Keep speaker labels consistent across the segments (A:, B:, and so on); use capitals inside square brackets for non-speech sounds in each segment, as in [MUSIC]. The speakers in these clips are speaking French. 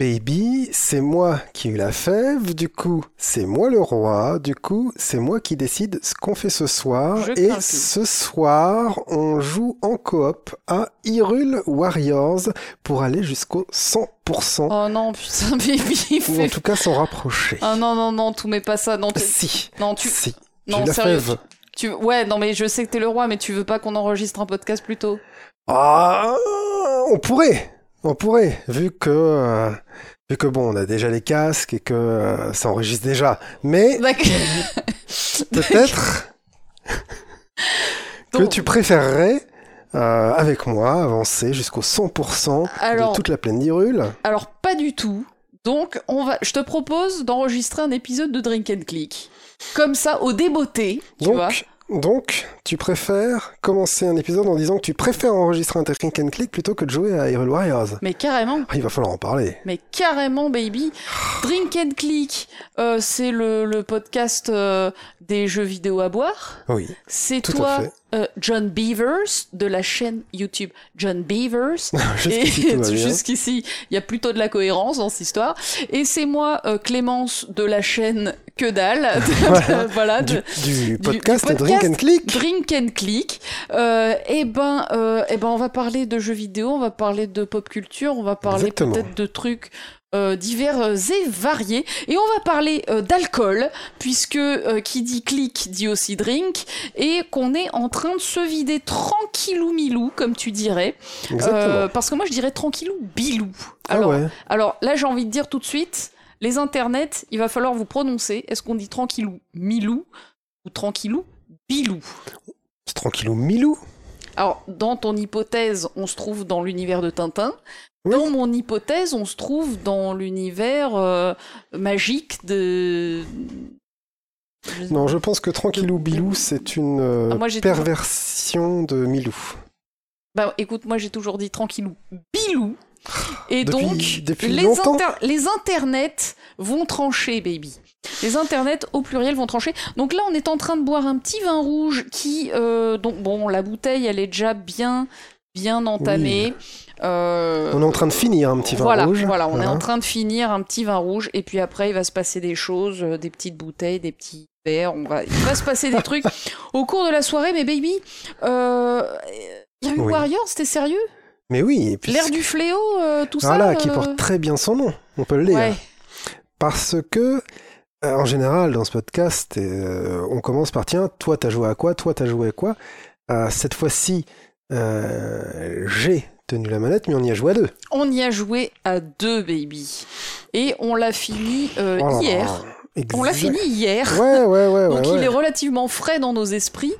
A: Baby, c'est moi qui ai eu la fève, du coup, c'est moi le roi, du coup, c'est moi qui décide ce qu'on fait ce soir.
B: Je
A: et ce soir, on joue en coop à Hyrule Warriors pour aller jusqu'au 100%.
B: Oh non, putain, [LAUGHS] baby,
A: Ou en tout cas s'en rapprocher.
B: Ah non, non, non, tout mets pas ça. Non.
A: Si,
B: non, tu...
A: si.
B: Non,
A: la
B: sérieux.
A: fève.
B: tu... Ouais, non, mais je sais que t'es le roi, mais tu veux pas qu'on enregistre un podcast plus tôt
A: Ah, on pourrait, on pourrait, vu que, euh, vu que bon, on a déjà les casques et que euh, ça enregistre déjà. Mais
B: D'accord. [LAUGHS]
A: peut-être [LAUGHS] que tu préférerais, euh, avec moi, avancer jusqu'au 100%
B: Alors-
A: de toute la plaine d'Hyrule.
B: Alors, pas du tout. Donc, on va... je te propose d'enregistrer un épisode de Drink and Click. Comme ça, au débeauté, tu vois.
A: Donc, tu préfères commencer un épisode en disant que tu préfères enregistrer un Drink and Click plutôt que de jouer à Hyrule Warriors.
B: Mais carrément.
A: Ah, il va falloir en parler.
B: Mais carrément, baby. Drink and Click, euh, c'est le, le podcast euh, des jeux vidéo à boire.
A: Oui,
B: C'est toi, euh, John Beavers, de la chaîne YouTube John Beavers. [LAUGHS]
A: Jusqu'ici,
B: Et jusqu'ici, il y a plutôt de la cohérence dans cette histoire. Et c'est moi, euh, Clémence, de la chaîne Que dalle. [LAUGHS] [LAUGHS]
A: Voilà.
B: voilà,
A: Du,
B: de-
A: du podcast
B: du
A: Drink and Click.
B: Drink and Click. Euh, et ben, euh, eh ben, on va parler de jeux vidéo, on va parler de pop culture, on va parler
A: Exactement.
B: peut-être de trucs euh, divers euh, et variés. Et on va parler euh, d'alcool, puisque euh, qui dit click dit aussi drink, et qu'on est en train de se vider tranquillou milou, comme tu dirais.
A: Exactement.
B: Parce que moi je dirais tranquillou bilou.
A: ah
B: Alors,
A: ouais.
B: alors là j'ai envie de dire tout de suite, les internets, il va falloir vous prononcer. Est-ce qu'on dit tranquillou milou ou tranquillou bilou?
A: Tranquillou Milou?
B: Alors, dans ton hypothèse, on se trouve dans l'univers de Tintin.
A: Oui.
B: Dans mon hypothèse, on se trouve dans l'univers euh, magique de. Je-
A: Non, je pense que Tranquillou Bilou, c'est une euh,
B: Ah, moi,
A: perversion de Milou.
B: Bah, écoute, moi j'ai toujours dit tranquillou, bilou. Et
A: Depuis-
B: donc,
A: depuis
B: les, inter- les internets vont trancher, baby. Les internets au pluriel vont trancher. Donc là, on est en train de boire un petit vin rouge qui, euh, donc bon, la bouteille, elle est déjà bien, bien entamée. Euh,
A: On est en train de finir un petit vin
B: voilà,
A: rouge.
B: Voilà, on est en train de finir un petit vin rouge et puis après il va se passer des choses, euh, des petites bouteilles, des petits verres, on va, il va se passer des trucs [LAUGHS] au cours de la soirée. Mais baby, euh, Hyrule
A: Oui.
B: Warriors, c'était sérieux?
A: Mais oui, et puis
B: L'air du fléau, euh, tout
A: voilà,
B: ça.
A: qui
B: euh,
A: porte très bien son nom. On peut le.
B: Ouais.
A: Parce que, en général, dans ce podcast, euh, on commence par tiens, toi t'as joué à quoi, toi t'as joué à quoi? Euh, cette fois-ci, euh, j'ai tenu la manette, mais on y a joué à deux.
B: On y a joué à deux, baby, et on l'a fini euh,
A: Oh là.
B: hier. On l'a fini hier.
A: Ouais, ouais, ouais, [LAUGHS]
B: Donc il est relativement frais dans nos esprits.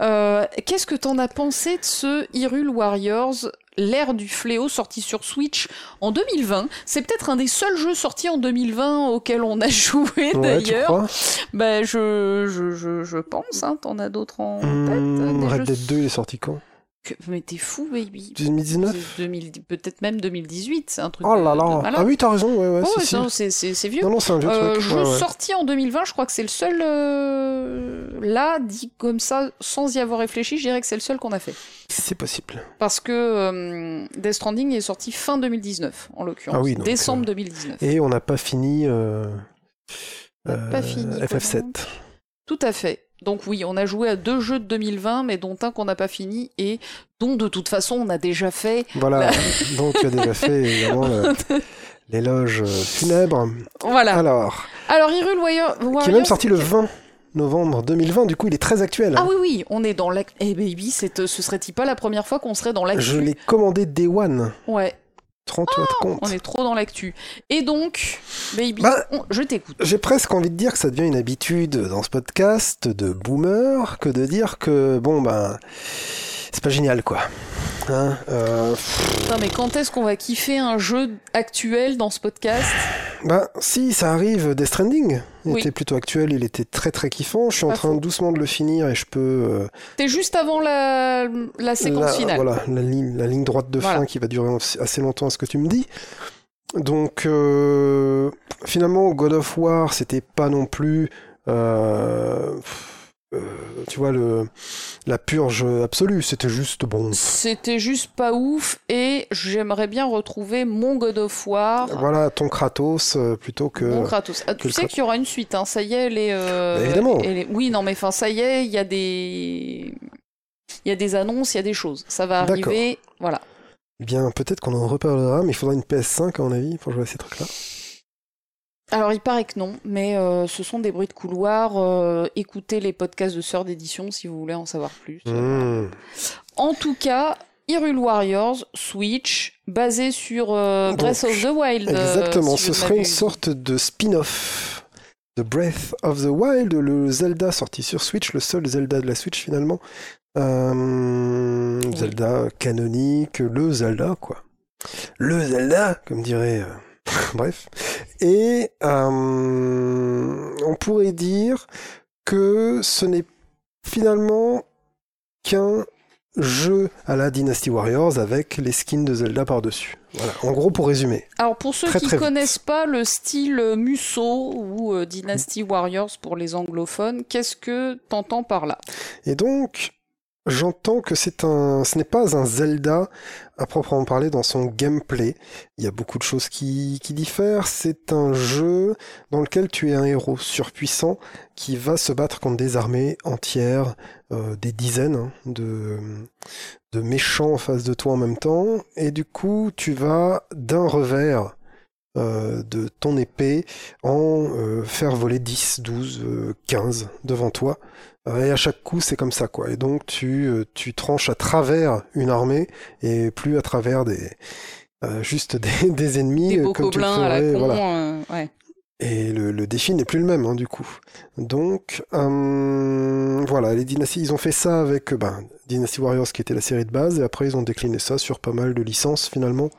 B: Euh, Qu'est-ce que t'en as pensé de ce Hyrule Warriors, l'ère du fléau, sorti sur Switch en 2020 C'est peut-être un des seuls jeux sortis en 2020 auquel on a [LAUGHS] joué d'ailleurs. Ben je, je, je, je pense, hein, t'en as d'autres en
A: Hum,
B: tête. des
A: Red Dead 2, il est sorti quand?
B: Que- Mais t'es fou, baby.
A: 2019
B: C'est 2000 Peut-être même 2018, c'est un truc
A: Oh là
B: de
A: là. Ah oui, t'as raison, ouais, ouais,
B: Oh,
A: si.
B: c'est- c'est vieux.
A: Non, non, c'est un vieux
B: Euh,
A: truc.
B: jeu
A: ouais, ouais.
B: sorti en 2020, je crois que c'est le seul. euh, Là, dit comme ça, sans y avoir réfléchi, je dirais que c'est le seul qu'on a fait.
A: C'est possible.
B: Parce que euh, Death Stranding est sorti fin 2019, en l'occurrence.
A: Ah oui, donc,
B: Décembre
A: euh,
B: 2019.
A: Et on n'a pas fini,
B: On pas fini,
A: FF7.
B: Tout à fait. Donc oui, on a joué à deux jeux de 2020, mais dont un qu'on n'a pas fini et dont de toute façon on a déjà fait.
A: Voilà, [LAUGHS] donc tu as déjà fait évidemment [LAUGHS] l'éloge euh, funèbre.
B: Voilà.
A: Alors,
B: Alors Hyrule Warrior-
A: qui est même sorti le 20 novembre 2020, du coup il est très actuel.
B: Ah
A: hein.
B: oui, oui, on est dans l'actu... Eh baby, c'est- ce serait-il pas la première fois qu'on serait dans l'actu
A: Je l'ai commandé Day One.
B: Ouais,
A: 30 watts compte.
B: on est trop dans l'actu. Et donc, baby,
A: Bah,
B: on- je t'écoute.
A: J'ai presque envie de dire que ça devient une habitude dans ce podcast de boomer que de dire que bon ben c'est pas génial quoi. Hein, euh,
B: Putain, mais quand est-ce qu'on va kiffer un jeu actuel dans ce podcast
A: ben si ça arrive, Death Stranding il
B: Oui.
A: était plutôt actuel, il était très très kiffant. Je suis en train doucement de le finir et je peux euh,
B: T'es juste avant la, la séquence
A: la,
B: finale.
A: Voilà, la ligne, la ligne droite de
B: Voilà.
A: fin qui va durer assez longtemps à ce que tu me dis. Donc, euh, finalement, God of War, c'était pas non plus euh, euh, tu vois, le, la purge absolue. C'était juste bon.
B: C'était juste pas ouf et j'aimerais bien retrouver mon God of War.
A: Voilà, ton Kratos euh, plutôt que.
B: Mon Kratos. Ah,
A: que
B: tu sais qu'il y aura une suite, hein. ça y est, les. euh,
A: évidemment.
B: les- Oui, non, mais enfin, ça y est, il y a des. Il y a des annonces, il y a des choses. Ça va arriver. Voilà.
A: Eh bien, peut-être qu'on en reparlera, mais il faudra une PS5 à mon avis pour jouer à ces trucs-là.
B: Alors, il paraît que non, mais euh, ce sont des bruits de couloir. euh, écoutez les podcasts de Sœur d'édition si vous voulez en savoir plus.
A: Mmh.
B: En tout cas, Hyrule Warriors, Switch, basé sur euh, Breath
A: Donc,
B: of the Wild.
A: Exactement,
B: si
A: ce serait une sorte de spin-off de Breath of the Wild, le Zelda sorti sur Switch, le seul Zelda de la Switch finalement. Zelda canonique, le Zelda quoi. Le Zelda, comme dirait... [LAUGHS] Bref. Et euh, on pourrait dire que ce n'est finalement qu'un jeu à la Dynasty Warriors avec les skins de Zelda par-dessus. Voilà, en gros pour résumer.
B: Alors pour ceux
A: Très,
B: qui
A: vite.
B: connaissent pas le style euh, Musso ou euh, Dynasty Warriors pour les anglophones, qu'est-ce que t'entends par là?
A: Et donc, j'entends que c'est un, ce n'est pas un Zelda à proprement parler dans son gameplay. Il y a beaucoup de choses qui, diffèrent. C'est un jeu dans lequel tu es un héros surpuissant qui va se battre contre des armées entières, euh, des dizaines hein, de, méchants en face de toi en même temps. Et du coup, tu vas d'un revers euh, de ton épée en euh, faire voler 10, 12, euh, 15 devant toi. Et à chaque coup, c'est comme ça, quoi. Et donc, tu, euh, tu tranches à travers une armée et plus à travers des, euh, juste des, [LAUGHS] des ennemis.
B: Des
A: euh, comme tu le
B: gobelins à la
A: ferais,
B: con.
A: voilà.
B: euh, ouais.
A: Et le, le défi n'est plus le même, hein, du coup. Donc, euh, voilà, les dynasties, ils ont fait ça avec ben, Dynasty Warriors, qui était la série de base, et après, ils ont décliné ça sur pas mal de licences, finalement.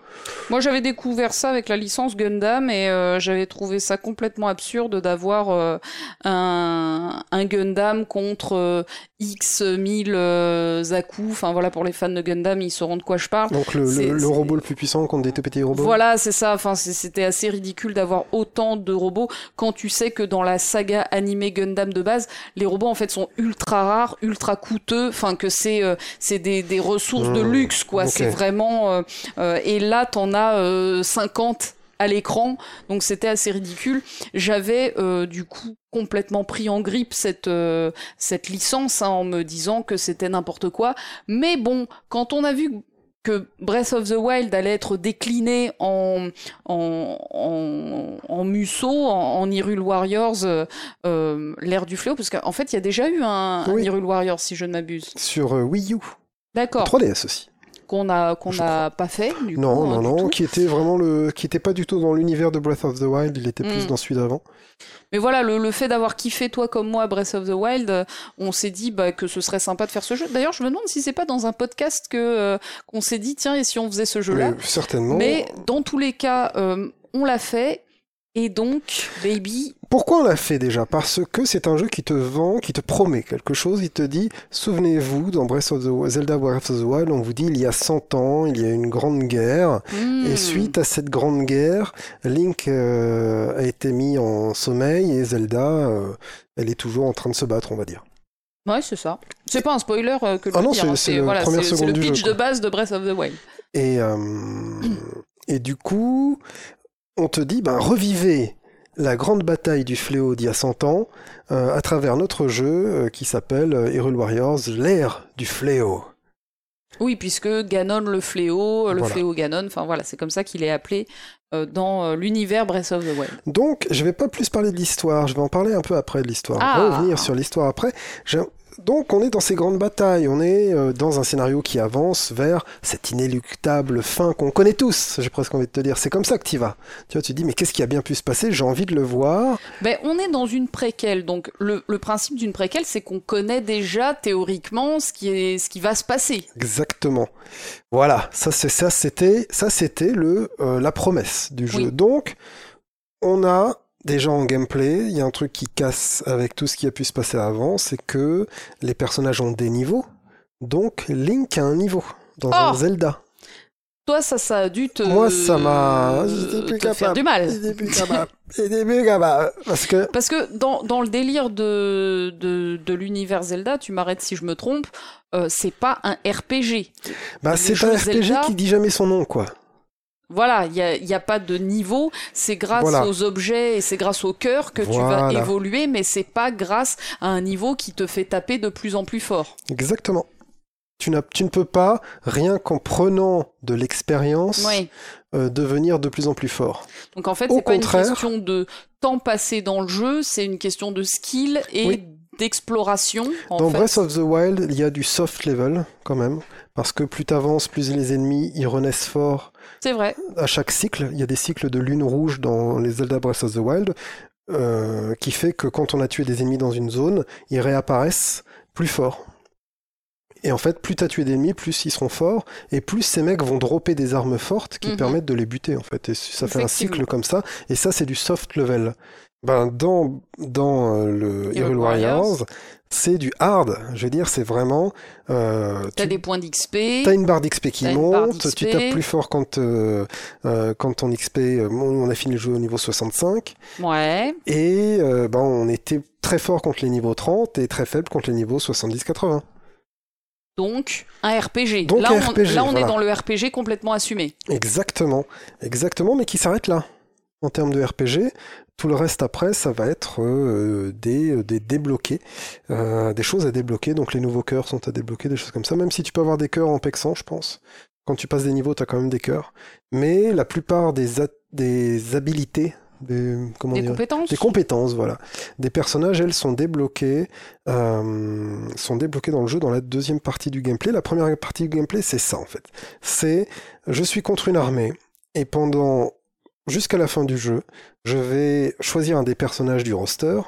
B: Moi j'avais découvert ça avec la licence Gundam et euh, j'avais trouvé ça complètement absurde d'avoir euh, un, un Gundam contre euh, X 1000 euh, Zaku. Enfin voilà, pour les fans de Gundam, ils sauront de quoi je parle.
A: Donc, le, robot le plus puissant contre des tout petits robots.
B: Voilà, c'est ça. Enfin, c'était assez ridicule d'avoir autant de robots quand tu sais que dans la saga animée Gundam de base, les robots en fait sont ultra rares, ultra coûteux. Enfin, que c'est euh, c'est des, des ressources de
A: Mmh,
B: luxe, quoi. C'est vraiment. euh, euh, et là, t'en as euh, 50 à l'écran, donc c'était assez ridicule. J'avais euh, du coup complètement pris en grippe cette euh, cette licence hein, en me disant que c'était n'importe quoi. Mais bon, quand on a vu que Breath of the Wild allait être décliné en en en, en Musso, en, en Hyrule Warriors, euh, euh, l'ère du fléau, parce qu'en fait il y a déjà eu un, un
A: Oui.
B: Hyrule Warriors si je ne m'abuse.
A: Sur euh, Wii U.
B: D'accord.
A: 3DS aussi.
B: Qu'on a qu'on n'a pas fait. Du
A: Non,
B: coup,
A: non,
B: hein, du
A: non,
B: tout.
A: qui était vraiment le, qui était pas du tout dans l'univers de Breath of the Wild, il était plus
B: Mm.
A: dans celui d'avant.
B: Mais voilà, le, le fait d'avoir kiffé toi comme moi Breath of the Wild, euh, on s'est dit bah, que ce serait sympa de faire ce jeu. D'ailleurs, je me demande si c'est pas dans un podcast que euh, qu'on s'est dit tiens et si on faisait ce jeu-là.
A: Mais certainement.
B: Mais dans tous les cas, euh, on l'a fait. Et donc, baby,
A: Pourquoi on l'a fait déjà? Parce que c'est un jeu qui te vend, qui te promet quelque chose. Il te dit, souvenez-vous, dans Breath of the Wild- Zelda Breath of the Wild, on vous dit il y a 100 ans, il y a une grande guerre.
B: hmm,
A: Et suite à cette grande guerre, Link euh, a été mis en sommeil et Zelda, euh, elle est toujours en train de se battre, on va dire.
B: ouais, c'est ça. C'est pas un spoiler euh, que de
A: Ah
B: le
A: non,
B: dire,
A: c'est-
B: hein,
A: c'est la
B: voilà, le
A: jeu,
B: pitch de base de Breath of the Wild.
A: Et, euh, et du coup, on te dit, ben, revivez la grande bataille du fléau d'il y a 100 ans euh, à travers notre jeu euh, qui s'appelle euh, Hyrule Warriors, l'ère du fléau.
B: Oui, puisque Ganon le fléau, le
A: Voilà.
B: fléau Ganon, enfin voilà, c'est comme ça qu'il est appelé euh, dans euh, l'univers Breath of the Wild.
A: Donc, je vais pas plus parler de l'histoire, je vais en parler un peu après de l'histoire.
B: Ah.
A: Revenir sur l'histoire après. Donc, on est dans ces grandes batailles, on est euh, dans un scénario qui avance vers cette inéluctable fin qu'on connaît tous, j'ai presque envie de te dire. C'est comme ça que tu vas. Tu vois, tu te dis, mais qu'est-ce qui a bien pu se passer? J'ai envie de le voir.
B: Ben, on est dans une préquelle, donc le, le principe d'une préquelle, c'est qu'on connaît déjà théoriquement ce qui est, ce qui va se passer.
A: Exactement. Voilà, ça c'est ça c'était ça c'était le euh, la promesse du jeu.
B: Oui.
A: Donc on a déjà en gameplay, il y a un truc qui casse avec tout ce qui a pu se passer avant, c'est que les personnages ont des niveaux. Donc Link a un niveau dans un
B: Oh
A: Zelda.
B: toi, ça, ça a dû te,
A: Moi, ça m'a- j'étais plus
B: te faire du mal.
A: Parce que
B: Parce que dans, dans le délire de, de, de l'univers Zelda, tu m'arrêtes si je me trompe, euh, c'est pas un RPG.
A: bah, c'est un RPG
B: Zelda-
A: qui dit jamais son nom, quoi.
B: Voilà, il n'y a, y a pas de niveau, c'est grâce
A: Voilà.
B: aux objets et c'est grâce au cœur que tu vas évoluer, mais c'est pas grâce à un niveau qui te fait taper de plus en plus fort.
A: Exactement. Tu, tu ne peux pas, rien qu'en prenant de l'expérience,
B: Oui.
A: euh, devenir de plus en plus fort.
B: Donc en fait, c'est pas
A: contraire-
B: une question de temps passé dans le jeu, c'est une question de skill et
A: Oui.
B: d'exploration. en
A: Dans
B: fait.
A: Breath of the Wild, il y a du soft level, quand même. Parce que plus t'avances, plus les ennemis, ils renaissent fort
B: C'est vrai.
A: à chaque cycle. Il y a des cycles de lune rouge dans les Zelda Breath of the Wild, euh, qui fait que quand on a tué des ennemis dans une zone, ils réapparaissent plus forts. Et en fait, plus t'as tué d'ennemis, plus ils seront forts, et plus ces mecs vont dropper des armes fortes qui
B: Mhm.
A: permettent de les buter, en fait. Et ça fait un cycle comme ça, et ça, c'est du soft level. Ben, dans, dans euh, le
B: Warriors.
A: Warriors, c'est du hard. Je veux dire, c'est vraiment... Euh,
B: T'as
A: tu-
B: des points d'XP.
A: T'as une barre d'XP qui monte, tu tapes plus fort quand, euh, euh, quand ton XP, euh, on a fini le jeu au niveau 65,
B: Ouais.
A: et euh, ben, on était très fort contre les niveaux 30 et très faible contre les niveaux 70-80.
B: Donc, un RPG.
A: Donc,
B: là,
A: un
B: on,
A: RPG,
B: là, on
A: voilà.
B: est dans le RPG complètement assumé.
A: Exactement, exactement, mais qui s'arrête là. En termes de RPG, tout le reste après, ça va être euh, des, des débloqués, euh, des choses à débloquer. Donc les nouveaux cœurs sont à débloquer, des choses comme ça. Même si tu peux avoir des cœurs en pexant, je pense. Quand tu passes des niveaux, tu as quand même des cœurs. Mais la plupart des, des habilités, des, comment
B: Des
A: dire,
B: compétences
A: des compétences, voilà. Des personnages, elles sont débloquées, euh, sont débloquées dans le jeu dans la deuxième partie du gameplay. La première partie du gameplay, c'est ça en fait. C'est je suis contre une armée et pendant jusqu'à la fin du jeu, je vais choisir un des personnages du roster,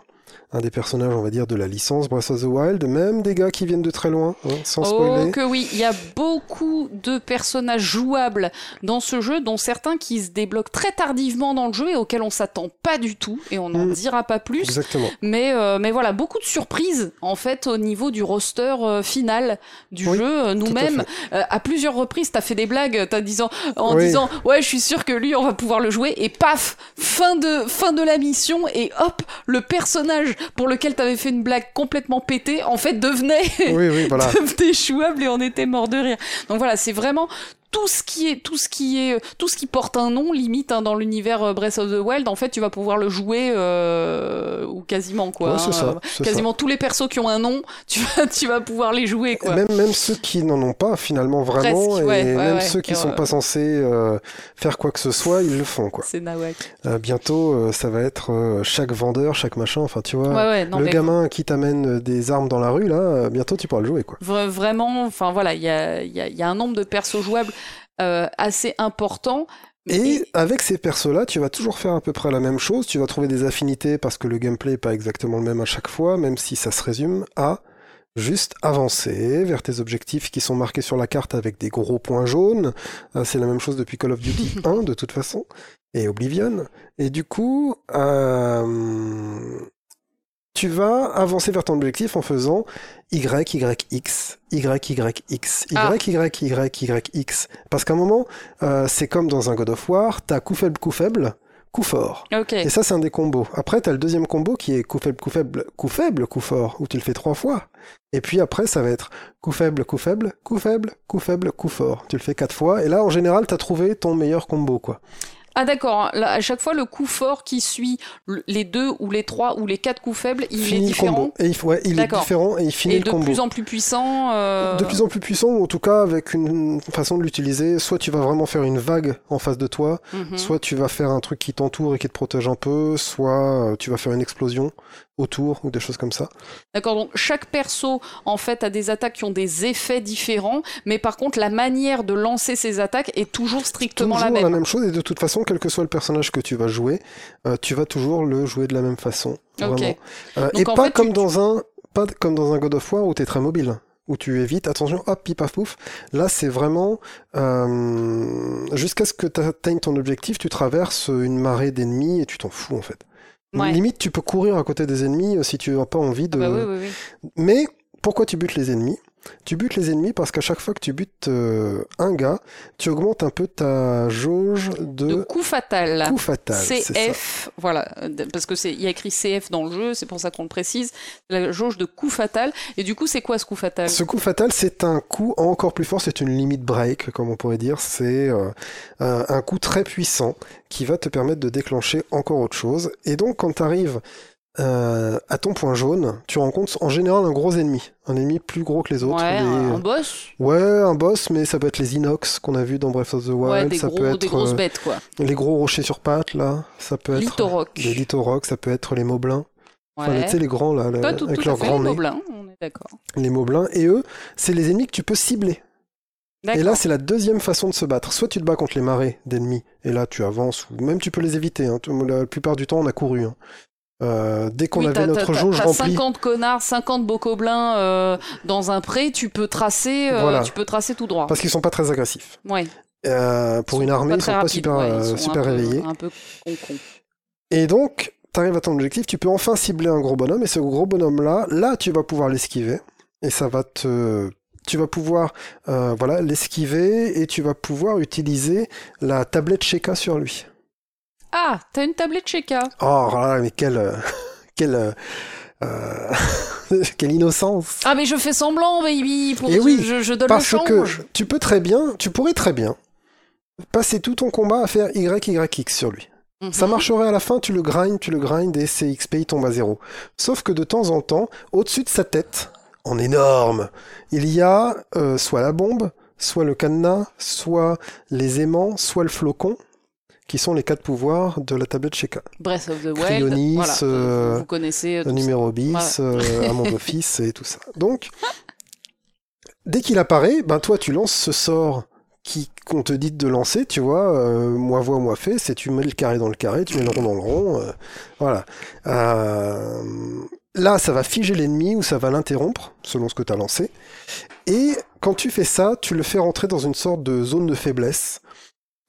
A: un des personnages, on va dire, de la licence Breath of the Wild, même des gars qui viennent de très loin, hein, sans
B: Oh
A: spoiler.
B: que oui, il y a beaucoup de personnages jouables dans ce jeu, dont certains qui se débloquent très tardivement dans le jeu et auxquels on s'attend pas du tout, et on n'en
A: Mm.
B: dira pas plus.
A: Exactement.
B: Mais, euh, mais voilà, beaucoup de surprises en fait au niveau du roster euh, final du
A: Oui,
B: jeu. Euh,
A: à
B: Nous-mêmes, euh, à plusieurs reprises, t'as fait des blagues, t'as disant, en
A: Oui.
B: disant, ouais, je suis sûr que lui, on va pouvoir le jouer, et paf, fin de fin de la mission, et hop, le personnage pour lequel t'avais fait une blague complètement pétée, en fait, devenait
A: Oui, oui, voilà. [LAUGHS]
B: devenait jouable et on était mort de rire. Donc voilà, c'est vraiment tout ce qui est tout ce qui est tout ce qui porte un nom limite hein, dans l'univers euh, Breath of the Wild en fait tu vas pouvoir le jouer euh, ou quasiment quoi
A: Ouais,
B: hein,
A: ça,
B: euh, quasiment tous les persos qui ont un nom [LAUGHS] tu vas tu vas pouvoir les jouer quoi
A: Même, même ceux qui n'en ont pas finalement vraiment,
B: Presque,
A: et
B: ouais, ouais,
A: même ceux qui sont pas censés euh, faire quoi que ce soit, ils le font quoi.
B: c'est nawak
A: bientôt, ça va être chaque vendeur, chaque machin. Enfin, tu vois,
B: ouais ouais non
A: le
B: mais
A: gamin qui t'amène des armes dans la rue, là, bientôt tu pourras le jouer quoi.
B: vra- vraiment enfin voilà il y a il y a, y a un nombre de persos jouables assez important
A: Et avec ces persos-là, tu vas toujours faire à peu près la même chose. Tu vas trouver des affinités parce que le gameplay n'est pas exactement le même à chaque fois, même si ça se résume à juste avancer vers tes objectifs qui sont marqués sur la carte avec des gros points jaunes. Euh, C'est la même chose depuis Call of Duty [LAUGHS] 1 de toute façon et Oblivion. Et du coup, euh, tu vas avancer vers ton objectif en faisant Y, Y, X, Y, Y, X, Y,
B: Ah.
A: Y, Y, Y, X. Parce qu'à un moment, euh, c'est comme dans un God of War, t'as coup faible, coup faible, coup fort. Et ça, c'est un des combos. Après, t'as le deuxième combo qui est coup faible, coup faible, coup faible, coup fort, où tu le fais trois fois. Et puis après, ça va être coup faible, coup faible, coup faible, coup faible, coup fort. Tu le fais quatre fois. Et là, en général, t'as trouvé ton meilleur combo, quoi.
B: Ah d'accord à chaque fois le coup fort qui suit le- les deux ou les trois ou les quatre coups faibles il est
A: Fini
B: différent?
A: Combo. Et il, faut- ouais, il est différent et il finit
B: et
A: le
B: de
A: combo.
B: plus en plus puissant euh,
A: De plus en plus puissant, ou en tout cas avec une façon de l'utiliser. Soit tu vas vraiment faire une vague en face de toi,
B: mhm.
A: soit tu vas faire un truc qui t'entoure et qui te protège un peu, soit euh, tu vas faire une explosion autour ou des choses comme ça.
B: D'accord, donc chaque perso en fait a des attaques qui ont des effets différents, mais par contre la manière de lancer ces attaques est toujours strictement
A: toujours
B: la même.
A: chose et de toute façon, quel que soit le personnage que tu vas jouer, euh, tu vas toujours le jouer de la même façon.
B: Ok.
A: Vraiment. Euh, et pas
B: fait,
A: comme
B: tu-
A: dans un pas comme dans un God of War où t'es très mobile. Où tu évites, attention, hop, pif, paf, pouf. Là, c'est vraiment euh, jusqu'à ce que tu atteignes ton objectif, tu traverses une marée d'ennemis et tu t'en fous en fait.
B: Ouais.
A: Limite, tu peux courir à côté des ennemis euh, si tu n'as pas envie de.
B: Ah bah oui, oui, oui.
A: Mais pourquoi tu butes les ennemis? Tu butes les ennemis parce qu'à chaque fois que tu butes euh, un gars, tu augmentes un peu ta jauge de,
B: De coup fatal.
A: coup fatal.
B: CF, voilà, parce que c'est il y a écrit CF dans le jeu, c'est pour ça qu'on le précise. La jauge de coup fatal. Et du coup, c'est quoi ce coup fatal?
A: Ce coup fatal, c'est un coup encore plus fort, c'est une limit break, comme on pourrait dire. C'est euh, un, un coup très puissant qui va te permettre de déclencher encore autre chose. Et donc, quand tu arrives à ton point jaune, tu rencontres en général un gros ennemi. Un ennemi plus gros que les autres.
B: Ouais,
A: Des-
B: un, boss.
A: Ouais, un boss, mais ça peut être les inox qu'on a vu dans Breath of the Wild.
B: Ouais, des,
A: ça
B: gros,
A: peut
B: des
A: être
B: grosses
A: euh,
B: bêtes, quoi.
A: les gros rochers sur pattes, là. Ça peut être
B: Litoroc.
A: les lithorocs, ça peut être les moblins. Enfin, tu sais, les grands, là,
B: Pas tout,
A: avec
B: tout les moblins, on est d'accord.
A: Les moblins. Et eux, c'est les ennemis que tu peux cibler. Et là, c'est la deuxième façon de se battre. Soit tu te bats contre les marées d'ennemis, et là tu avances, ou même tu peux les éviter. hein. La plupart du temps, on a couru. hein. Euh, dès qu'on
B: Oui,
A: avait notre jauge remplie.
B: 50 connards, 50 bocoblins euh, dans un pré, tu peux tracer, euh,
A: Voilà.
B: tu peux tracer tout droit.
A: Parce qu'ils sont pas très agressifs.
B: Ouais.
A: Euh, pour une armée, ils sont pas super,
B: ouais, ils
A: euh,
B: sont
A: super
B: un peu-
A: réveillés.
B: Un peu con con.
A: Et donc, tu arrives à ton objectif, tu peux enfin cibler un gros bonhomme, et ce gros bonhomme-là, là, tu vas pouvoir l'esquiver, et ça va te... Tu vas pouvoir euh, voilà l'esquiver et tu vas pouvoir utiliser la tablette Sheka sur lui.
B: Ah, t'as une tablette Sheka.
A: Oh là là, mais quelle euh, [LAUGHS] quelle euh, euh, [LAUGHS] quelle innocence.
B: Ah, mais je fais semblant, baby. Pour
A: Eh oui,
B: je, je donne
A: Parce
B: le
A: que
B: change.
A: tu peux très bien, tu pourrais très bien passer tout ton combat à faire YYX sur lui. Ça
B: Mhm.
A: marcherait à la fin, tu le grindes, tu le grindes et ses XP il tombe à zéro. Sauf que de temps en temps, au-dessus de sa tête, en énorme, il y a euh, soit la bombe, soit le cadenas, soit les aimants, soit le flocon, qui sont les quatre pouvoirs de la tablette Sheka.
B: Breath of the Wild.
A: Cryonis,
B: voilà,
A: euh,
B: vous, connaissez.
A: Le
B: tout ça.
A: numéro bis, euh, Amand [LAUGHS] Office et tout ça. Donc, dès qu'il apparaît, ben toi tu lances ce sort qui qu'on te dit de lancer, tu vois, euh, moi voix, moi fait, c'est tu mets le carré dans le carré, tu mets le rond dans le rond, euh, voilà. Là, ça va figer l'ennemi ou ça va l'interrompre, selon ce que tu as lancé. Et quand tu fais ça, tu le fais rentrer dans une sorte de zone de faiblesse,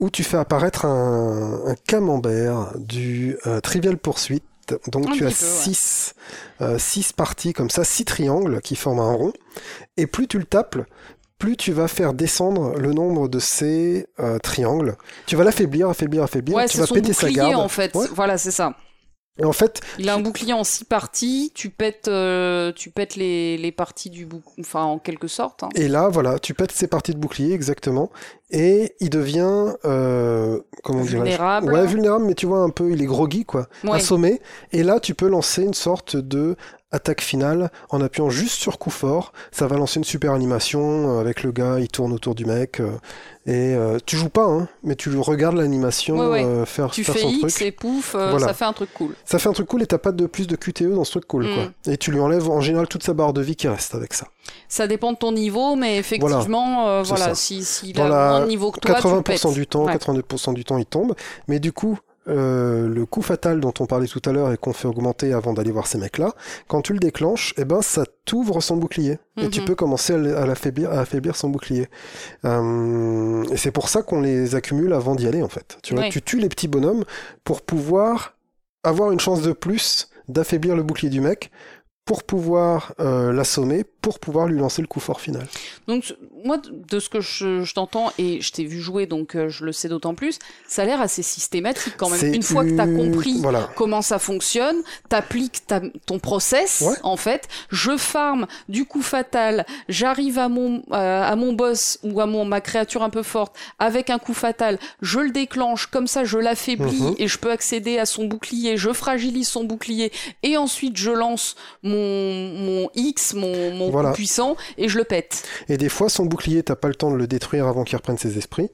A: où tu fais apparaître un, un camembert du euh, Trivial Poursuite. Donc
B: Un
A: tu as
B: petit peu, ouais.
A: six, euh, parties comme ça, six triangles qui forment un rond. Et plus tu le tapes, plus tu vas faire descendre le nombre de ces euh, triangles. Tu vas l'affaiblir, affaiblir, affaiblir.
B: Ouais,
A: tu vas péter sa garde.
B: en fait.
A: Ouais.
B: Voilà, c'est ça.
A: Et en fait,
B: Il a un bouclier en six parties. Tu pètes, euh, tu pètes les, les parties du bouclier, enfin en quelque sorte. hein.
A: et là, voilà, tu pètes ces parties de bouclier exactement, et il devient, euh, comment
B: Vulnérable.
A: Ouais, vulnérable, mais tu vois un peu, il est groggy quoi,
B: Ouais.
A: assommé. Et là, tu peux lancer une sorte de attaque finale en appuyant juste sur coup fort. Ça va lancer une super animation euh, avec le gars, il tourne autour du mec. Et euh, tu joues pas, hein, mais tu regardes l'animation
B: Ouais, ouais.
A: euh, faire,
B: Tu
A: faire
B: fais
A: son
B: X
A: truc.
B: et pouf, euh,
A: Voilà.
B: ça fait un truc cool.
A: Ça fait un truc cool et t'as pas de plus de QTE dans ce truc cool,
B: Mm.
A: quoi. Et tu lui enlèves en général toute sa barre de vie qui reste avec ça.
B: Ça dépend de ton niveau, mais effectivement, euh, voilà,
A: ça.
B: si a
A: la
B: moins de niveau que toi, tu le
A: 80%
B: pètes.
A: du temps,
B: Ouais.
A: 82% du temps, il tombe. Mais du coup, euh, le coup fatal dont on parlait tout à l'heure et qu'on fait augmenter avant d'aller voir ces mecs-là, quand tu le déclenches, eh ben, ça t'ouvre son bouclier. Et tu
B: Mhm.
A: peux commencer à l'affaiblir, à affaiblir son bouclier. Euh, et c'est pour ça qu'on les accumule avant d'y aller, en fait. Tu vois, tu tues les petits bonhommes pour pouvoir avoir une chance de plus d'affaiblir le bouclier du mec pour pouvoir euh, l'assommer, pour pouvoir lui lancer le coup fort final.
B: Donc, moi, de ce que je, je t'entends, et je t'ai vu jouer, donc euh, je le sais d'autant plus, ça a l'air assez systématique quand même. Une fois que t'as
A: une-
B: compris
A: Voilà.
B: comment ça fonctionne, t'appliques ta- ton process,
A: Ouais.
B: en fait. Je farme du coup fatal, j'arrive à mon, euh, à mon boss ou à mon, ma créature un peu forte avec un coup fatal, je le déclenche, comme ça je l'affaiblis
A: Mhm.
B: et je peux accéder à son bouclier, je fragilise son bouclier et ensuite je lance mon, mon X, mon, mon
A: Voilà.
B: puissant et je le pète.
A: Et des fois, son bouclier, t'as pas le temps de le détruire avant qu'il reprenne ses esprits,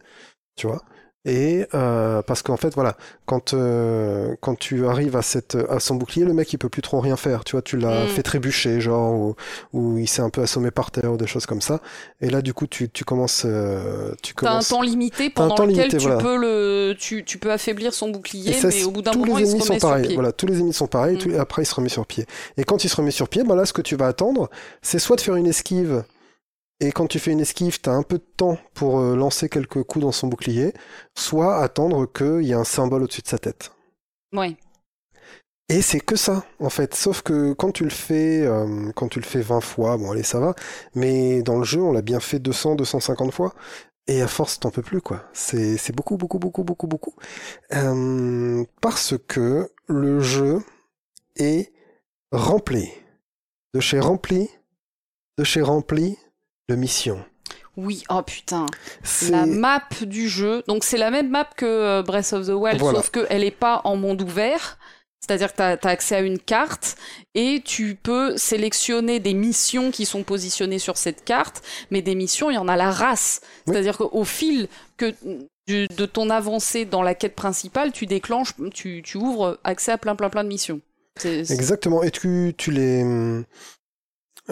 A: tu vois. Et euh, parce qu'en fait, voilà, quand euh, quand tu arrives à cette à son bouclier, le mec il peut plus trop rien faire, tu vois. Tu l'as
B: Mm.
A: fait trébucher, genre, ou, ou il s'est un peu assommé par terre ou des choses comme ça. Et là, du coup, tu tu commences, euh, tu
B: T'as un
A: commences.
B: temps limité pendant
A: temps
B: lequel
A: limité,
B: tu
A: voilà.
B: peux le, tu, tu peux affaiblir son bouclier,
A: Et ça,
B: mais au bout d'un moment
A: les
B: il se
A: ennemis sont
B: remet sur
A: pareils.
B: pied.
A: Voilà, tous les ennemis sont pareils.
B: Mm.
A: et après, il se remet sur pied. Et quand il se remet sur pied, ben là, ce que tu vas attendre, c'est soit de faire une esquive. Et quand tu fais une esquive, t'as un peu de temps pour euh, lancer quelques coups dans son bouclier, soit attendre qu'il y ait un symbole au-dessus de sa tête.
B: Ouais.
A: Et c'est que ça, en fait. Sauf que quand tu le fais, euh, quand tu le fais 20 fois, bon allez, ça va. Mais dans le jeu, on l'a bien fait 200, 250 fois. Et à force, t'en peux plus, quoi. C'est, c'est beaucoup, beaucoup, beaucoup, beaucoup, beaucoup. Euh, parce que le jeu est rempli. De chez rempli, de chez rempli de missions.
B: Oui, oh putain. La map du jeu, donc c'est la même map que euh, Breath of the Wild,
A: Voilà.
B: sauf qu'elle n'est pas en monde ouvert. C'est-à-dire que tu as, accès à une carte et tu peux sélectionner des missions qui sont positionnées sur cette carte, mais des missions, il y en a la race.
A: Oui.
B: C'est-à-dire qu'au fil que du- de ton avancée dans la quête principale, tu déclenches, tu, tu ouvres accès à plein plein plein de missions.
A: Exactement. Et tu, tu les,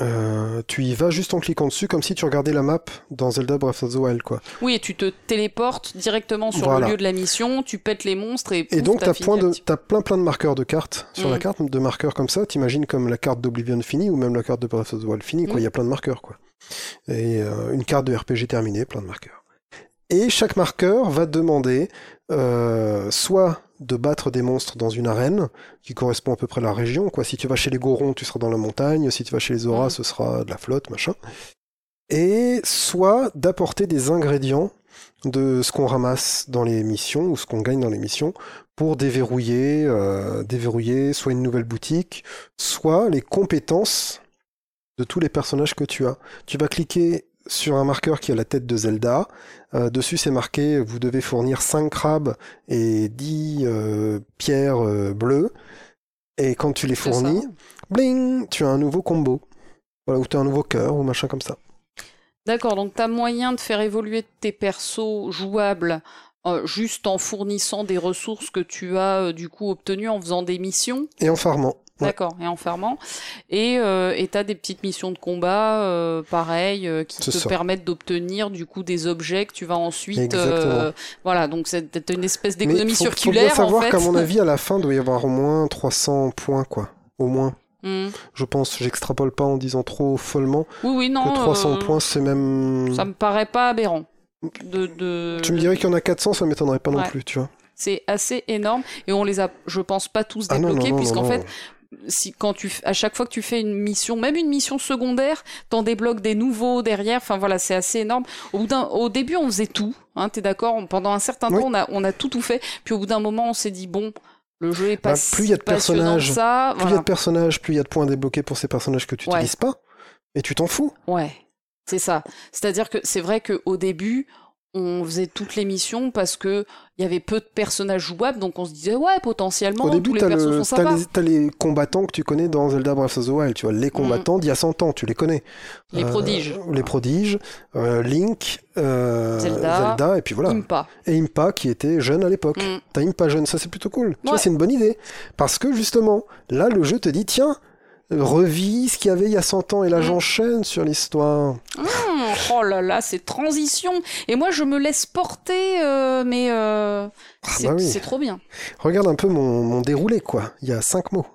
A: euh, tu y vas juste en cliquant dessus, comme si tu regardais la map dans Zelda Breath of the Wild, quoi.
B: Oui, et tu te téléportes directement sur
A: Voilà.
B: le lieu de la mission, tu pètes les monstres et,
A: Et donc,
B: t'as fini
A: plein de, plein plein de marqueurs de cartes sur
B: Mm.
A: la carte, de marqueurs comme ça. T'imagines comme la carte d'Oblivion finie ou même la carte de Breath of the Wild finie, quoi.
B: Mm.
A: Il y a plein de marqueurs, quoi. Et euh, une carte de RPG terminée, plein de marqueurs. Et chaque marqueur va demander euh, soit de battre des monstres dans une arène qui correspond à peu près à la région, quoi. Si tu vas chez les Gorons, tu seras dans la montagne. Si tu vas chez les Auras, ce sera de la flotte, machin. Et soit d'apporter des ingrédients de ce qu'on ramasse dans les missions ou ce qu'on gagne dans les missions pour déverrouiller, euh, déverrouiller soit une nouvelle boutique, soit les compétences de tous les personnages que tu as. Tu vas cliquer sur un marqueur qui a la tête de Zelda. Euh, dessus, c'est marqué vous devez fournir 5 crabes et 10 euh, pierres euh, bleues. Et quand tu les fournis, bling, tu as un nouveau combo. Voilà, ou tu as un nouveau cœur ou machin comme ça.
B: D'accord, donc tu as moyen de faire évoluer tes persos jouables juste en fournissant des ressources que tu as du coup obtenues en faisant des missions?
A: Et en farmant.
B: D'accord, et en fermant. Et euh, et t'as des petites missions de combat, euh, pareil, euh, qui te
A: ça.
B: permettent d'obtenir du coup des objets que tu vas ensuite. Euh, voilà, donc c'est une espèce d'économie
A: faut-
B: circulaire
A: Faut bien savoir
B: en fait.
A: qu'à mon avis, à la fin, il doit y avoir au moins 300 points, quoi. Au moins.
B: Hmm.
A: Je pense, j'extrapole pas en disant trop follement
B: Oui, oui, non.
A: que 300
B: euh,
A: points, c'est même.
B: Ça me paraît pas aberrant. De, de...
A: Tu me dirais qu'il y en a 400, ça m'étonnerait pas non plus, tu vois.
B: C'est assez énorme et on les a, je pense pas tous
A: Ah
B: débloqués puisqu'en fait. Si quand tu, à chaque fois que tu fais une mission, même une mission secondaire, t'en débloques des nouveaux derrière. Enfin voilà, c'est assez énorme. Au bout d'un, au début, on faisait tout. Hein, t'es d'accord? Pendant un certain
A: Oui.
B: temps, on a, on a tout tout fait. Puis au bout d'un moment, on s'est dit bon, le jeu est pas
A: Bah, plus il y a de personnages,
B: ça.
A: Plus il y a de personnages, plus il y a de points débloqués pour ces personnages que tu
B: Ouais.
A: n'utilises pas. Et tu t'en fous.
B: Ouais, c'est ça. C'est-à-dire que c'est vrai qu'au début, on faisait toutes les missions parce que il y avait peu de personnages jouables, donc on se disait ouais, potentiellement
A: Au début,
B: tous les persos
A: le,
B: sont
A: les, combattants que tu connais dans Zelda Breath of the Wild. Tu vois, les combattants d'il y a 100 ans, tu les connais.
B: Les
A: Euh,
B: prodiges.
A: Les prodiges, euh, Link, euh,
B: Zelda,
A: et puis voilà.
B: Impa.
A: Et Impa qui était jeune à l'époque.
B: Mm.
A: T'as Impa jeune, ça c'est plutôt cool. Tu vois, c'est une bonne idée. Parce que justement, là, le jeu te dit, tiens, revis ce qu'il y avait il y a 100 ans et là
B: Mm.
A: j'enchaîne sur l'histoire.
B: Hum, oh là là, c'est transition. Et moi, je me laisse porter, euh, mais euh, c'est
A: bah oui.
B: c'est trop bien.
A: Regarde un peu mon, mon déroulé, quoi. Il y a 5 mots.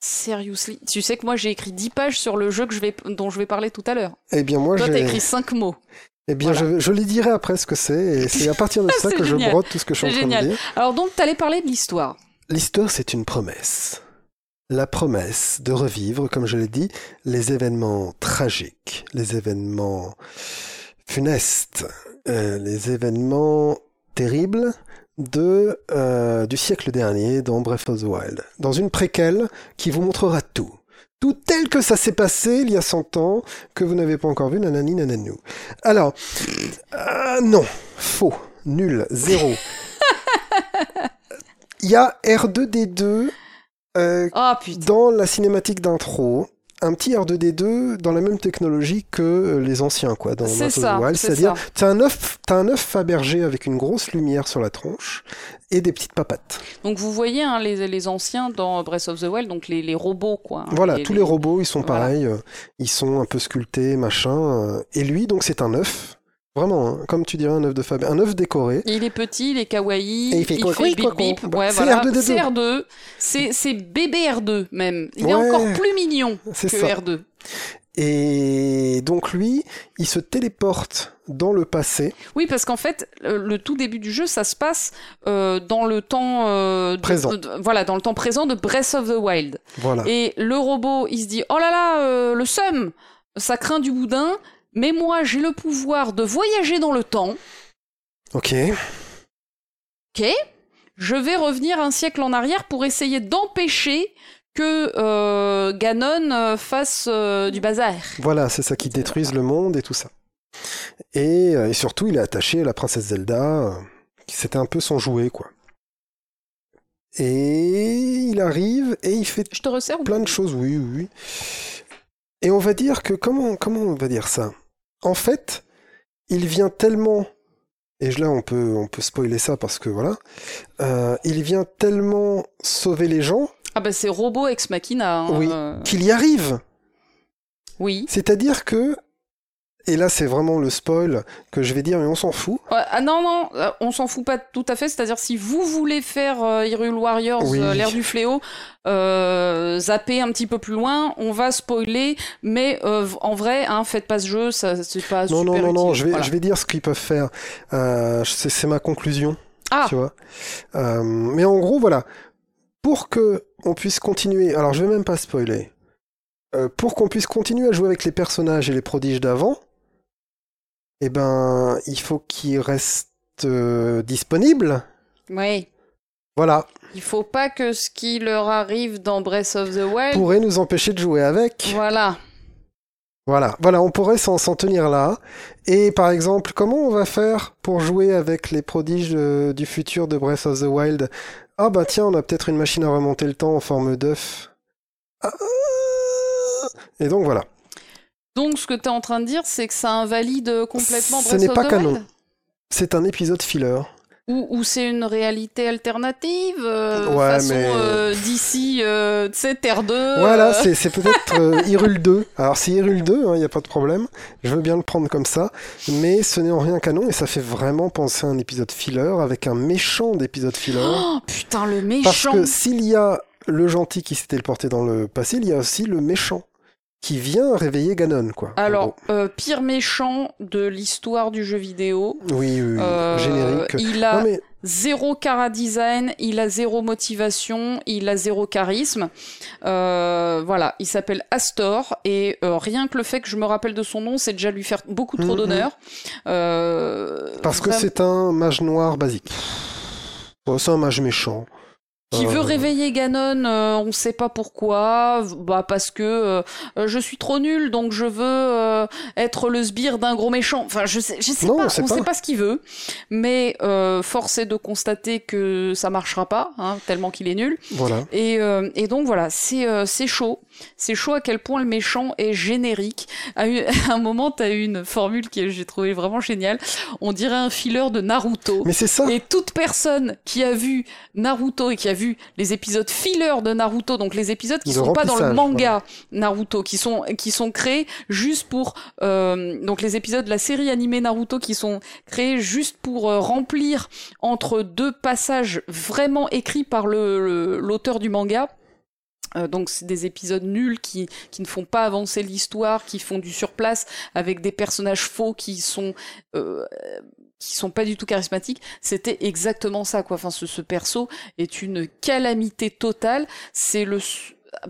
B: Seriously. Tu sais que moi, j'ai écrit 10 pages sur le jeu que je vais, dont je vais parler tout à l'heure.
A: Eh bien, moi, j'ai.
B: écrit 5 mots.
A: Eh bien,
B: Voilà.
A: je, je les dirai après ce que c'est, et [LAUGHS] c'est à partir de ça que je brode tout ce que je suis en train de dire.
B: Alors, donc, t'allais parler de l'histoire.
A: L'histoire, c'est une promesse. La promesse de revivre, comme je l'ai dit, les événements tragiques, les événements funestes, euh, les événements terribles de, euh, du siècle dernier dans Breath of the Wild. Dans une préquelle qui vous montrera tout. Tout tel que ça s'est passé il y a 100 ans, que vous n'avez pas encore vu, nanani nananou. Alors, euh, non, faux, nul, zéro. [LAUGHS] Il y a R2D2 euh,
B: Ah, putain.
A: dans la cinématique d'intro. Un petit R2D2 dans la même technologie que euh, les anciens, quoi, dans
B: C'est ça,
A: C'est-à-dire, t'as un œuf, t'as un œuf Fabergé avec une grosse lumière sur la tronche et des petites papates.
B: Donc, vous voyez hein, les, les anciens dans Breath of the Wild, donc les, les robots, quoi. hein,
A: Voilà, tous les robots, ils sont
B: Voilà.
A: pareils, euh, ils sont un peu sculptés, machin. euh, et lui, donc, c'est un œuf, vraiment, hein, comme tu dirais un œuf de Fabergé, un œuf décoré.
B: Il est petit, il est kawaii,
A: Et il fait quoi, quoi,
B: bip bip. Ouais,
A: c'est
B: voilà.
A: R2D2.
B: C'est R2. C'est c'est bébé R2 même. Il est encore plus mignon que
A: ça.
B: R2.
A: Et donc lui, il se téléporte dans le passé.
B: Oui, parce qu'en fait, le, le tout début du jeu, ça se passe euh, dans le temps euh, de-
A: Présent.
B: de- voilà, dans le temps présent de Breath of the Wild.
A: Voilà.
B: Et le robot, il se dit Oh là là, euh, le seum, ça craint du boudin. Mais moi, j'ai le pouvoir de voyager dans le temps.
A: Ok.
B: Ok. Je vais revenir un siècle en arrière pour essayer d'empêcher que euh, Ganon euh, fasse euh, du bazar.
A: Voilà, c'est ça qui détruise le monde et tout ça. Et, et surtout, il est attaché à la princesse Zelda, qui c'était un peu son jouet, quoi. Et il arrive et il fait
B: Je te resserre
A: plein de choses, oui, oui. oui. Et on va dire que, comment, comment on va dire ça? En fait, il vient tellement, et là on peut, on peut spoiler ça parce que voilà, euh, il vient tellement sauver les gens
B: Ah bah c'est Robot Ex Machina. hein,
A: Oui.
B: euh,
A: qu'il y arrive.
B: oui.
A: C'est-à-dire que, et là c'est vraiment le spoil que je vais dire, mais on s'en fout.
B: Ouais, ah non, non, euh, on s'en fout pas tout à fait. C'est-à-dire, si vous voulez faire euh, Hyrule Warriors,
A: Oui.
B: euh, l'ère du fléau, euh, zapper un petit peu plus loin, on va spoiler. Mais euh, en vrai, hein, faites pas ce jeu, ça c'est pas
A: Non,
B: super
A: non, non, non, je vais,
B: Voilà.
A: je vais dire ce qu'ils peuvent faire. C'est ma conclusion.
B: Ah.
A: Tu vois. Mais en gros, voilà. Pour que on puisse continuer, alors je vais même pas spoiler. Pour qu'on puisse continuer à jouer avec les personnages et les prodiges d'avant, eh ben, il faut qu'ils restent euh, disponibles.
B: Oui.
A: Voilà.
B: Il faut pas que ce qui leur arrive dans Breath of the Wild.
A: Pourrait nous empêcher de jouer avec.
B: Voilà.
A: Voilà, voilà, on pourrait s'en tenir là. Et par exemple, comment on va faire pour jouer avec les prodiges euh, du futur de Breath of the Wild? Ah bah tiens, on a peut-être une machine à remonter le temps en forme d'œuf. Ah, et donc voilà.
B: Donc, ce que tu es en train de dire, c'est que ça invalide complètement
A: Ce n'est pas canon. C'est un épisode filler.
B: Ou, ou c'est une réalité alternative euh,
A: Ouais,
B: façon
A: mais-
B: euh, d'ici, euh, tu sais, Terre 2.
A: Voilà,
B: euh,
A: c'est c'est peut-être Hyrule 2. Alors c'est Hyrule 2, il n'y a pas de problème. Je veux bien le prendre comme ça. Mais ce n'est en rien canon et ça fait vraiment penser à un épisode filler avec un méchant d'épisode filler.
B: Oh putain, le
A: Parce
B: méchant.
A: que s'il y a le gentil qui s'est téléporté dans le passé, il y a aussi le méchant qui vient réveiller Ganon, quoi.
B: Alors, euh, pire méchant de l'histoire du jeu vidéo.
A: oui, oui, oui,
B: Euh,
A: générique.
B: Il a
A: Non, mais
B: zéro cara design, il a zéro motivation, il a zéro charisme. Euh, voilà, il s'appelle Astor et rien que le fait que je me rappelle de son nom, c'est déjà lui faire beaucoup trop
A: Mhm.
B: d'honneur.
A: Parce que c'est un mage noir basique. Bon, c'est un mage méchant.
B: Qui veut
A: Euh,
B: réveiller Ganon, euh, on sait pas pourquoi, bah parce que euh, euh, je suis trop nul, donc je veux euh, être le sbire d'un gros méchant. Enfin, je sais, je sais
A: Non,
B: pas,
A: on pas.
B: sait pas ce qu'il veut, mais euh, force est de constater que ça marchera pas, hein, tellement qu'il est nul.
A: Voilà.
B: Et, euh, et donc voilà, c'est euh, c'est chaud, c'est chaud à quel point le méchant est générique. À, une- [LAUGHS] à un moment, t'as eu une formule que j'ai trouvé vraiment géniale. On dirait un filler de Naruto.
A: Mais c'est ça.
B: Et toute personne qui a vu Naruto et qui a vu les épisodes filler de Naruto, donc les épisodes qui
A: De
B: sont pas dans le manga Naruto, qui sont qui sont créés juste pour euh, donc les épisodes de la série animée Naruto qui sont créés juste pour euh, remplir entre deux passages vraiment écrits par le le- l'auteur du manga. Euh, donc c'est des épisodes nuls qui, qui ne font pas avancer l'histoire, qui font du surplace avec des personnages faux qui sont euh, qui sont pas du tout charismatiques. C'était exactement ça quoi. Enfin ce, ce perso est une calamité totale. C'est le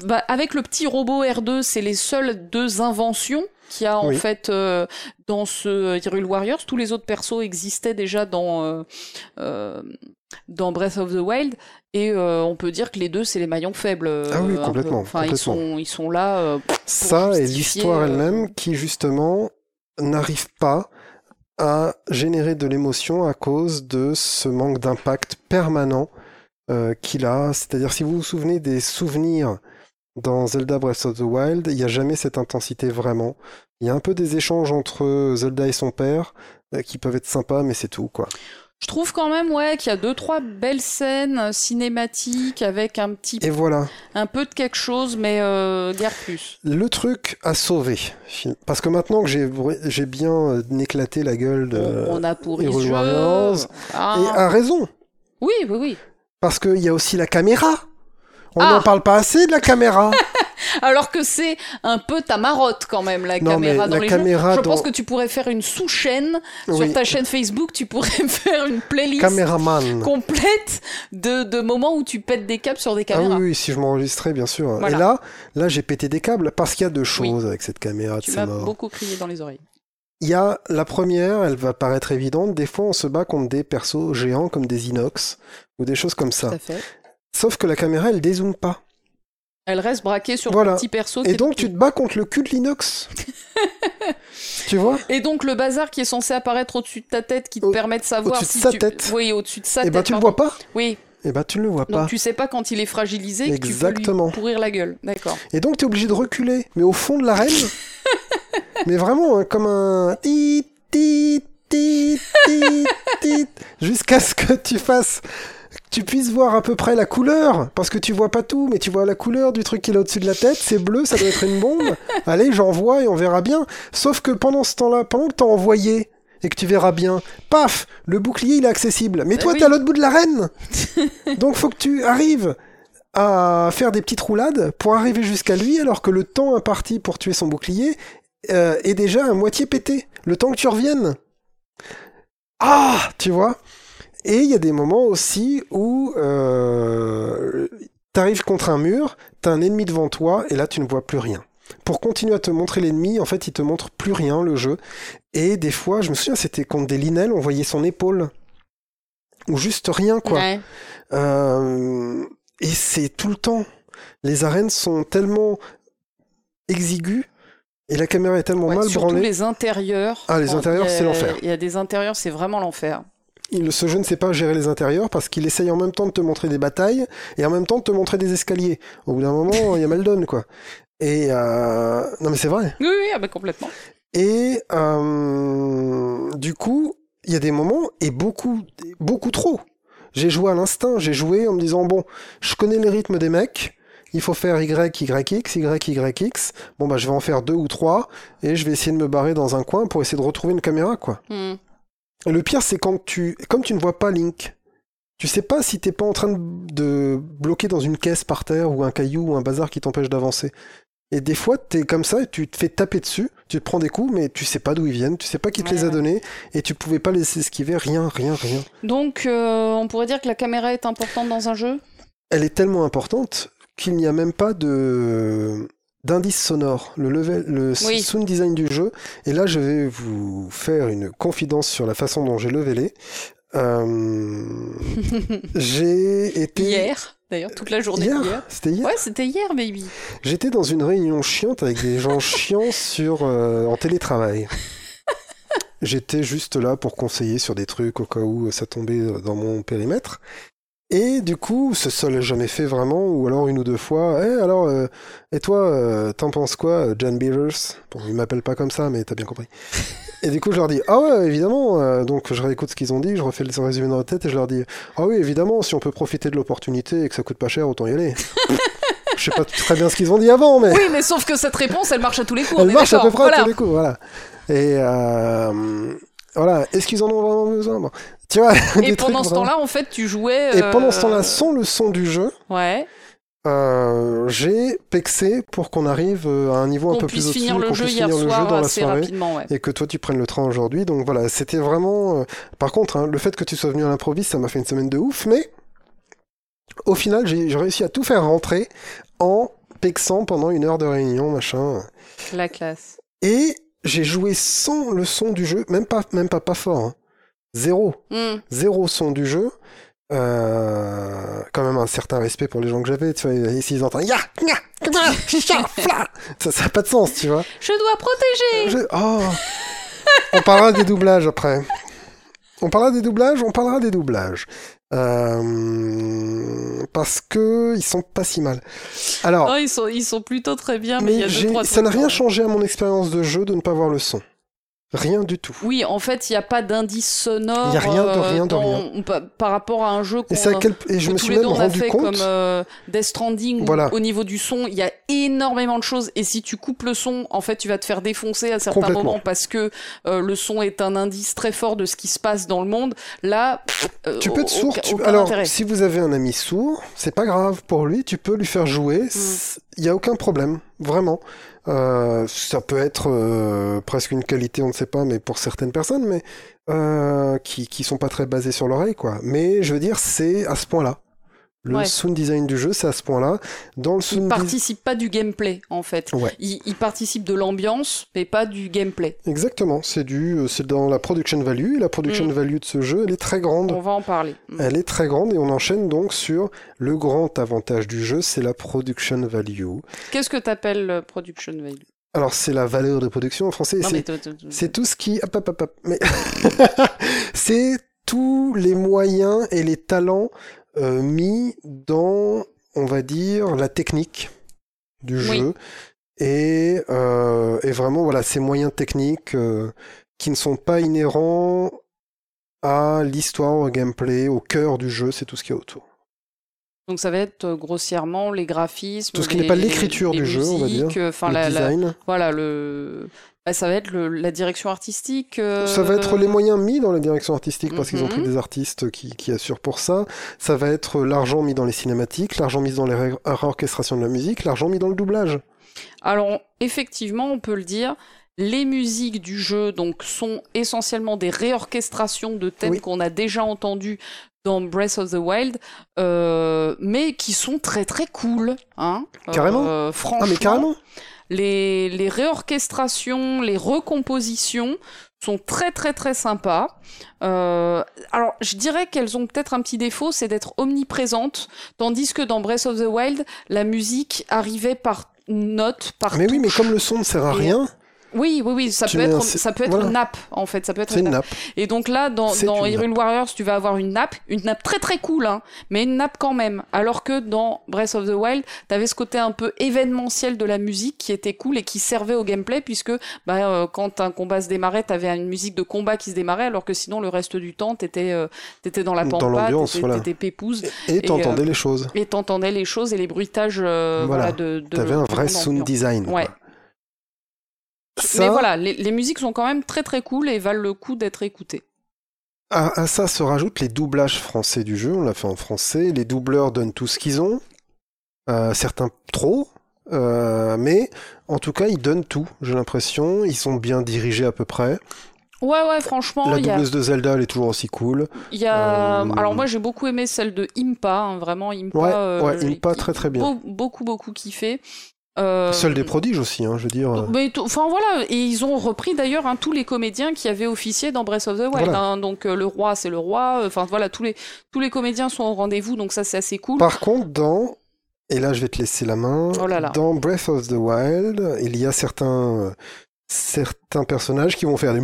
B: bah, avec le petit robot R2, c'est les seules deux inventions qu'il y a en fait euh, dans ce Hyrule Warriors. Tous les autres persos existaient déjà dans euh, euh, dans Breath of the Wild et on peut dire que les deux c'est les maillons faibles.
A: Ah oui, complètement,
B: Enfin ils sont ils sont là.
A: Ça et l'histoire elle-même qui justement n'arrive pas à générer de l'émotion à cause de ce manque d'impact permanent euh, qu'il a. C'est-à-dire si vous vous souvenez des souvenirs dans Zelda Breath of the Wild, il n'y a jamais cette intensité vraiment. Il y a un peu des échanges entre Zelda et son père euh, qui peuvent être sympas, mais c'est tout quoi.
B: Je trouve quand même ouais qu'il y a deux trois belles scènes cinématiques avec un petit
A: Et voilà,
B: un peu de quelque chose mais euh, guère plus.
A: le truc à sauver. Parce que maintenant que j'ai j'ai bien euh, éclaté la gueule de...
B: on, on a pourri jeu.
A: Warriors.
B: Ah.
A: Et à raison,
B: Oui oui oui.
A: parce qu'il y a aussi la caméra. On
B: Ah.
A: n'en parle pas assez de la caméra. [LAUGHS]
B: Alors que c'est un peu ta marotte quand même, la
A: Non,
B: caméra dans
A: la
B: les
A: caméra
B: jeux. Je
A: dans-
B: pense que tu pourrais faire une sous-chaîne sur ta chaîne Facebook, tu pourrais [LAUGHS] faire une playlist
A: Caméraman.
B: complète de, de moments où tu pètes des câbles sur des
A: Ah
B: caméras.
A: oui, oui, si je m'enregistrais, bien sûr.
B: Voilà.
A: Et là, là j'ai pété des câbles parce qu'il y a deux choses avec cette caméra
B: Tu m'as beaucoup crié dans les oreilles.
A: Il y a la première, elle va paraître évidente. Des fois, on se bat contre des persos géants comme des inox ou des choses comme
B: Tout
A: ça.
B: à fait.
A: Sauf que la caméra, elle dézoome pas.
B: Elle reste braquée sur
A: Voilà.
B: ton petit perso.
A: Et donc, tu te bats contre le cul de l'inox. [LAUGHS] tu vois
B: Et donc le bazar qui est censé apparaître au-dessus de ta tête, qui te
A: Au-
B: permet de savoir
A: au-dessus de
B: si
A: sa
B: tu...
A: tête.
B: Oui, au-dessus de sa
A: Et
B: tête.
A: ben, tu le vois pas.
B: Oui.
A: Et ben, tu ne le vois
B: Donc
A: pas.
B: tu sais pas quand il est fragilisé que tu peux
A: Exactement.
B: lui pourrir la gueule. D'accord.
A: Et donc, tu es obligé de reculer. Mais au fond de l'arène. [LAUGHS] mais vraiment, hein, comme un. [LAUGHS] Jusqu'à ce que tu fasses. Tu puisses voir à peu près la couleur, parce que tu vois pas tout, mais tu vois la couleur du truc qui est là au-dessus de la tête, c'est bleu, ça doit être une bombe. [LAUGHS] Allez, j'envoie et on verra bien. Sauf que pendant ce temps-là, pendant que t'as envoyé et que tu verras bien, paf, le bouclier il est accessible. Mais
B: Bah
A: toi,
B: oui.
A: t'es à l'autre bout de l'arène. [LAUGHS] Donc faut que tu arrives à faire des petites roulades pour arriver jusqu'à lui, alors que le temps imparti pour tuer son bouclier euh, est déjà à moitié pété. Le temps que tu reviennes. Ah, tu vois? Et il y a des moments aussi où euh, t'arrives contre un mur, t'as un ennemi devant toi, et là tu ne vois plus rien. Pour continuer à te montrer l'ennemi, en fait, il te montre plus rien, le jeu. Et des fois, je me souviens, c'était contre des linelles, on voyait son épaule. Ou juste rien, quoi.
B: Ouais.
A: Euh, et c'est tout le temps. Les arènes sont tellement exiguës et la caméra est tellement
B: Ouais,
A: mal
B: surtout
A: branlée.
B: les intérieurs.
A: Ah, les intérieurs, c'est l'enfer.
B: Il y a des intérieurs, c'est vraiment l'enfer.
A: Il- ce jeu ne sait pas gérer les intérieurs parce qu'il essaye en même temps de te montrer des batailles et en même temps de te montrer des escaliers. Au bout d'un moment, il y a mal donne, quoi. Et euh... non, mais c'est vrai.
B: Oui, oui, ah bah, complètement.
A: Et euh, du coup, il y a des moments et beaucoup, beaucoup trop. J'ai joué à l'instinct, j'ai joué en me disant bon, je connais les rythmes des mecs. Il faut faire Y, Y, X, Y, Y, X. Bon, bah, je vais en faire deux ou trois et je vais essayer de me barrer dans un coin pour essayer de retrouver une caméra, quoi.
B: Hmm.
A: Le pire, c'est quand tu, comme tu ne vois pas Link, tu sais pas si t'es pas en train de, de bloquer dans une caisse par terre ou un caillou ou un bazar qui t'empêche d'avancer. Et des fois, t'es comme ça et tu te fais taper dessus, tu te prends des coups, mais tu sais pas d'où ils viennent, tu sais pas qui te
B: Ouais,
A: les a donnés et tu pouvais pas les esquiver, rien, rien, rien.
B: Donc, euh, on pourrait dire que la caméra est importante dans un jeu?
A: Elle est tellement importante qu'il n'y a même pas de d'indice sonore, le level, le
B: Oui.
A: sound design du jeu. Et là, je vais vous faire une confidence sur la façon dont j'ai levelé. Euh, [LAUGHS] j'ai été
B: Hier, d'ailleurs, toute la journée
A: hier,
B: d'hier.
A: c'était hier.
B: Ouais, c'était hier, baby.
A: J'étais dans une réunion chiante avec des gens [LAUGHS] chiants sur euh, en télétravail. [LAUGHS] J'étais juste là pour conseiller sur des trucs au cas où ça tombait euh, dans mon périmètre. Et du coup, ce ça l'a jamais fait vraiment, ou alors une ou deux fois. Eh, alors, euh, et toi, euh, t'en penses quoi, euh, John Beavers? Bon, ils m'appellent pas comme ça, mais t'as bien compris. Et du coup, je leur dis, ah ouais, évidemment. euh, donc, je réécoute ce qu'ils ont dit, je refais le résumé dans la tête et je leur dis, ah oui, évidemment, si on peut profiter de l'opportunité et que ça coûte pas cher, autant y aller. [LAUGHS] je sais pas très bien ce qu'ils ont dit avant, mais.
B: Oui, mais sauf que cette réponse, elle marche à tous les coups. on
A: Elle
B: est
A: marche à peu près
B: Voilà.
A: à tous les coups, voilà. Et euh, voilà, est-ce qu'ils en ont vraiment besoin? Bon, Tu vois, [LAUGHS]
B: Et pendant ce
A: vraiment-
B: temps-là, en fait, tu jouais.
A: Et
B: euh,
A: pendant ce temps-là, sans le son du jeu,
B: Ouais.
A: euh, j'ai pexé pour qu'on arrive euh, à un niveau un peu plus au-dessus,
B: finir le jeu hier
A: dans la soirée.
B: ouais.
A: Et que toi tu prennes le train aujourd'hui, donc voilà, c'était vraiment. Par contre, hein, le fait que tu sois venu à l'improviste, ça m'a fait une semaine de ouf, mais au final, j'ai j'ai réussi à tout faire rentrer en pexant pendant une heure de réunion, machin.
B: La classe.
A: Et j'ai joué sans le son du jeu, même pas, même pas, pas fort. hein. Zéro.
B: Hmm.
A: Zéro son du jeu. Euh, quand même un certain respect pour les gens que j'avais, tu vois, ici ils entendent ya, ya, ça, ça a pas de sens, tu vois.
B: Je dois protéger
A: Je- Oh. On parlera des doublages après. On parlera des doublages, on parlera des doublages. Euh, parce que ils sont pas si mal. Alors,
B: ils, sont, ils sont plutôt très bien, mais, il y a deux,
A: j'ai-
B: trois
A: ça n'a rien
B: hein.
A: changé à mon expérience de jeu de ne pas voir le son. Rien du tout.
B: Oui, en fait, il n'y a pas d'indice sonore.
A: Il y a rien de
B: euh,
A: rien de
B: dans- pa- Par rapport à un jeu qu'on
A: Et, c'est à
B: a-
A: quel... et je me suis même rendu
B: fait
A: compte.
B: comme euh, Death Stranding
A: Voilà.
B: au niveau du son il y a énormément de choses et si tu coupes le son en fait tu vas te faire défoncer à certains moments parce que euh, le son est un indice très fort de ce qui se passe dans le monde là euh,
A: Tu peux être sourd. tu- Alors,
B: intérêt.
A: si vous avez un ami sourd, c'est pas grave pour lui. Tu peux lui faire jouer.
B: Mm.
A: Il y a aucun problème, vraiment. Euh, ça peut être euh, presque une qualité, on ne sait pas, mais pour certaines personnes, mais euh, qui qui sont pas très basées sur l'oreille, quoi. Mais je veux dire, c'est à ce point-là. Le
B: Ouais.
A: sound design du jeu, c'est à ce point-là. Dans le
B: Il
A: sound design,
B: participe pas du gameplay, en fait.
A: Ouais.
B: Il, il participe de l'ambiance, mais pas du gameplay.
A: exactement, c'est du, euh, c'est dans la production value. Et la production
B: Mm.
A: value de ce jeu, elle est très grande.
B: On va en parler. Mm.
A: Elle est très grande et on enchaîne donc sur le grand avantage du jeu, c'est la production value.
B: Qu'est-ce que t'appelles euh, production value?
A: Alors c'est la valeur de production en français. C'est- tout ce qui. hop, hop, hop, hop. Mais [LAUGHS] c'est tous les moyens et les talents euh, mis dans, on va dire, la technique du
B: Oui.
A: jeu. Et, euh, et vraiment, voilà, ces moyens techniques euh, qui ne sont pas inhérents à l'histoire, au gameplay, au cœur du jeu, c'est tout ce qu'il y a autour.
B: Donc ça va être euh, grossièrement les graphismes,
A: Tout ce qui n'est pas l'écriture du jeu, on va dire.
B: euh, Enfin,
A: le
B: la, la-
A: design.
B: voilà le. bah, ça va être le- la direction artistique. euh,
A: Ça va être les moyens mis dans la direction artistique parce qu'ils ont
B: Mhm.
A: pris des artistes qui, qui assurent pour ça. Ça va être l'argent mis dans les cinématiques, l'argent mis dans les ré- réorchestrations de la musique, l'argent mis dans le doublage.
B: Alors effectivement, on peut le dire. Les musiques du jeu donc sont essentiellement des réorchestrations de thèmes
A: Oui.
B: qu'on a déjà entendus dans Breath of the Wild, euh, mais qui sont très très cool. Hein
A: Carrément.
B: Euh, franchement,
A: Ah mais carrément
B: les, les réorchestrations, les recompositions sont très très très sympas. Euh, alors je dirais qu'elles ont peut-être un petit défaut, c'est d'être omniprésentes, tandis que dans Breath of the Wild, la musique arrivait par note, par
A: Mais oui, mais comme le son ne sert à
B: Et-
A: rien,
B: Oui, oui, oui, ça
A: Tu
B: peut être,
A: un-
B: ça peut être
A: voilà.
B: une nappe en fait, ça peut être une
A: une
B: nappe.
A: nappe.
B: Et donc là, dans, dans Hyrule Warriors, tu vas avoir une nappe, une nappe très très cool, hein, mais une nappe quand même. Alors que dans Breath of the Wild, t'avais ce côté un peu événementiel de la musique qui était cool et qui servait au gameplay, puisque bah, euh, quand un combat se démarrait, t'avais une musique de combat qui se démarrait, alors que sinon le reste du temps, t'étais euh, dans la
A: Dans
B: pampa,
A: l'ambiance,
B: t'étais
A: voilà.
B: pépouse,
A: Et t'entendais
B: euh,
A: les choses.
B: et t'entendais les choses et les bruitages euh,
A: Voilà.
B: voilà. de, de
A: T'avais un vrai sound design.
B: Ouais.
A: quoi.
B: Mais voilà, les, les musiques sont quand même très très cool et valent le coup d'être écoutées.
A: à, à ça se rajoutent les doublages français du jeu. On l'a fait en français. Les doubleurs donnent tout ce qu'ils ont. Euh, certains trop. Euh, mais en tout cas, ils donnent tout, j'ai l'impression. Ils sont bien dirigés à peu près.
B: Ouais, ouais, franchement,
A: La
B: a,
A: doubleuse de Zelda, elle est toujours aussi cool.
B: il y a...
A: Euh,
B: Alors moi, j'ai beaucoup aimé celle de Impa, hein, vraiment Impa.
A: Ouais, Impa, très, très bien.
B: beau- beaucoup, beaucoup kiffé. Euh,
A: Seul des prodiges aussi, hein, je veux dire. euh,
B: enfin voilà, et ils ont repris d'ailleurs hein, tous les comédiens qui avaient officié dans Breath of the Wild.
A: Voilà.
B: hein. donc euh, le roi, c'est le roi. euh, Enfin voilà, tous les tous les comédiens sont au rendez-vous, donc ça c'est assez cool.
A: Par contre, dans. Et là, je vais te laisser la main.
B: Oh là là.
A: Dans Breath of the Wild, il y a certains, certains personnages qui vont faire des.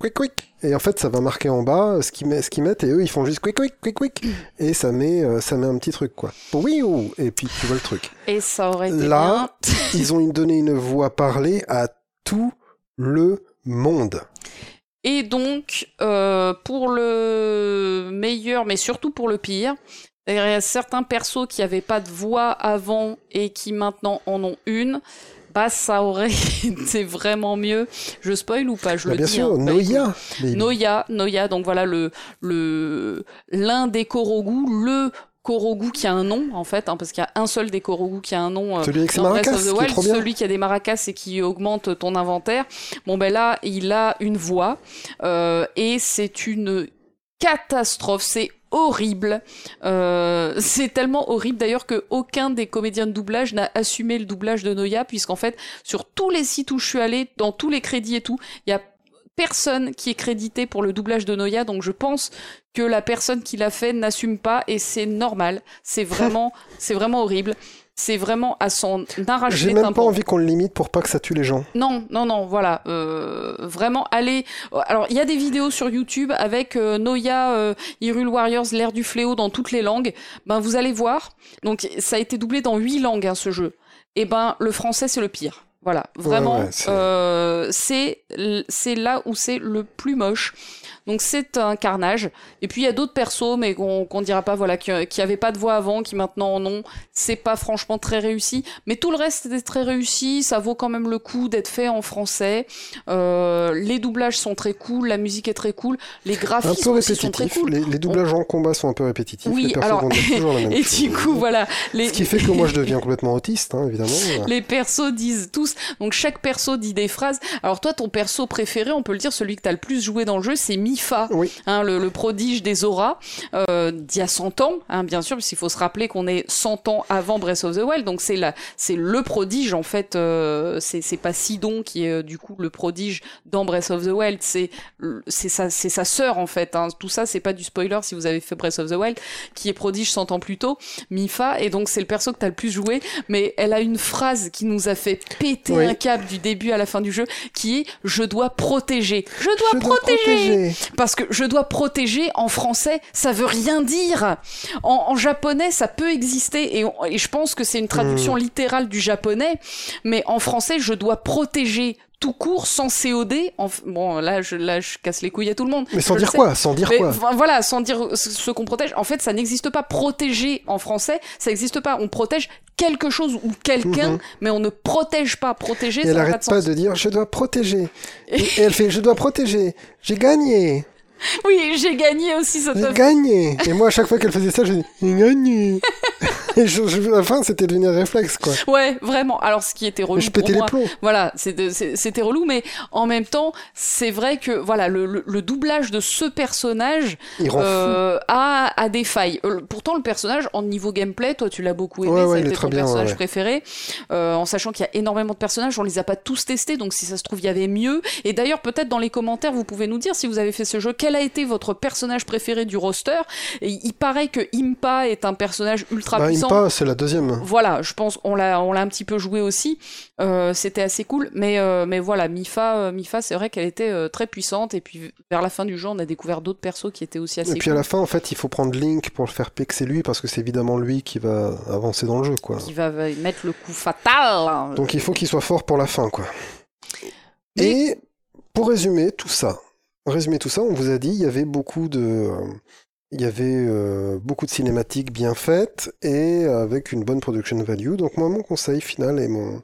A: Quick, quick. Et en fait, ça va marquer en bas ce qu'ils met- ce qu'ils mettent, et eux, ils font juste quick, quick, quick, quick. Et ça met, euh, ça met un petit truc, quoi. Oui, oh, et puis tu vois le truc.
B: Et ça aurait été
A: Là,
B: bien. [LAUGHS]
A: Ils ont donné une voix parlée à tout le monde.
B: Et donc, euh, pour le meilleur, mais surtout pour le pire, il y a certains persos qui n'avaient pas de voix avant et qui maintenant en ont une. Bah, ça aurait [LAUGHS] été vraiment mieux. Je spoil ou pas? Je
A: Bah,
B: le
A: bien
B: dis.
A: sûr,
B: hein. Bah. Noya, Noya, donc voilà le le l'un des Korogu, le Korogu qui a un nom en fait, hein, parce qu'il y a un seul des Korogu qui a un nom. euh,
A: Celui avec maracas,
B: of the
A: qui
B: Wild,
A: bien.
B: celui qui a des maracas et qui augmente ton inventaire. Bon ben là, il a une voix euh, et c'est une catastrophe. C'est horrible. Euh, c'est tellement horrible d'ailleurs que aucun des comédiens de doublage n'a assumé le doublage de Noya, puisqu'en fait, sur tous les sites où je suis allée, dans tous les crédits et tout, il y a personne qui est crédité pour le doublage de Noya, donc je pense que la personne qui l'a fait n'assume pas et c'est normal. C'est vraiment, c'est vraiment horrible. C'est vraiment à son arracher.
A: J'ai même pas envie qu'on le limite pour pas que ça tue les gens.
B: Non, non, non, voilà. Euh, vraiment, allez. Alors, il y a des vidéos sur YouTube avec euh, Noya, euh, Hyrule Warriors, l'ère du fléau dans toutes les langues. Ben, vous allez voir. Donc, ça a été doublé dans huit langues, hein, ce jeu. Et ben, le français, c'est le pire. Voilà, vraiment,
A: ouais, c'est-
B: euh, c'est c'est là où c'est le plus moche. Donc c'est un carnage. Et puis il y a d'autres persos, mais qu'on qu'on dira pas, voilà, qui, qui avaient pas de voix avant, qui maintenant en ont. C'est pas franchement très réussi. Mais tout le reste était très réussi. Ça vaut quand même le coup d'être fait en français. Euh, les doublages sont très cool, la musique est très cool, les graphismes aussi sont très cool.
A: Les, les doublages en combat sont un peu répétitifs.
B: Oui,
A: les persos
B: alors-
A: vont dire toujours la [LAUGHS] même
B: Et du coup, voilà, les,
A: Ce qui fait que moi je deviens complètement autiste, hein, évidemment. [LAUGHS]
B: les persos disent tous. Donc chaque perso dit des phrases. Alors toi, ton perso préféré, on peut le dire, celui que t'as le plus joué dans le jeu, c'est Mifa,
A: Oui.
B: hein, le, le prodige des auras, euh, d'il y a 100 ans, hein, bien sûr, parce qu'il faut se rappeler qu'on est 100 ans avant Breath of the Wild. Donc c'est c'est le prodige en fait. euh, c'est pas Sidon qui est euh, du coup le prodige dans Breath of the Wild. C'est sa sœur en fait. Hein. Tout ça, c'est pas du spoiler si vous avez fait Breath of the Wild, qui est prodige 100 ans plus tôt. Mifa, et donc c'est le perso que t'as le plus joué, mais elle a une phrase qui nous a fait péter
A: Oui.
B: un câble du début à la fin du jeu, qui est je dois protéger. Je dois
A: Je dois
B: protéger. Parce que je dois protéger en français, ça veut rien dire. En, en japonais, ça peut exister et, on- et je pense que c'est une traduction
A: Hmm.
B: littérale du japonais, mais en français, je dois protéger tout court sans COD. Bon, là je, là, je casse les couilles à tout le monde.
A: Mais sans
B: Je
A: dire quoi Sans dire
B: Mais
A: quoi
B: voilà, sans dire ce qu'on protège. En fait, ça n'existe pas. Protéger en français, ça n'existe pas. On protège quelque chose ou quelqu'un,
A: Mhm.
B: mais on ne protège pas. Protéger,
A: Et
B: ça
A: elle
B: n'a pas de
A: pas
B: sens.
A: de dire je dois protéger. Et, [LAUGHS] et elle fait je dois protéger. J'ai gagné. [LAUGHS]
B: Oui, j'ai gagné aussi cette
A: J'ai gagné. Et moi à chaque fois qu'elle faisait ça, je dis j'ai gagné. Et je, je- à la fin c'était devenu un réflexe quoi.
B: Ouais, vraiment. Alors, ce qui était relou
A: Mais je
B: pour
A: pétais les plombs.
B: voilà, c'était c'était relou, mais en même temps, c'est vrai que voilà, le, le- le doublage de ce personnage euh, a, a des failles. Euh, pourtant, le personnage, en niveau gameplay, toi, tu l'as beaucoup aimé,
A: Ouais, ouais, très
B: ton
A: bien,
B: personnage
A: ouais.
B: préféré, euh, en sachant qu'il y a énormément de personnages, on les a pas tous testés, donc si ça se trouve, il y avait mieux. Et d'ailleurs, peut-être dans les commentaires, vous pouvez nous dire si vous avez fait ce jeu, quel a été votre personnage préféré du roster. Et il paraît que Impa est un personnage ultra
A: Bah,
B: puissant.
A: Impa, c'est la deuxième.
B: Voilà, je pense on l'a on l'a un petit peu joué aussi. Euh, C'était assez cool, mais euh, mais voilà, Mifa, euh, Mifa, c'est vrai qu'elle était très puissante. Et puis vers la fin du jeu, on a découvert d'autres persos qui étaient aussi assez
A: Et puis à la fin, en fait, il faut prendre Link pour le faire pexer lui parce que c'est évidemment lui qui va avancer dans le jeu, quoi.
B: qui va mettre le coup fatal.
A: Donc il faut qu'il soit fort pour la fin, quoi. Et pour résumer tout ça, résumer tout ça, on vous a dit il y avait beaucoup de, euh, il y avait euh, beaucoup de cinématiques bien faites et avec une bonne production value. Donc moi, mon conseil final et mon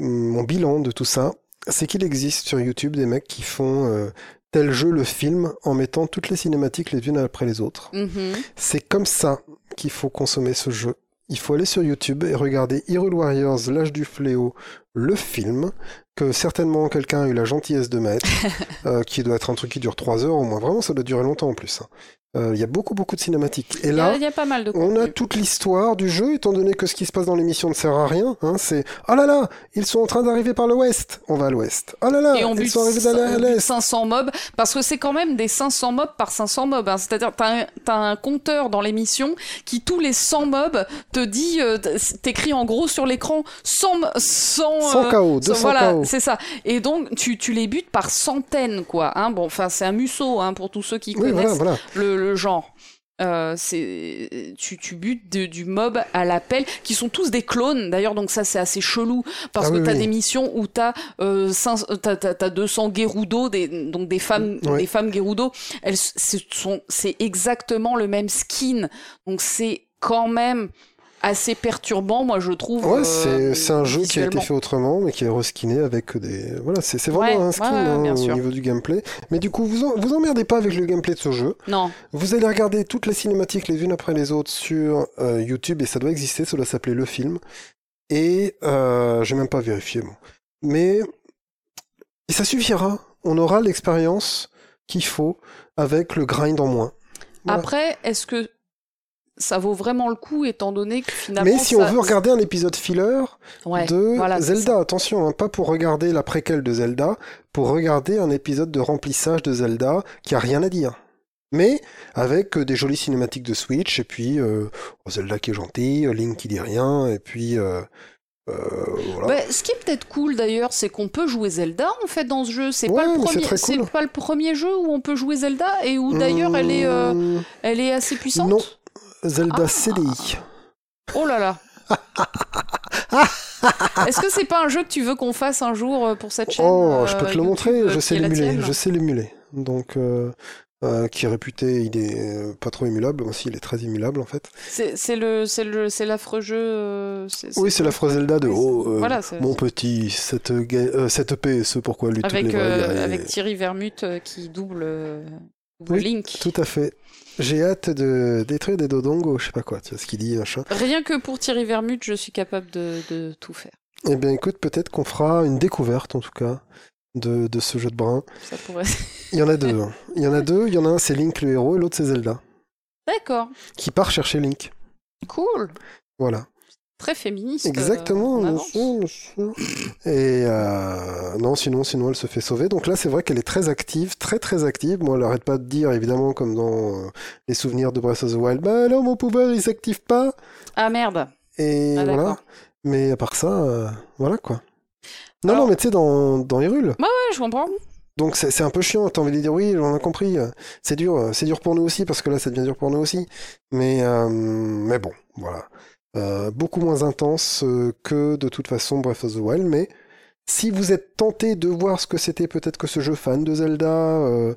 A: mon bilan de tout ça, c'est qu'il existe sur YouTube des mecs qui font euh, tel jeu le film en mettant toutes les cinématiques les unes après les autres.
B: Mhm.
A: C'est comme ça qu'il faut consommer ce jeu. Il faut aller sur YouTube et regarder Hyrule Warriors, l'âge du fléau, le film, que certainement quelqu'un a eu la gentillesse de mettre, [LAUGHS] euh, qui doit être un truc qui dure 3 heures au moins. Vraiment, ça doit durer longtemps en plus. Euh, Il y a beaucoup, beaucoup de cinématiques. Et
B: y,
A: là,
B: a, il y a pas mal de
A: on a toute l'histoire du jeu, étant donné que ce qui se passe dans l'émission ne sert à rien. Hein, c'est « Oh là là, ils sont en train d'arriver par l'ouest. On va à l'ouest. Oh là là,
B: Et on
A: ils sont arrivés d'aller à l'est.
B: 500 mobs parce que c'est quand même des 500 mobs par 500 mobs. hein. C'est-à-dire t'as un, t'as un compteur dans l'émission qui tous les 100 mobs te dit, euh, t'écris en gros sur l'écran 100, 100,
A: 100
B: euh,
A: KO,
B: So,
A: 200
B: voilà, c'est ça. Et donc, tu, tu les butes par centaines, quoi. Hein. Bon, enfin, c'est un musso, hein, pour tous ceux qui
A: Oui,
B: connaissent
A: voilà, voilà.
B: le, le genre. Euh, c'est tu, tu butes de- du mob à l'appel qui sont tous des clones d'ailleurs donc ça c'est assez chelou parce
A: Ah
B: que
A: oui,
B: t'as
A: oui.
B: des missions où t'as euh, t'as, t'as, t'as 200 Gerudo des, donc des femmes
A: Ouais.
B: des femmes Gerudo elles sont c'est exactement le même skin donc c'est quand même assez perturbant moi je trouve
A: Ouais,
B: euh,
A: c'est un jeu qui a été fait autrement, mais qui est reskiné avec des. Voilà, c'est vraiment
B: Ouais,
A: un skin
B: ouais,
A: hein, au
B: sûr.
A: niveau du gameplay. Mais du coup, vous en- vous emmerdez pas avec le gameplay de ce jeu.
B: non
A: Vous allez regarder toutes les cinématiques les unes après les autres sur euh, YouTube, et ça doit exister, ça doit s'appeler Le Film. Et euh, j'ai même pas vérifié, bon. Mais et ça suffira. On aura l'expérience qu'il faut avec le grind en moins. Voilà.
B: après est-ce que ça vaut vraiment le coup étant donné que finalement
A: Mais si
B: ça-
A: on veut regarder un épisode filler,
B: ouais,
A: de
B: voilà,
A: Zelda. Attention, hein, pas pour regarder la préquelle de Zelda, pour regarder un épisode de remplissage de Zelda qui a rien à dire. Mais avec euh, des jolies cinématiques de Switch, et puis euh, Zelda qui est gentil, euh, Link qui dit rien, et puis euh, euh, voilà.
B: Ce qui est peut-être cool d'ailleurs, c'est qu'on peut jouer Zelda en fait dans ce jeu. C'est
A: Ouais,
B: pas le premier,
A: très
B: c'est
A: cool.
B: pas le premier jeu où on peut jouer Zelda et où d'ailleurs elle est,
A: Hum,
B: elle est assez puissante?
A: Non. Zelda
B: Ah.
A: CDI.
B: Oh là là. [LAUGHS] Est-ce que c'est pas un jeu que tu veux qu'on fasse un jour euh, pour cette chaîne
A: Oh,
B: euh,
A: je peux te le montrer,
B: euh,
A: je sais l'émuler, je sais l'émuler. Donc, euh, euh, qui est réputé, il est euh, pas trop émulable. Aussi, il est très émulable en fait.
B: C'est c'est le, c'est le, c'est l'affreux jeu. euh,
A: Oui, c'est la phrase Zelda de Oh, euh,
B: voilà,
A: mon petit, cette, euh, cette épée, ce pourquoi lutte
B: avec,
A: les
B: euh, avec Thierry Vermut euh, qui double, euh, double
A: Oui,
B: Link.
A: Tout à fait. J'ai hâte de détruire des dodongos, je sais pas quoi, tu vois ce qu'il dit, machin.
B: Rien que pour Thierry Vermut, je suis capable de, de tout faire.
A: Eh bien, écoute, peut-être qu'on fera une découverte, en tout cas, de, de ce jeu de brin.
B: Ça pourrait. [LAUGHS]
A: Il y en a deux. hein. Il y en a deux. Il y en a un, c'est Link le héros, et l'autre, c'est Zelda,
B: D'accord,
A: qui part chercher Link.
B: cool,
A: Voilà.
B: Très féministe. euh,
A: Exactement. sûr. Et euh, non, sinon, sinon, elle se fait sauver. Donc là, c'est vrai qu'elle est très active, très très active. Moi, elle arrête pas de dire, évidemment, comme dans euh, les souvenirs de Breath of the Wild, bah alors mon pouvoir, il s'active pas.
B: Ah merde.
A: Et
B: Ah,
A: voilà. Mais à part ça, euh, voilà quoi. Non,
B: Alors-
A: non, mais tu sais, dans, dans Hyrule.
B: Ouais, je comprends.
A: Donc c'est c'est un peu chiant, t'as envie de dire oui, on a compris, euh, c'est dur, euh, c'est dur pour nous aussi, parce que là ça devient dur pour nous aussi. Mais, euh, mais bon, voilà. Euh, beaucoup moins intense euh, que de toute façon Breath of the Wild, mais si vous êtes tenté de voir ce que c'était peut-être que ce jeu fan de Zelda, euh,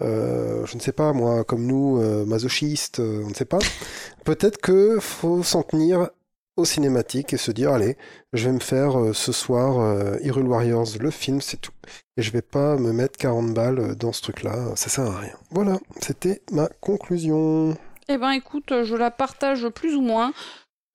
A: je ne sais pas moi, comme nous, masochistes, on ne sait pas, [LAUGHS] peut-être que faut s'en tenir aux cinématiques et se dire allez, je vais me faire ce soir Hyrule Warriors, le film, c'est tout. Et je vais pas me mettre 40 balles dans ce truc-là, ça sert à rien. Voilà, c'était ma conclusion.
B: Eh ben écoute, je la partage plus ou moins.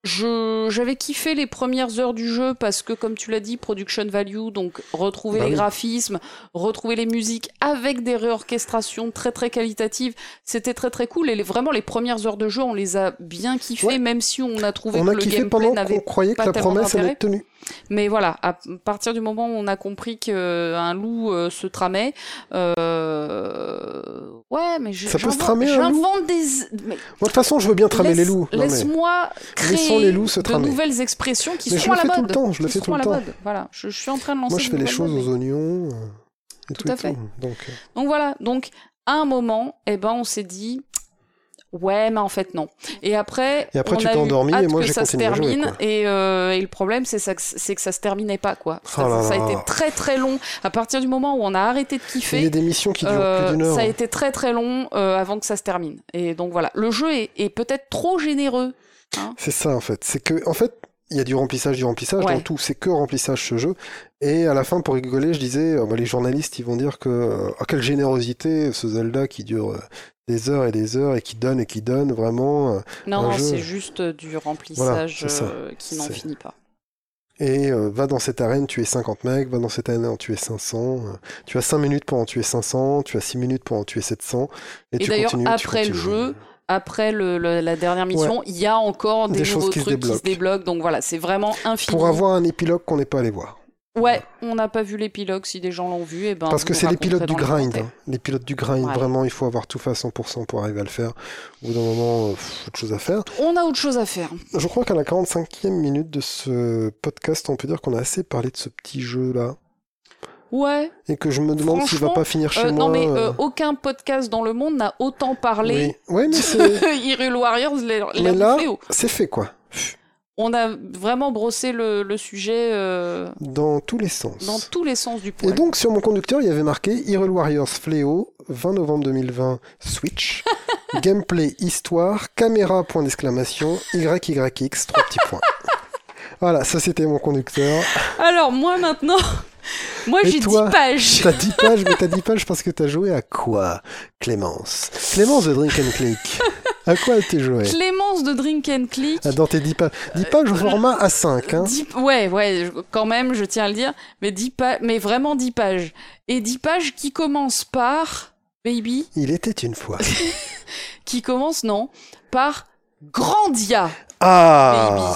B: Je j'avais kiffé les premières heures du jeu parce que comme tu l'as dit, production value, donc retrouver
A: Bah
B: les
A: oui.
B: graphismes, retrouver les musiques avec des réorchestrations très très qualitatives, c'était très très cool et les- vraiment les premières heures de jeu, on les a bien kiffées
A: Ouais.
B: même si on a trouvé
A: On
B: que
A: a
B: le gameplay
A: pendant qu'on
B: n'avait
A: croyait que
B: pas
A: la promesse allait
B: d'intérêt. Mais voilà, à partir du moment où on a compris qu'un loup euh, se tramait, euh, ouais, mais je-
A: Ça peut se tramer, un loup
B: des. mais
A: Moi, de toute façon, je veux bien tramer
B: laisse-
A: les loups. Mais-
B: Laisse-moi créer
A: les loups se
B: de nouvelles expressions qui
A: Mais je le
B: à la
A: fais tout
B: mode.
A: le temps, je le fais tout le temps.
B: mode. Voilà, je, je suis en train de lancer.
A: Moi, je fais les choses aux oignons. euh, et
B: Tout
A: tout,
B: à fait.
A: tout. Donc, euh,
B: Donc voilà, donc à un moment, eh ben, on s'est dit. Ouais, mais en fait non. Et après,
A: Et après,
B: on
A: tu t'es endormi, et moi,
B: que
A: j'ai
B: ça se
A: continué à jouer,
B: termine.
A: quoi.
B: et, euh, et le problème, c'est ça, que- c'est que ça se terminait pas, quoi. Ça,
A: Oh là
B: ça a
A: là.
B: été très très long. À partir du moment où on a arrêté de
A: il y
B: kiffer,
A: a des missions qui durent
B: euh,
A: plus d'une heure.
B: ça a été très très long euh, avant que ça se termine. Et donc voilà, le jeu est, est peut-être trop généreux.
A: C'est ça en fait. C'est que en fait, il y a du remplissage, du remplissage
B: Ouais.
A: dans tout. C'est que remplissage ce jeu. Et à la fin, pour rigoler, je disais, euh, bah, les journalistes, ils vont dire que euh, ah, quelle générosité ce Zelda qui dure euh, des heures et des heures et qui donne et qui donne vraiment.
B: Non, non, c'est juste du remplissage euh, qui n'en finit pas.
A: et euh, va dans cette arène, tu es 50 mecs, va dans cette arène, en tuer 500. euh, tu as 5 minutes pour en tuer 500, tu as 6 minutes pour en tuer 700. Et,
B: Et
A: tu
B: d'ailleurs,
A: tu
B: après le jeu, Après le, le- la dernière mission, il y a encore des,
A: Des choses
B: nouveaux
A: qui se
B: trucs qui se
A: débloquent.
B: Donc voilà, c'est vraiment infini.
A: Pour avoir un épilogue qu'on n'est pas allé voir.
B: Ouais, on n'a pas vu l'épilogue. Si des gens l'ont vu, et ben.
A: Parce que c'est les pilotes du
B: dans les
A: grind. hein. Les pilotes du grind,
B: Ouais.
A: vraiment, il faut avoir tout fait à 100% pour arriver à le faire. Au bout d'un moment, euh, pff, autre chose à faire.
B: On a autre chose à faire.
A: Je crois qu'à la 45e minute de ce podcast, on peut dire qu'on a assez parlé de ce petit jeu-là.
B: Ouais.
A: Et que je me demande s'il va pas finir chez
B: Euh,
A: moi.
B: non mais
A: euh,
B: euh, aucun podcast dans le monde n'a autant parlé
A: Oui, Ouais, mais
B: de [LAUGHS] Hyrule Warriors, l'ère
A: Mais là- c'est fait, quoi.
B: On a vraiment brossé le, le sujet euh,
A: Dans tous les sens.
B: dans tous les sens du
A: Et
B: poil.
A: donc, sur mon conducteur, il y avait marqué Hyrule Warriors Fléau, 20 novembre 2020, Switch. [LAUGHS] Gameplay, histoire, caméra, point d'exclamation, YYX, trois petits points. [LAUGHS] Voilà, ça c'était mon conducteur.
B: Alors moi maintenant, [LAUGHS] moi j'ai 10
A: toi
B: pages.
A: T'as 10 [LAUGHS] pages, mais t'as 10 pages parce que t'as joué à quoi, Clémence? Clémence de Drink and Click. À quoi t'es joué
B: Clémence de Drink and Click.
A: Ah, Dans tes 10 pages. 10 pages au format A5, hein.
B: 10 ouais, ouais, quand même, je tiens à le dire, mais 10 pages, mais vraiment 10 pages. Et 10 pages qui commencent par, baby,
A: Il était une fois. [LAUGHS]
B: qui commencent, non, par Grandia.
A: Ah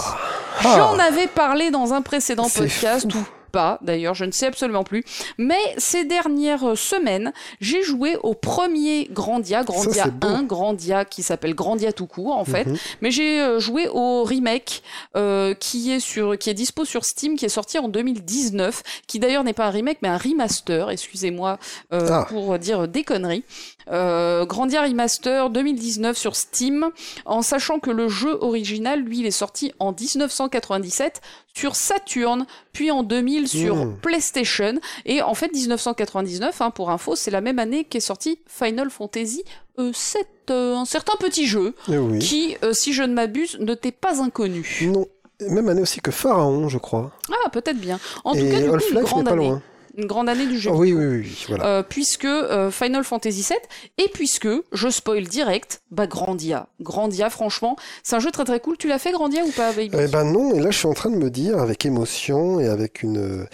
B: J'en
A: Ah
B: avais parlé dans un précédent podcast
A: fou.
B: ou pas, d'ailleurs, je ne sais absolument plus. Mais ces dernières semaines, j'ai joué au premier Grandia, Grandia
A: beau.
B: 1, Grandia qui s'appelle Grandia tout court en fait.
A: Mhm.
B: Mais j'ai euh, joué au remake euh, qui est sur qui est dispo sur Steam, qui est sorti en 2019, qui d'ailleurs n'est pas un remake mais un remaster. Excusez-moi euh,
A: Ah.
B: pour dire des conneries. Euh, Grandia Remaster 2019 sur Steam, en sachant que le jeu original, lui, il est sorti en 1997 sur Saturn, puis en 2000 sur
A: Mmh.
B: PlayStation. Et en fait, 1999, hein, pour info, c'est la même année qu'est sorti Final Fantasy euh, 7, euh, un certain petit jeu
A: Eh oui.
B: qui, euh, si je ne m'abuse, ne t'est pas inconnu.
A: Non. Même année aussi que Pharaon, je crois.
B: Ah, peut-être bien. En tout cas, du coup, une grande
A: pas
B: année.
A: loin.
B: Une grande année du jeu.
A: Ah oui, oui, oui, voilà.
B: Euh, puisque euh, Final Fantasy VII et puisque je spoil direct, bah Grandia, Grandia franchement, c'est un jeu très très cool. Tu l'as fait Grandia ou pas, baby?
A: Eh ben non, et là je suis en train de me dire avec émotion et avec une, euh,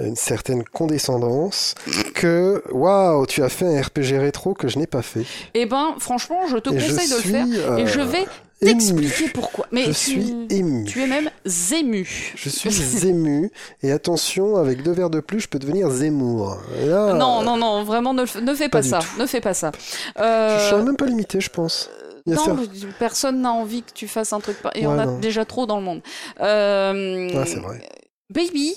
A: une certaine condescendance que waouh, tu as fait un RPG rétro que je n'ai pas fait.
B: Eh ben franchement, je te
A: et je
B: conseille de le faire
A: euh,
B: et je vais
A: ému.
B: T'expliquer pourquoi. Mais
A: Je
B: tu,
A: suis ému.
B: tu es même ému.
A: Je suis ému et attention, avec deux verres de plus, je peux devenir Zemmour. Là,
B: Non, non, non, vraiment ne, ne fais pas, ça.
A: tout.
B: Ne fais pas ça.
A: Je
B: Euh,
A: serais même pas limité, je pense. A
B: non, personne n'a envie que tu fasses un truc. Et on
A: Ouais,
B: a
A: non.
B: déjà trop dans le monde. Euh,
A: Ah, c'est vrai.
B: Baby,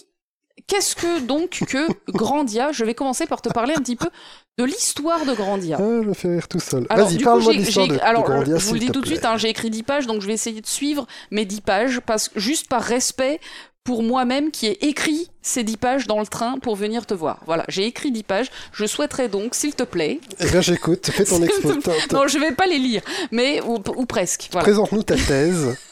B: qu'est-ce que donc que Grandia Je vais commencer par te parler un petit peu de l'histoire de Grandia.
A: Ah, je me fais rire tout seul. Vas-y, parle-moi de l'histoire de
B: alors,
A: Grandia,
B: je vous le dis tout de suite, hein, j'ai écrit 10 pages, donc je vais essayer de suivre mes 10 pages, parce juste par respect pour moi-même qui ai écrit ces 10 pages dans le train pour venir te voir. Voilà, j'ai écrit 10 pages. Je souhaiterais donc, s'il te plaît,
A: Eh bien, j'écoute. Fais ton [LAUGHS] expo.
B: non, je vais pas les lire, mais ou, ou presque. Voilà.
A: Présente-nous ta thèse. [LAUGHS]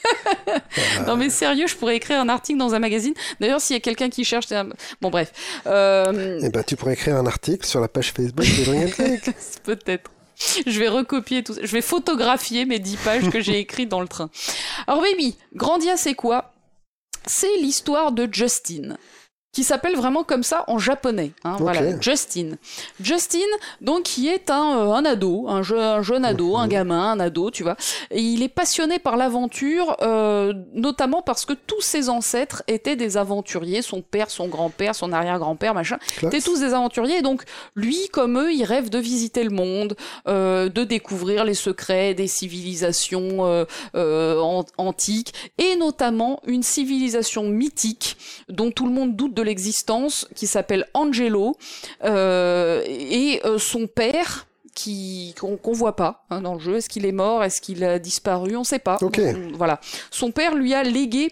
B: Non mais sérieux, je pourrais écrire un article dans un magazine. D'ailleurs, s'il y a quelqu'un qui cherche, un- bon bref, euh,
A: Eh ben, tu pourrais écrire un article sur la page Facebook de [LAUGHS]
B: peut-être. Je vais recopier tout ça. Je vais photographier mes 10 pages que j'ai écrites dans le train. Alors baby, Grandia c'est quoi? C'est l'histoire de Justin qui s'appelle vraiment comme ça en japonais. Hein. Voilà, Justin. Justin, donc, qui est un, euh, un ado, un, je- un jeune ado, un gamin, un ado, tu vois. Et il est passionné par l'aventure, euh, notamment parce que tous ses ancêtres étaient des aventuriers, son père, son grand-père, son arrière-grand-père, machin. Étaient tous des aventuriers. Et donc, lui, comme eux, il rêve de visiter le monde, euh, de découvrir les secrets des civilisations euh, euh, an- antiques, et notamment une civilisation mythique dont tout le monde doute de l'existence, qui s'appelle Angelo, euh, et euh, son père qui qu'on qu'on voit pas hein, dans le jeu. Est-ce qu'il est mort? Est-ce qu'il a disparu? On sait pas. On- Voilà. Son père lui a légué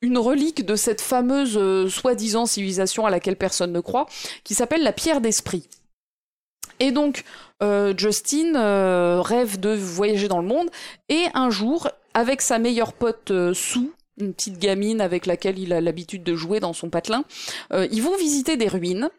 B: une relique de cette fameuse euh, soi-disant civilisation à laquelle personne ne croit, qui s'appelle la pierre d'esprit. Et donc, euh, Justin euh, rêve de voyager dans le monde, et un jour, avec sa meilleure pote Sue, une petite gamine avec laquelle il a l'habitude de jouer dans son patelin, euh, ils vont visiter des ruines,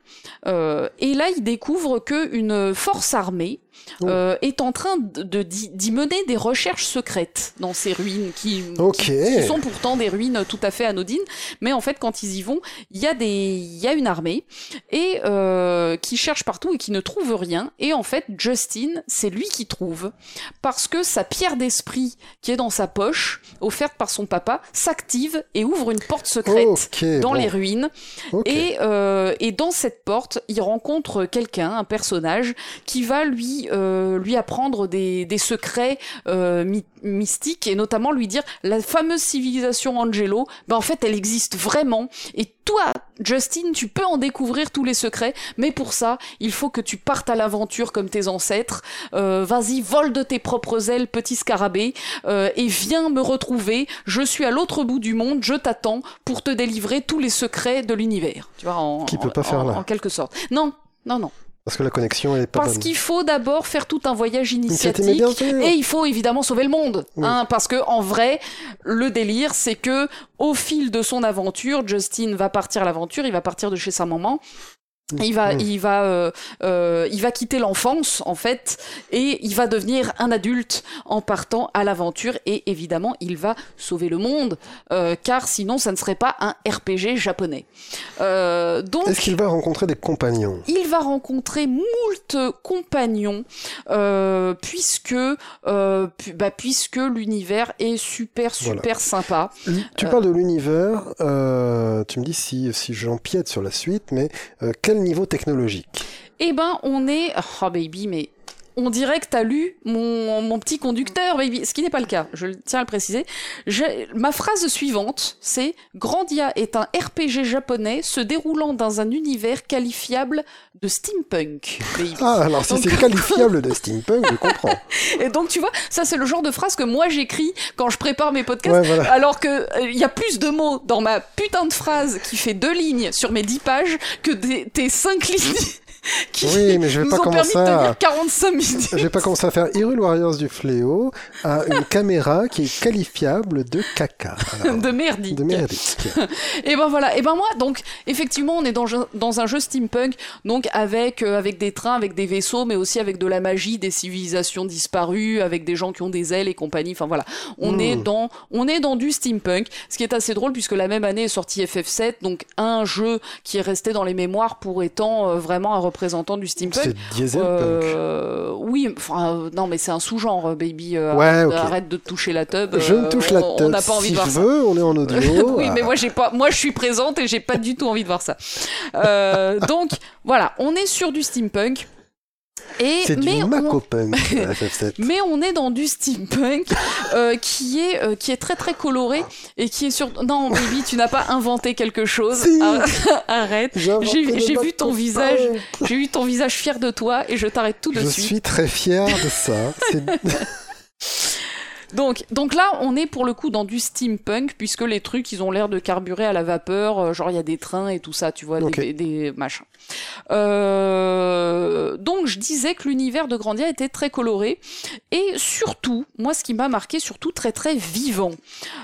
B: euh, et là, il découvre que une force armée
A: Oh.
B: euh, est en train d'y mener des recherches secrètes dans ces ruines qui,
A: Ok.
B: qui, qui sont pourtant des ruines tout à fait anodines, mais en fait, quand ils y vont, il y a des, il y a une armée et euh, qui cherche partout et qui ne trouve rien. Et en fait, Justin, c'est lui qui trouve parce que sa pierre d'esprit qui est dans sa poche, offerte par son papa, s'active et ouvre une porte secrète dans
A: bon.
B: les ruines. Et, euh, et dans cette porte, il rencontre quelqu'un, un personnage, qui va lui, euh, lui apprendre des, des secrets euh, my- mystiques et notamment lui dire la fameuse civilisation Angelo, ben en fait elle existe vraiment. Et toi, Justin, tu peux en découvrir tous les secrets, mais pour ça, il faut que tu partes à l'aventure comme tes ancêtres. Euh, Vas-y, vole de tes propres ailes, petit scarabée, euh, et viens me retrouver. Je suis à l'autre bout du monde, je t'attends pour te délivrer tous les secrets de l'univers. Tu vois, en,
A: Qui peut
B: en-
A: pas faire
B: en-
A: là.
B: en quelque sorte. Non, non, non.
A: Parce que la connexion, est pas
B: Parce qu'il faut d'abord faire tout un voyage initiatique. Et il faut évidemment sauver le monde,
A: Oui.
B: hein, parce que en vrai, le délire, c'est que au fil de son aventure, Justin va partir à l'aventure, il va partir de chez sa maman. Il va,
A: Mm.
B: il va, euh, euh, il va quitter l'enfance en fait, et il va devenir un adulte en partant à l'aventure. Et évidemment, il va sauver le monde, euh, car sinon, ça ne serait pas un RPG japonais. Donc,
A: Est-ce qu'il va rencontrer des compagnons?
B: Il va rencontrer moult compagnons puisque pu- bah, puisque l'univers est super super
A: Voilà.
B: sympa.
A: Tu parles de l'univers, tu me dis si, si j'empiète sur la suite, mais quel niveau technologique?
B: Eh ben on est oh baby mais on dirait que t'as lu mon, mon petit conducteur, baby. Ce qui n'est pas le cas, je tiens à le préciser. ma phrase suivante, c'est Grandia est un RPG japonais se déroulant dans un univers qualifiable de steampunk. Baby.
A: Ah, alors si c'est qualifiable de steampunk, je comprends. [LAUGHS]
B: Et donc, tu vois, ça c'est le genre de phrase que moi j'écris quand je prépare mes podcasts, alors que il euh, y a plus de mots dans ma putain de phrase qui fait deux lignes sur mes dix pages que des, tes cinq lignes [LAUGHS] qui oui, mais je vais pas commencer à... 45 minutes.
A: Je vais pas commencer à faire Hyrule Warriors du Fléau à une caméra qui est qualifiable de caca.
B: de merdique.
A: De merdique. [LAUGHS]
B: et ben voilà. Et ben moi, donc, effectivement, on est dans, dans un jeu steampunk, donc avec, euh, avec des trains, avec des vaisseaux, mais aussi avec de la magie, des civilisations disparues, avec des gens qui ont des ailes et compagnie. Enfin voilà. On est hmm. dans, on est dans du steampunk. Ce qui est assez drôle puisque la même année est sorti FF7, donc un jeu qui est resté dans les mémoires pour étant euh, vraiment un représentant du steampunk.
A: C'est. Euh,
B: oui, enfin euh, non, mais c'est un sous-genre, euh, baby.
A: ouais,
B: Arrête de toucher la tub.
A: Je ne touche la tub. On n'a pas envie de voir je veux, on est en audio. [LAUGHS]
B: oui, mais moi j'ai pas, moi je suis présente et j'ai pas du tout envie de voir ça. donc voilà, on est sur du steampunk.
A: C'est du macopunk, [LAUGHS]
B: mais on est dans du steampunk euh, qui est euh, qui est très très coloré et qui est sur. Non, baby, tu n'as pas inventé quelque chose. [LAUGHS] Arrête. J'ai vu ton visage. J'ai vu ton visage fier de toi et je t'arrête tout de
A: suite.
B: Je
A: suis très fier de ça. [LAUGHS]
B: Donc, donc là, on est pour le coup dans du steampunk, puisque les trucs, ils ont l'air de carburer à la vapeur, euh, genre il y a des trains et tout ça, tu vois, des, des, machins. Euh, donc je disais que l'univers de Grandia était très coloré, et surtout, moi ce qui m'a marqué, surtout très très vivant.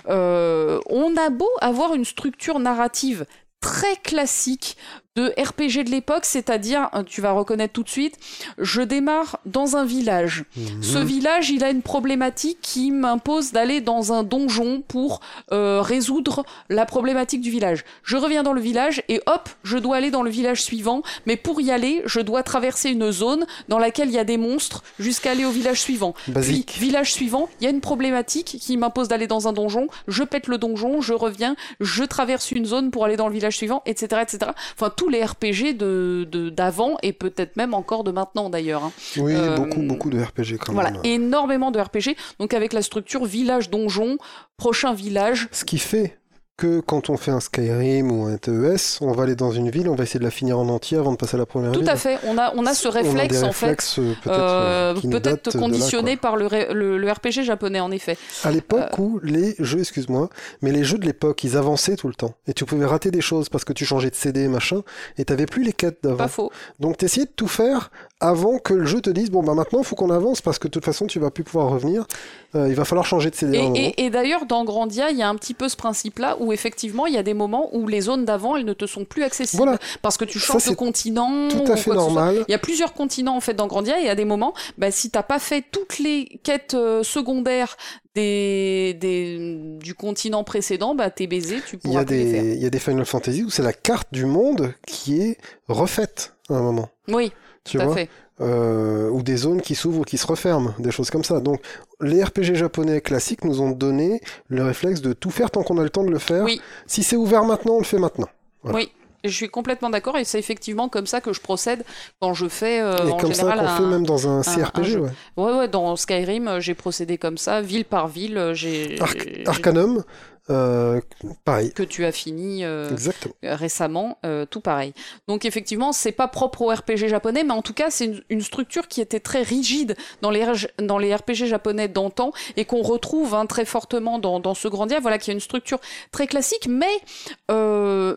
B: Euh, on a beau avoir une structure narrative très classique de RPG de l'époque, c'est-à-dire, euh, tu vas reconnaître tout de suite, je démarre dans un village. Mhm. Ce village, il a une problématique qui m'impose d'aller dans un donjon pour euh, résoudre la problématique du village. Je reviens dans le village et hop, je dois aller dans le village suivant, mais pour y aller, je dois traverser une zone dans laquelle il y a des monstres jusqu'à aller au village suivant. Puis, village suivant, il y a une problématique qui m'impose d'aller dans un donjon, je pète le donjon, je reviens, je traverse une zone pour aller dans le village suivant, etc., etc. Enfin, tout les RPG de d'avant et peut-être même encore de maintenant d'ailleurs. Hein.
A: Oui, euh, beaucoup beaucoup de RPG quand
B: même. Voilà, énormément de RPG. Donc avec la structure village donjon, prochain village.
A: Ce qui fait que quand on fait un Skyrim ou un TES, on va aller dans une ville, on va essayer de la finir en entier avant de passer à la première
B: Tout
A: ville.
B: Tout à fait, on a, on a ce réflexe en fait, peut-être peut conditionné par le, le, RPG japonais en effet.
A: À l'époque euh, où les jeux, excuse-moi, mais les jeux de l'époque, ils avançaient tout le temps. Et tu pouvais rater des choses parce que tu changeais de CD et machin, et t'avais plus les quêtes d'avant.
B: Pas faux.
A: Donc t'essayais de tout faire avant que le jeu te dise, bon bah maintenant il faut qu'on avance parce que de toute façon tu vas plus pouvoir revenir, euh, il va falloir changer de CD.
B: Et, et, et d'ailleurs dans Grandia, il y a un petit peu ce principe-là où effectivement il y a des moments où les zones d'avant elles ne te sont plus accessibles parce que tu changes de continent.
A: Tout à fait normal.
B: Il y a plusieurs continents en fait dans Grandia et à des moments, bah, si t'as pas fait toutes les quêtes euh, secondaires des, des, du continent précédent, bah t'es baisé, tu pourras
A: il y a des,
B: les faire.
A: Il y a des Final Fantasy où c'est la carte du monde qui est refaite à un moment.
B: Oui, tu vois fait.
A: Euh, ou des zones qui s'ouvrent ou qui se referment, des choses comme ça. Donc les RPG japonais classiques nous ont donné le réflexe de tout faire tant qu'on a le temps de le faire.
B: Oui.
A: Si c'est ouvert maintenant, on le fait maintenant.
B: Oui. Je suis complètement d'accord et c'est effectivement comme ça que je procède quand je fais euh,
A: et
B: en
A: comme
B: général
A: ça qu'on fait même dans un, CRPG, ouais.
B: ouais. Ouais, dans Skyrim, j'ai procédé comme ça, ville par ville. J'ai
A: Arcanum, euh, pareil.
B: Que tu as fini euh, récemment, euh, tout pareil. Donc effectivement, c'est pas propre au RPG japonais, mais en tout cas, c'est une, structure qui était très rigide dans les, dans les RPG japonais d'antan et qu'on retrouve hein, très fortement dans, dans ce Grandia. Voilà, qui a une structure très classique, mais,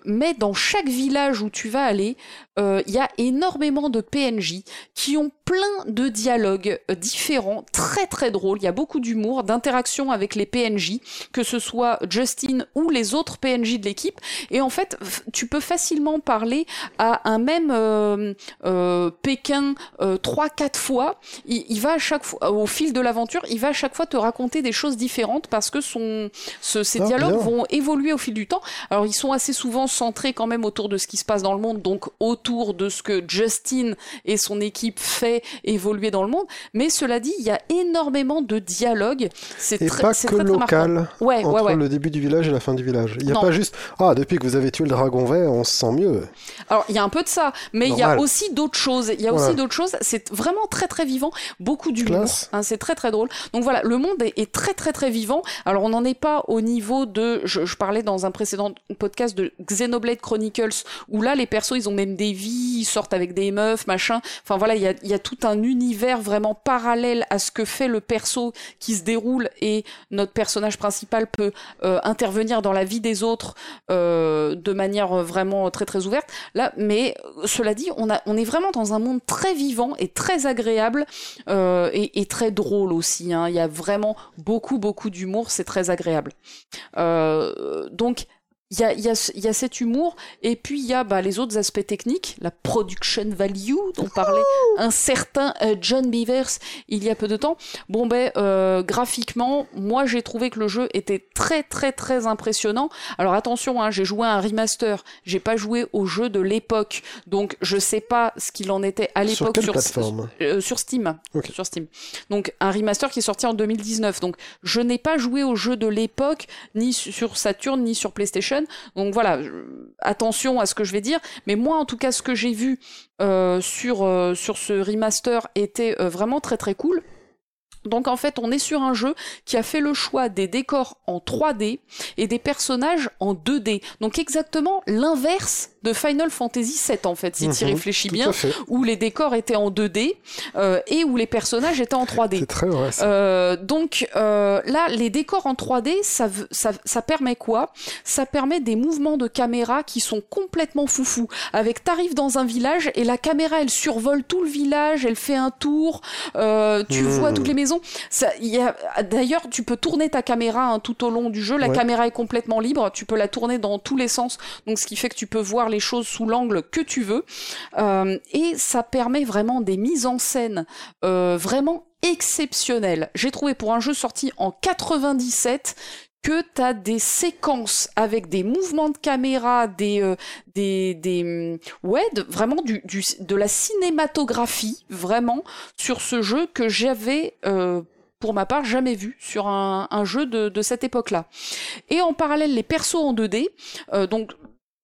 B: mais dans chaque village où tu vas aller, il y a énormément de PNJ qui ont plein de dialogues différents, très très drôles. Il y a beaucoup d'humour, d'interaction avec les PNJ, que ce soit Justin ou les autres PNJ de l'équipe. Et en fait, tu peux facilement parler à un même euh, euh, Pékin euh, trois, quatre fois. Il, va à chaque fois, au fil de l'aventure, il va à chaque fois te raconter des choses différentes parce que son, ces ah, dialogues vont évoluer au fil du temps. Alors ils sont assez souvent centrés quand même autour de ce qui se passe dans le monde, donc autour de ce que Justin et son équipe fait évoluer dans le monde. Mais cela dit, il y a énormément de dialogues.
A: C'est très, pas que local.
B: Ouais,
A: entre
B: ouais, ouais.
A: le début du village et la fin du village. Il n'y a
B: Non.
A: pas juste ah depuis que vous avez tué le dragon vert, on se sent mieux.
B: Alors, il y a un peu de ça, mais il y a aussi d'autres choses. Il y a aussi d'autres choses. C'est vraiment très très vivant, beaucoup d'humour. Hein, c'est très très drôle. Donc voilà, le monde est, est très très très vivant. Alors on n'en est pas au niveau de. Je, je parlais dans un précédent podcast de Xenoblade Chronicles où là les persos ils ont même des ils sortent avec des meufs, machin. Enfin voilà, il y a, tout un univers vraiment parallèle à ce que fait le perso qui se déroule et notre personnage principal peut euh, intervenir dans la vie des autres euh, de manière vraiment très très ouverte. Là, mais euh, cela dit, on, est vraiment dans un monde très vivant et très agréable et, très drôle aussi. hein. Il y a vraiment beaucoup beaucoup d'humour, c'est très agréable. Donc il y a, il y, a, y a cet humour et puis il y a bah, les autres aspects techniques, la production value dont parlait un certain euh, John Beavers il y a peu de temps. Bon ben euh, graphiquement, moi j'ai trouvé que le jeu était très très très impressionnant. Alors attention, hein, j'ai joué à un remaster, j'ai pas joué au jeu de l'époque, donc je sais pas ce qu'il en était à
A: Sur
B: l'époque sur,
A: plateforme?
B: euh, sur Steam. Sur Steam. Donc un remaster qui est sorti en 2019. Donc je n'ai pas joué au jeu de l'époque, ni su- sur Saturn, ni sur PlayStation. Donc voilà, attention à ce que je vais dire. Mais moi, en tout cas, ce que j'ai vu euh, sur, euh, sur ce remaster était euh, vraiment très très cool. Donc en fait, on est sur un jeu qui a fait le choix des décors en 3D et des personnages en 2D. Donc exactement l'inverse de Final Fantasy VII en fait, si tu y
A: Mhm,
B: réfléchis bien où les décors étaient en 2D euh, et où les personnages étaient en 3D.
A: C'est très vrai. ça.
B: Euh, donc euh, là, les décors en 3D, ça, ça, ça permet quoi? Ça permet des mouvements de caméra qui sont complètement foufous. Avec t'arrives dans un village et la caméra, elle survole tout le village, elle fait un tour, tu
A: Mmh.
B: vois toutes les maisons. Ça, il y a, d'ailleurs, tu peux tourner ta caméra hein, tout au long du jeu. La
A: Ouais.
B: caméra est complètement libre, tu peux la tourner dans tous les sens. Donc ce qui fait que tu peux voir les choses sous l'angle que tu veux. Euh, et ça permet vraiment des mises en scène euh, vraiment exceptionnelles. J'ai trouvé pour un jeu sorti en 97 que tu as des séquences avec des mouvements de caméra, des euh, des des hum, ouais, vraiment du, du de la cinématographie vraiment sur ce jeu que j'avais pour ma part jamais vu sur un, un jeu de, de cette époque-là. Et en parallèle, les persos en 2D, euh, donc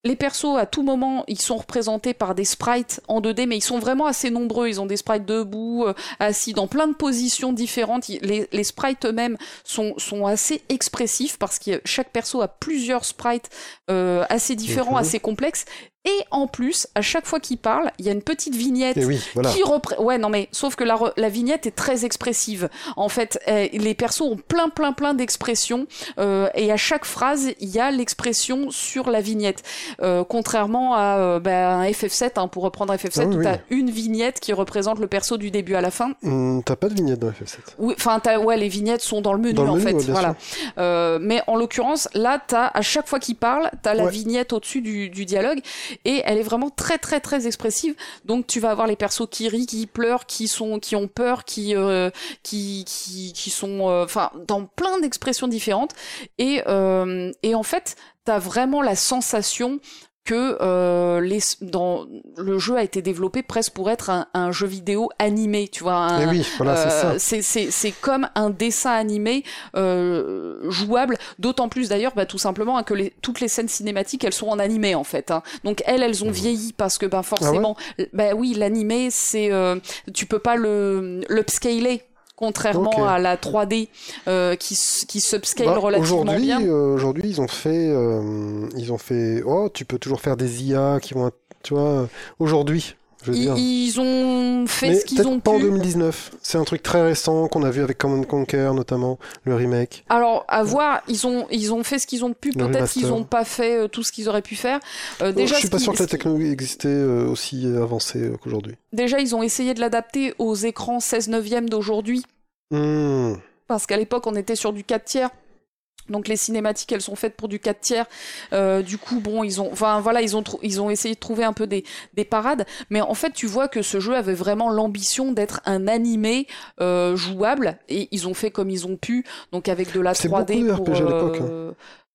B: les persos à tout moment ils sont représentés par des sprites en 2D mais ils sont vraiment assez nombreux. Ils ont des sprites debout euh, assis dans plein de positions différentes. Les, les sprites eux-mêmes sont, sont assez expressifs parce que chaque perso a plusieurs sprites euh, assez différents assez complexes et en plus à chaque fois qu'il parle il y a une petite vignette
A: Et oui, voilà.
B: qui repré- ouais non mais sauf que la, re- la vignette est très expressive en fait euh, les persos ont plein plein plein d'expressions euh, et à chaque phrase il y a l'expression sur la vignette Euh, contrairement à euh, bah, un FF7 hein, pour reprendre FF7
A: Ah oui,
B: où
A: oui.
B: t'as une vignette qui représente le perso du début à la fin
A: Hum, T'as pas de vignette dans FF7.
B: oui, enfin, t'as- ouais, les vignettes sont dans le menu,
A: Dans le
B: en
A: menu,
B: fait.
A: ouais,
B: voilà. Euh, mais en l'occurrence, là, t'as, à chaque fois qu'il parle, t'as la
A: Ouais.
B: vignette au-dessus du, du dialogue. Et elle est vraiment très, très, très expressive. Donc, tu vas avoir les persos qui rient, qui pleurent, qui sont, qui ont peur, qui, euh, qui, qui, qui sont, euh, enfin, dans plein d'expressions différentes. Et, euh, et en fait, t'as vraiment la sensation que euh, les, dans, le jeu a été développé presque pour être un, un jeu vidéo animé, tu vois. un-
A: Et oui, voilà, c'est ça.
B: euh, c'est c'est c'est comme un dessin animé euh, jouable, d'autant plus d'ailleurs, bah, tout simplement hein, que les, toutes les scènes cinématiques, elles sont en animé en fait. hein. Donc elles, elles ont vieilli parce que ben forcément, bah oui, l'animé, c'est euh, tu peux pas le l'upscaler. Contrairement à la 3D euh, qui, qui s'upscale
A: Bah,
B: relativement
A: aujourd'hui,
B: bien.
A: euh, aujourd'hui, ils ont fait, euh, ils ont fait. Oh, tu peux toujours faire des IA qui vont, tu vois, aujourd'hui, je veux dire.
B: Ils, ont fait
A: Mais
B: ce qu'ils ont
A: pas en
B: pu.
A: 2019. C'est un truc très récent qu'on a vu avec Command Conquer notamment, le remake.
B: Alors, à voir, ils ont, ils ont fait ce qu'ils ont pu, peut-être qu'ils n'ont pas fait euh, tout ce qu'ils auraient pu faire. Euh,
A: Déjà,
B: déjà,
A: je suis pas sûr que la technologie existait euh, aussi avancée euh, qu'aujourd'hui.
B: Déjà, ils ont essayé de l'adapter aux écrans 16 neuvième d'aujourd'hui,
A: Hmm.
B: parce qu'à l'époque, on était sur du 4 tiers. Donc les cinématiques, elles sont faites pour du 4 tiers. Euh, du coup, bon, ils ont, enfin voilà, ils ont, ils ont essayé de trouver un peu des, des parades. Mais en fait, tu vois que ce jeu avait vraiment l'ambition d'être un animé euh, jouable, et ils ont fait comme ils ont pu, donc avec de la
A: C'est
B: 3D
A: beaucoup de
B: pour.
A: RPG à l'époque, hein.
B: euh,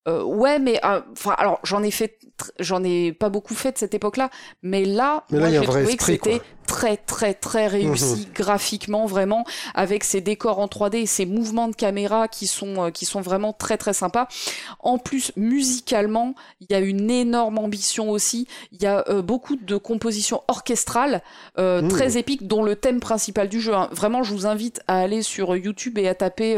B: Euh, ouais, mais euh, enfin, alors j'en ai fait, j'en ai pas beaucoup fait de cette époque-là, mais là,
A: mais là, j'ai trouvé que
B: c'était très très très réussi mhm. graphiquement vraiment avec ses décors en 3D et ses mouvements de caméra qui sont euh, qui sont vraiment très très sympas. En plus musicalement, il y a une énorme ambition aussi. Il y a euh, beaucoup de compositions orchestrales euh, mhm. très épiques dont le thème principal du jeu. Hein. Vraiment, je vous invite à aller sur YouTube et à taper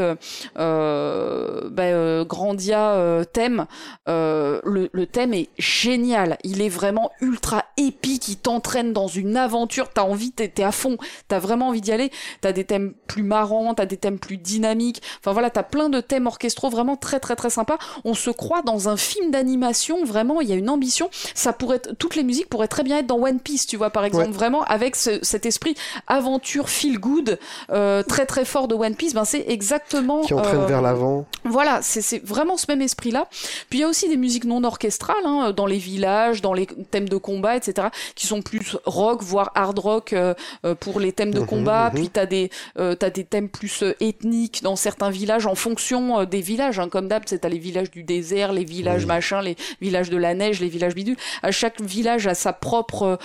B: bah, Grandia thème. Le, le, thème est génial. Il est vraiment ultra épique. Il t'entraîne dans une aventure t'as envie, t'es à fond, t'as vraiment envie d'y aller. T'as des thèmes plus marrants, t'as des thèmes plus dynamiques. Enfin voilà, t'as plein de thèmes orchestraux vraiment très très très sympas. On se croit dans un film d'animation. Vraiment, il y a une ambition. Ça pourrait, toutes les musiques pourraient très bien être dans One Piece, tu vois par exemple. Vraiment avec cet esprit aventure feel good euh, très très fort de One Piece. Ben c'est exactement
A: qui entraîne vers euh, l'avant.
B: Voilà, c'est vraiment ce même esprit là. Puis il y a aussi des musiques non orchestrales hein, dans les villages, dans les thèmes de combat, etc. qui sont plus rock voire hard rock euh, euh, pour les thèmes de mhm, combat, mhm. puis t'as des euh, t'as des thèmes plus ethniques dans certains villages en fonction des villages. Hein, comme d'hab, c'est t'as les villages du désert, les villages machin, les villages de la neige, les villages bidules. À chaque village a sa propre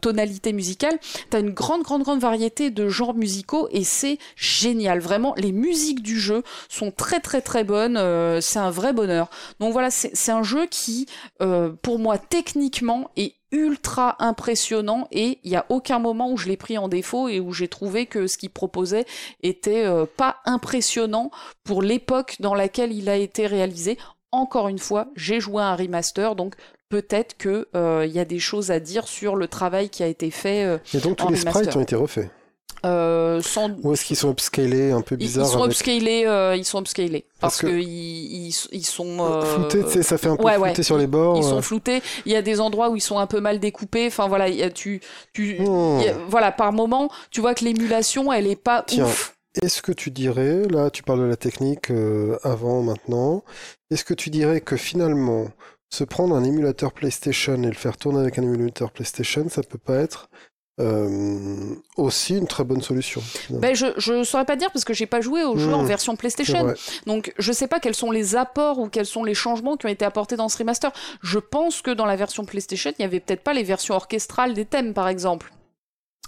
B: tonalité musicale. T'as une grande grande grande variété de genres musicaux et c'est génial. Vraiment, les musiques du jeu sont très très très bonnes. c'est un vrai bonheur. Donc voilà, c'est un jeu qui, pour moi, techniquement est ultra impressionnant et il n'y a aucun moment où je l'ai pris en défaut et où j'ai trouvé que ce qu'il proposait était euh, pas impressionnant pour l'époque dans laquelle il a été réalisé. Encore une fois, j'ai joué à un remaster, donc peut-être qu'il euh, y a des choses à dire sur le travail qui a été fait. Euh,
A: et donc tous les sprites ont été refaits
B: euh,
A: Ou est-ce qu'ils sont upscalés un peu bizarre
B: Ils sont upscalés, euh, ils sont upscalés parce, que, ils, ils, sont euh...
A: floutés, ça fait un peu flouté sur les bords.
B: Ils sont floutés. Il y a des endroits où ils sont un peu mal découpés. Enfin voilà, y a, tu, tu, hmm. voilà, par moment, tu vois que l'émulation, elle est pas
A: Tiens. Est-ce que tu dirais, là tu parles de la technique euh, avant, maintenant, est-ce que tu dirais que finalement, se prendre un émulateur PlayStation et le faire tourner avec un émulateur PlayStation, ça peut pas être euh, aussi une très bonne solution.
B: Ben je je saurais pas dire parce que j'ai pas joué au jeu en hmm. version PlayStation, donc je sais pas quels sont les apports ou quels sont les changements qui ont été apportés dans ce remaster. Je pense que dans la version PlayStation, il y avait peut-être pas les versions orchestrales des thèmes, par exemple.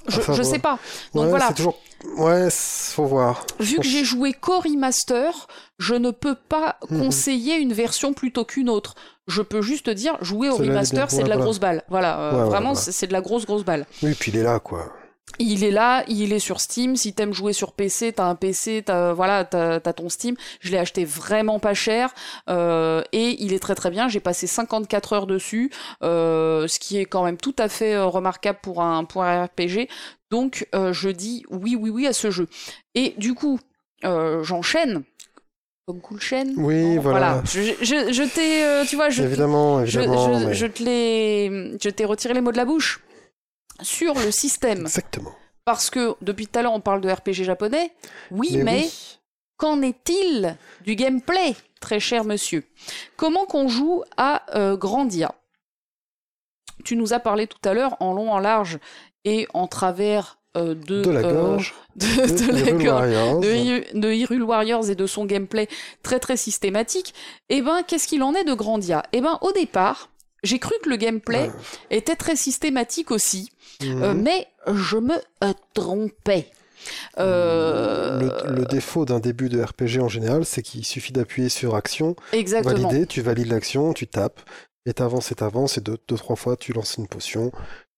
B: Je, je sais pas. Donc voilà.
A: Toujours... Ouais, faut voir.
B: Vu que j'ai joué qu'au remaster, je ne peux pas mhm. conseiller une version plutôt qu'une autre je peux juste dire jouer au remaster, c'est de la grosse balle. Voilà, euh, vraiment, c'est de la grosse grosse balle.
A: Oui, puis il est là, quoi.
B: Il est là, il est sur Steam. Si t'aimes jouer sur PC, t'as un PC, t'as voilà, t'as as ton Steam. Je l'ai acheté vraiment pas cher euh, et il est très très bien. J'ai passé 54 heures dessus, euh, ce qui est quand même tout à fait euh, remarquable pour un pour un RPG. Donc euh, je dis oui oui oui à ce jeu. Et du coup, euh, j'enchaîne comme Cool Chain.
A: Oui, voilà.
B: Je, je, je t'ai, euh, tu vois, je,
A: évidemment, évidemment,
B: je, je t'ai retiré les mots de la bouche sur le système.
A: Exactement.
B: Parce que depuis tout à l'heure, on parle de RPG japonais. Oui, mais, qu'en est-il du gameplay, très cher monsieur? Comment qu'on joue à euh, Grandia? Tu nous as parlé tout à l'heure en long, en large et en travers euh, de,
A: la gorge,
B: de, de, Hyrule Warriors. Et de son gameplay très très systématique, et eh ben qu'est-ce qu'il en est de Grandia? Et eh ben au départ, j'ai cru que le gameplay était très systématique aussi, mhm. euh, mais je me euh, trompais.
A: Le, défaut d'un début de RPG en général, c'est qu'il suffit d'appuyer sur action,
B: Exactement.
A: valider, tu valides l'action, tu tapes, et t'avances et t'avances, et deux, deux, trois fois tu lances une potion,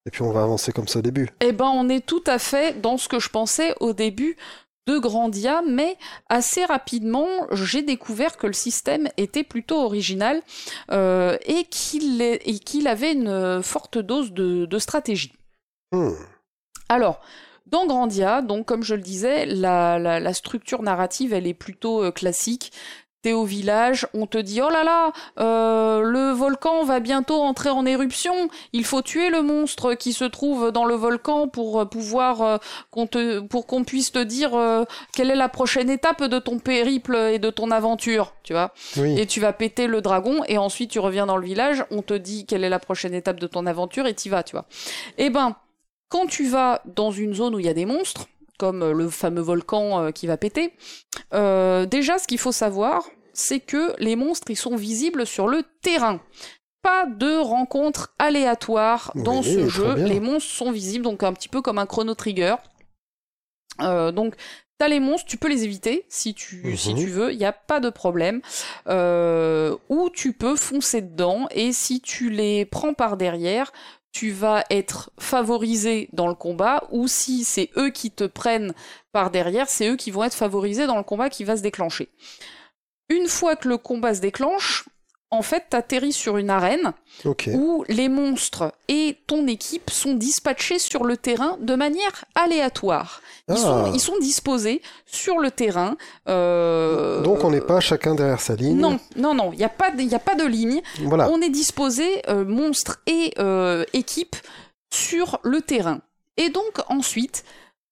A: et puis on va avancer comme ça au début.
B: Eh ben, on est tout à fait dans ce que je pensais au début de Grandia, mais assez rapidement, j'ai découvert que le système était plutôt original euh, et qu'il avait une forte dose de, stratégie. Hmm. Alors, dans Grandia, donc comme je le disais, la, la, structure narrative, elle est plutôt euh, classique. T'es au village, on te dit oh là là, euh, le volcan va bientôt entrer en éruption. Il faut tuer le monstre qui se trouve dans le volcan pour euh, pouvoir euh, qu'on te, pour qu'on puisse te dire quelle est la prochaine étape de ton périple et de ton aventure, tu vois. Et tu vas péter le dragon et ensuite tu reviens dans le village, on te dit quelle est la prochaine étape de ton aventure et t'y vas, tu vois. Eh ben, quand tu vas dans une zone où il y a des monstres comme le fameux volcan qui va péter. déjà, ce qu'il faut savoir, c'est que les monstres ils sont visibles sur le terrain. Pas de rencontres aléatoires dans
A: Oui,
B: ce jeu.
A: bien.
B: Les monstres sont visibles, donc un petit peu comme un chrono trigger. Euh, donc, t'as les monstres, tu peux les éviter si tu, si
A: Mhm.
B: tu veux, il n'y a pas de problème. Euh, ou tu peux foncer dedans, et si tu les prends par derrière, tu vas être favorisé dans le combat, ou si c'est eux qui te prennent par derrière, c'est eux qui vont être favorisés dans le combat qui va se déclencher. Une fois que le combat se déclenche, en fait, t'atterris sur une arène où les monstres et ton équipe sont dispatchés sur le terrain de manière aléatoire. Ils,
A: Ah.
B: sont, ils sont disposés sur le terrain. euh,
A: Donc on n'est pas chacun derrière sa ligne.
B: Non, non, non, il n'y a, pas de- y a pas de ligne.
A: Voilà.
B: On est disposé, euh, monstres et euh, équipe, sur le terrain. Et donc ensuite,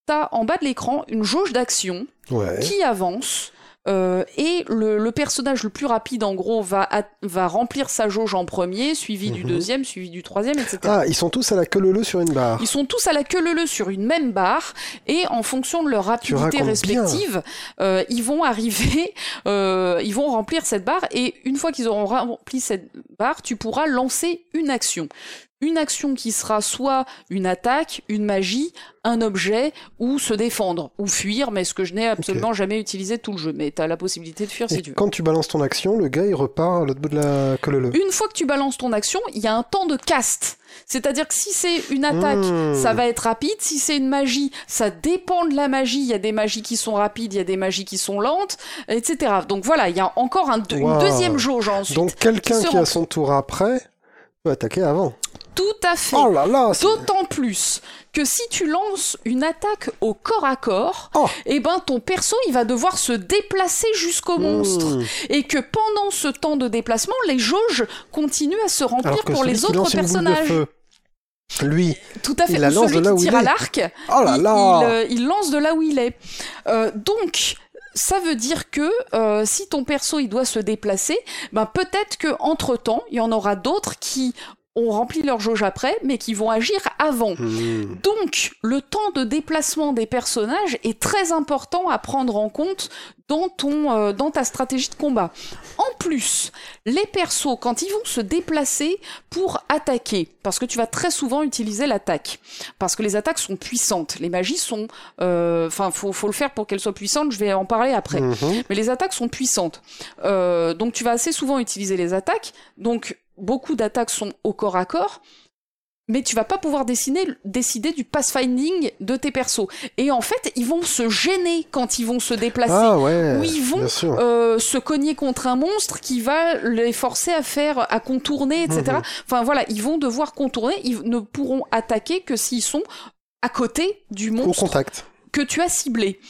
B: tu as en bas de l'écran une jauge d'action
A: Ouais.
B: qui avance. Euh, et le, le personnage le plus rapide, en gros, va, va remplir sa jauge en premier, suivi du
A: Mhm.
B: deuxième, suivi du troisième, etc.
A: Ah, ils sont tous à la queue leu sur une barre.
B: Ils sont tous à la queue leu sur une même barre et en fonction de leur rapidité respective, euh, ils vont arriver, [LAUGHS] euh, ils vont remplir cette barre et une fois qu'ils auront rempli cette barre, tu pourras lancer une action. Une action qui sera soit une attaque, une magie, un objet ou se défendre ou fuir, mais ce que je n'ai absolument jamais utilisé tout le jeu. Mais tu as la possibilité de fuir
A: Et
B: si tu veux.
A: quand tu balances ton action, le gars il repart à l'autre bout de la leu.
B: Une fois que tu balances ton action, il y a un temps de cast. C'est-à-dire que si c'est une attaque,
A: Mmh.
B: ça va être rapide. Si c'est une magie, ça dépend de la magie. Il y a des magies qui sont rapides, il y a des magies qui sont lentes, etc. Donc voilà, il y a encore un une deuxième jauge ensuite.
A: Donc quelqu'un
B: se
A: qui a son tour après peut attaquer avant.
B: Tout à fait.
A: Oh là là
B: D'autant plus que si tu lances une attaque au corps à corps,
A: Oh.
B: eh ben ton perso il va devoir se déplacer jusqu'au monstre
A: Mmh.
B: et que pendant ce temps de déplacement, les jauges continuent à se remplir pour les autres personnages.
A: lui,
B: Tout à fait.
A: Il la lance
B: celui
A: de là
B: qui
A: où il
B: tire à
A: est.
B: l'arc,
A: oh là
B: il,
A: là
B: il, euh, il lance de là où il est. Euh, donc, ça veut dire que euh, si ton perso il doit se déplacer, ben peut-être que entre temps, il y en aura d'autres qui ont rempli leur jauge après, mais qui vont agir avant.
A: Mmh.
B: Donc, le temps de déplacement des personnages est très important à prendre en compte dans, ton, euh, dans ta stratégie de combat. En plus, les persos, quand ils vont se déplacer pour attaquer, parce que tu vas très souvent utiliser l'attaque, parce que les attaques sont puissantes, les magies sont... euh, Enfin, faut, faut le faire pour qu'elles soient puissantes, je vais en parler après.
A: Mhm.
B: Mais les attaques sont puissantes. Euh, donc tu vas assez souvent utiliser les attaques. Donc beaucoup d'attaques sont au corps à corps. Mais tu vas pas pouvoir dessiner, décider du pathfinding de tes persos. Et en fait, ils vont se gêner quand ils vont se déplacer.
A: Ah ouais,
B: Où ils vont. Euh, se cogner contre un monstre qui va les forcer à faire, à contourner, etc.
A: Mhm.
B: Enfin voilà, ils vont devoir contourner. Ils ne pourront attaquer que s'ils sont à côté du
A: Au
B: monstre
A: contact.
B: que tu as ciblé.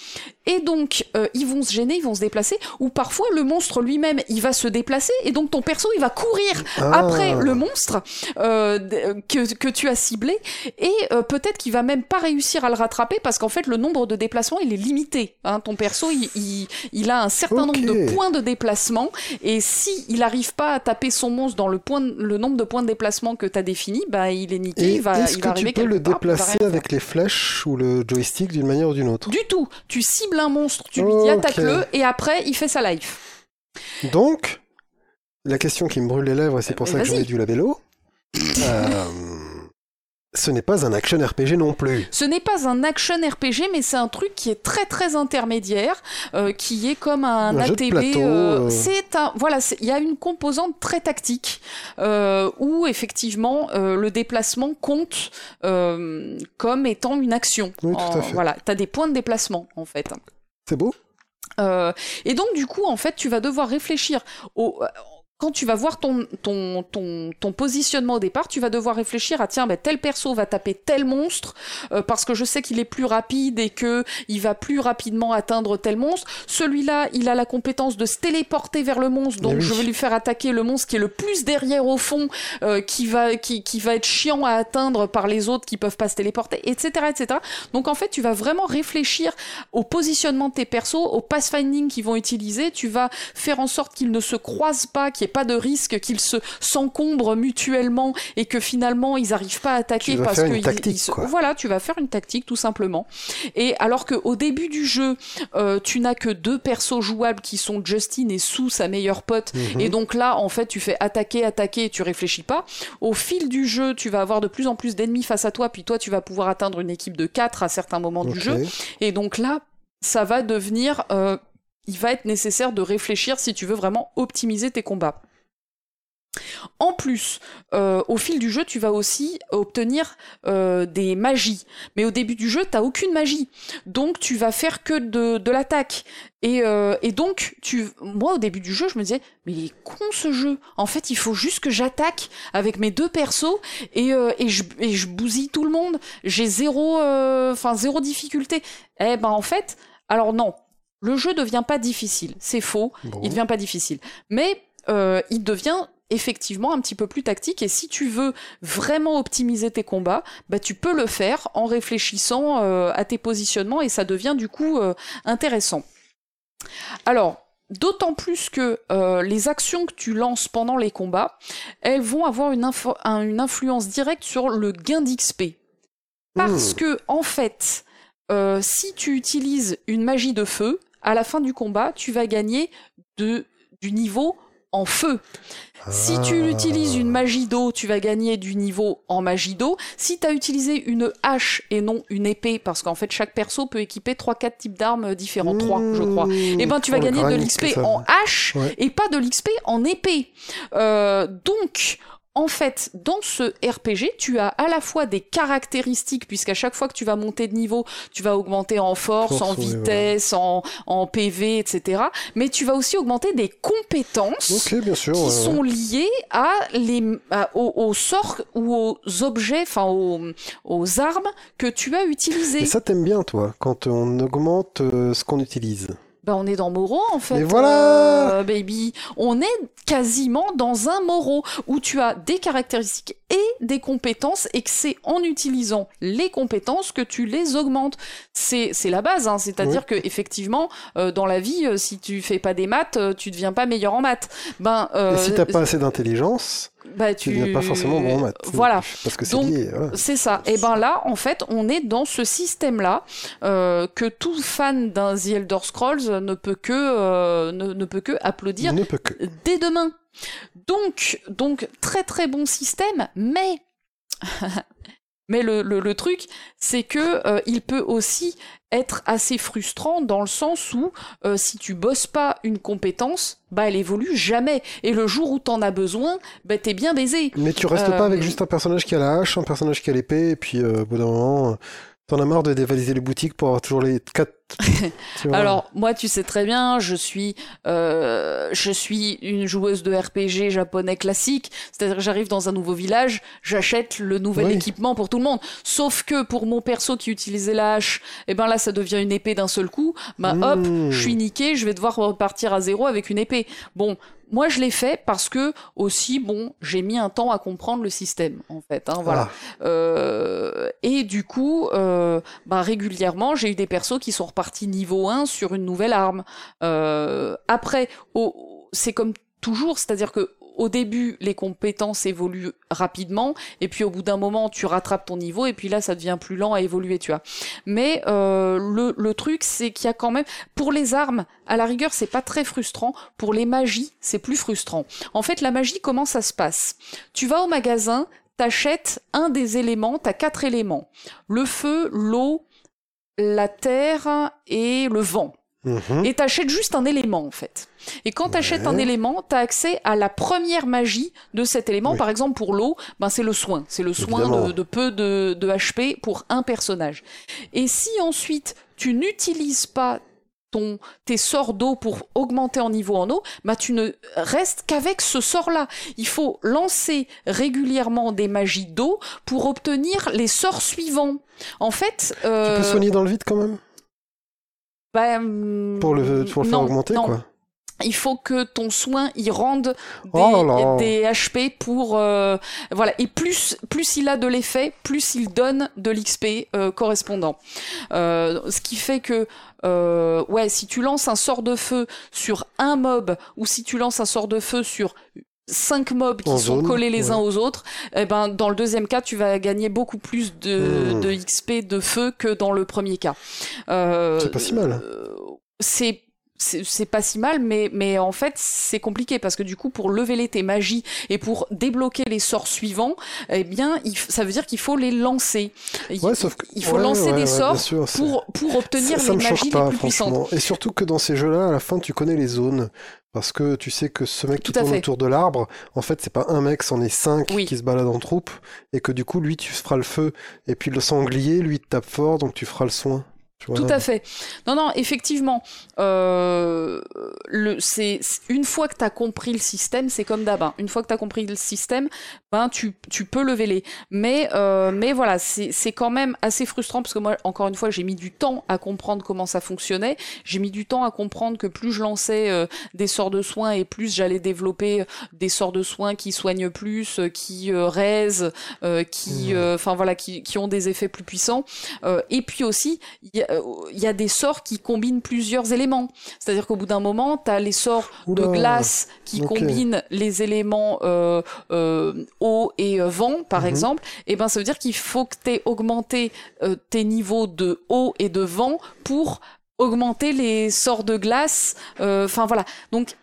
B: Et donc, euh, ils vont se gêner, ils vont se déplacer, ou parfois le monstre lui-même, il va se déplacer, et donc ton perso, il va courir
A: Ah.
B: après le monstre euh, d- que, que tu as ciblé, et euh, peut-être qu'il va même pas réussir à le rattraper, parce qu'en fait, le nombre de déplacements, il est limité. Hein. Ton perso, il, il, il a un certain nombre de points de déplacement, et si il n'arrive pas à taper son monstre dans le, point, le nombre de points de déplacement que tu as défini, bah, il est niqué,
A: Et
B: il va,
A: est-ce
B: il
A: que
B: va
A: tu
B: arriver
A: peux le
B: part,
A: déplacer avec les flèches ou le joystick d'une manière ou d'une autre?
B: Du tout. Tu cibles un monstre, tu lui dis attaque-le, et après, il fait sa life.
A: Donc, la question qui me brûle les lèvres, et c'est pour
B: Mais
A: ça que mets du euh, ce n'est pas un action RPG non plus.
B: Ce n'est pas un action RPG, mais c'est un truc qui est très très intermédiaire, euh, qui est comme un,
A: Un
B: ATB.
A: plateau, euh.
B: C'est un, voilà, il y a une composante très tactique euh, où effectivement euh, le déplacement compte euh, comme étant une action.
A: Oui, tout à
B: En-
A: fait.
B: Voilà, t'as des points de déplacement en fait.
A: C'est beau
B: Euh, et donc du coup, en fait, tu vas devoir réfléchir au quand tu vas voir ton, ton, ton, ton positionnement au départ, tu vas devoir réfléchir à tiens, ben, tel perso va taper tel monstre euh, parce que je sais qu'il est plus rapide et que il va plus rapidement atteindre tel monstre. Celui-là, il a la compétence de se téléporter vers le monstre, donc
A: oui.
B: je vais lui faire attaquer le monstre qui est le plus derrière au fond, euh, qui va qui, qui va être chiant à atteindre par les autres qui peuvent pas se téléporter, etc., etc. Donc en fait, tu vas vraiment réfléchir au positionnement de tes persos, au pathfinding qu'ils vont utiliser. Tu vas faire en sorte qu'ils ne se croisent pas, qu'il n'y ait pas de risque qu'ils se s'encombrent mutuellement et que finalement ils n'arrivent pas à attaquer parce que ils- ils se- voilà, tu vas faire une tactique tout simplement. Et alors que au début du jeu, euh, tu n'as que deux persos jouables qui sont Justin et Sue, sa meilleure pote,
A: Mhm.
B: et donc là, en fait, tu fais attaquer, attaquer, et tu réfléchis pas. Au fil du jeu, tu vas avoir de plus en plus d'ennemis face à toi, puis toi, tu vas pouvoir atteindre une équipe de 4 à certains moments du jeu. Et donc là, ça va devenir... euh, il va être nécessaire de réfléchir si tu veux vraiment optimiser tes combats. En plus, euh, au fil du jeu, tu vas aussi obtenir euh, des magies. Mais au début du jeu, t'as aucune magie. Donc tu vas faire que de, l'attaque. Et, euh, et donc, tu, moi au début du jeu, je me disais, mais il est con ce jeu. En fait, il faut juste que j'attaque avec mes deux persos et, et, je, et bousille tout le monde. J'ai zéro, zéro difficulté. Eh ben en fait, alors non, le jeu devient pas difficile. C'est faux.
A: Bon.
B: Il devient pas difficile. Mais euh, il devient effectivement un petit peu plus tactique et si tu veux vraiment optimiser tes combats, bah tu peux le faire en réfléchissant euh, à tes positionnements et ça devient du coup euh, intéressant. Alors, d'autant plus que euh, les actions que tu lances pendant les combats, elles vont avoir une, info- un- une influence directe sur le gain d'XP. Parce
A: Hmm.
B: que, en fait, si tu utilises une magie de feu, à la fin du combat, tu vas gagner de, du niveau en feu. Si tu
A: Ah.
B: utilises une magie d'eau, tu vas gagner du niveau en magie d'eau. Si tu as utilisé une hache et non une épée, parce qu'en fait chaque perso peut équiper 3-4 types d'armes différents, 3 je crois.
A: Mmh.
B: Eh ben tu vas
A: Oh,
B: gagner de l'XP en hache
A: Ouais.
B: et pas de l'XP en épée. Euh, donc, en fait, dans ce RPG, tu as à la fois des caractéristiques, puisqu'à chaque fois que tu vas monter de niveau, tu vas augmenter en force,
A: Force,
B: en vitesse, en, en PV, etc. Mais tu vas aussi augmenter des compétences
A: Ok, bien sûr.
B: qui
A: ouais.
B: sont liées à les, à- aux, aux sorts ou aux objets, enfin aux, aux armes que tu as utilisées.
A: Et ça, t'aimes bien, toi, quand on augmente euh, ce qu'on utilise.
B: Ben, on est dans Moro en fait.
A: Mais voilà
B: euh, baby. On est quasiment dans un Moro où tu as des caractéristiques et des compétences et que c'est en utilisant les compétences que tu les augmentes. C'est c'est la base, hein. c'est-à-dire que effectivement euh, dans la vie, euh, si tu fais pas des maths, tu deviens pas meilleur en maths. Ben euh,
A: Et si t'as pas assez d'intelligence,
B: bah,
A: tu deviens pas forcément bon en maths.
B: Voilà.
A: Parce que c'est lié. voilà.
B: C'est ça. Et ben là, en fait, on est dans ce système-là euh, que tout fan d'un The Elder Scrolls ne peut que euh, ne, ne peut que applaudir
A: ne peut que.
B: dès demain. Donc, donc très très bon système, mais [LAUGHS] mais le, le, le truc, c'est que euh, il peut aussi être assez frustrant dans le sens où euh, si tu bosses pas une compétence, bah elle évolue jamais. Et le jour où t'en as besoin, bah t'es bien baisé.
A: Mais tu restes
B: Euh,
A: pas avec juste un personnage qui a la hache, un personnage qui a l'épée, et puis euh, au bout d'un moment, euh, t'en as marre de dévaliser les boutiques pour avoir toujours les quatre. [LAUGHS]
B: Alors moi, tu sais très bien, je suis, euh, je suis une joueuse de RPG japonais classique. C'est-à-dire j'arrive dans un nouveau village, j'achète le nouvel
A: Oui.
B: équipement pour tout le monde. Sauf que pour mon perso qui utilisait la hache, eh ben là, ça devient une épée d'un seul coup. Bah hop,
A: Mmh.
B: je suis niqué, je vais devoir repartir à zéro avec une épée. Bon. Moi, je l'ai fait parce que aussi, bon, j'ai mis un temps à comprendre le système, en fait. Hein, voilà.
A: Ah,
B: Euh, et du coup, euh, bah, régulièrement, j'ai eu des persos qui sont repartis niveau 1 sur une nouvelle arme. Euh, après, c'est comme toujours, c'est-à-dire que au début, les compétences évoluent rapidement, et puis au bout d'un moment, tu rattrapes ton niveau, et puis là, ça devient plus lent à évoluer, tu vois. Mais euh, le, le truc, c'est qu'il y a quand même, pour les armes, à la rigueur, c'est pas très frustrant. Pour les magies, c'est plus frustrant. En fait, la magie, comment ça se passe? Tu vas au magasin, t'achètes un des éléments, t'as quatre éléments. Le feu, l'eau, la terre et le vent.
A: mhm.
B: Et t'achètes juste un élément en fait. Et quand t'achètes
A: Ouais.
B: un élément, t'as accès à la première magie de cet élément.
A: Oui.
B: Par exemple pour l'eau, ben c'est le soin. C'est le soin de, de peu de, de HP pour un personnage. Et si ensuite tu n'utilises pas ton, tes sorts d'eau pour augmenter en niveau en eau, bah tu ne restes qu'avec ce sort-là. Il faut lancer régulièrement des magies d'eau pour obtenir les sorts suivants. En fait,
A: Tu
B: euh,
A: peux soigner dans le vide quand même?
B: bah, hum,
A: Pour le, pour le faire
B: non,
A: augmenter,
B: non.
A: quoi.
B: il faut que ton soin y rende des,
A: Oh
B: des HP pour euh, voilà et plus plus il a de l'effet plus il donne de l'XP euh, correspondant Euh, ce qui fait que euh, ouais si tu lances un sort de feu sur un mob ou si tu lances un sort de feu sur cinq mobs qui
A: En
B: sont
A: zone,
B: collés les
A: ouais.
B: uns aux autres eh ben dans le deuxième cas tu vas gagner beaucoup plus de,
A: Hmm.
B: de XP de feu que dans le premier cas Euh,
A: C'est pas si mal.
B: euh, c'est c'est pas si mal, mais, mais en fait, c'est compliqué parce que du coup, pour leveler tes magies et pour débloquer les sorts suivants, eh bien, il ça veut dire qu'il faut les lancer. Il,
A: Ouais, sauf que-
B: il faut
A: ouais,
B: lancer
A: ouais,
B: des sorts
A: sûr,
B: pour, pour obtenir
A: ça, ça
B: les magies
A: pas,
B: les plus puissantes.
A: Et surtout que dans ces jeux-là, à la fin, tu connais les zones. Parce que tu sais que ce mec qui
B: Tout à
A: tourne
B: fait.
A: autour de l'arbre, en fait, c'est pas un mec, c'en est cinq
B: Oui.
A: qui se baladent en troupe. Et que du coup, lui, tu feras le feu. Et puis le sanglier, lui, te tape fort, donc tu feras le soin.
B: Tout à fait. Non, non, effectivement, euh, le, c'est une fois que tu as compris le système, c'est comme d'hab. hein. Une fois que tu as compris le système, ben tu, tu peux lever les. Mais, euh, mais voilà, c'est quand même assez frustrant parce que moi, encore une fois, j'ai mis du temps à comprendre comment ça fonctionnait. J'ai mis du temps à comprendre que plus je lançais euh, des sorts de soins et plus j'allais développer des sorts de soins qui soignent plus, qui raisent, qui, enfin voilà, qui, qui ont des effets plus puissants. Et puis aussi, il y, a- il y a des sorts qui combinent plusieurs éléments. C'est-à-dire qu'au bout d'un moment, tu as les sorts de glace qui combinent les éléments euh, euh, eau et euh, vent, par
A: Mhm.
B: exemple. Et ben, ça veut dire qu'il faut que tu aies augmenté euh, tes niveaux de eau et de vent pour augmenter les sorts de glace. Euh, Enfin voilà. Donc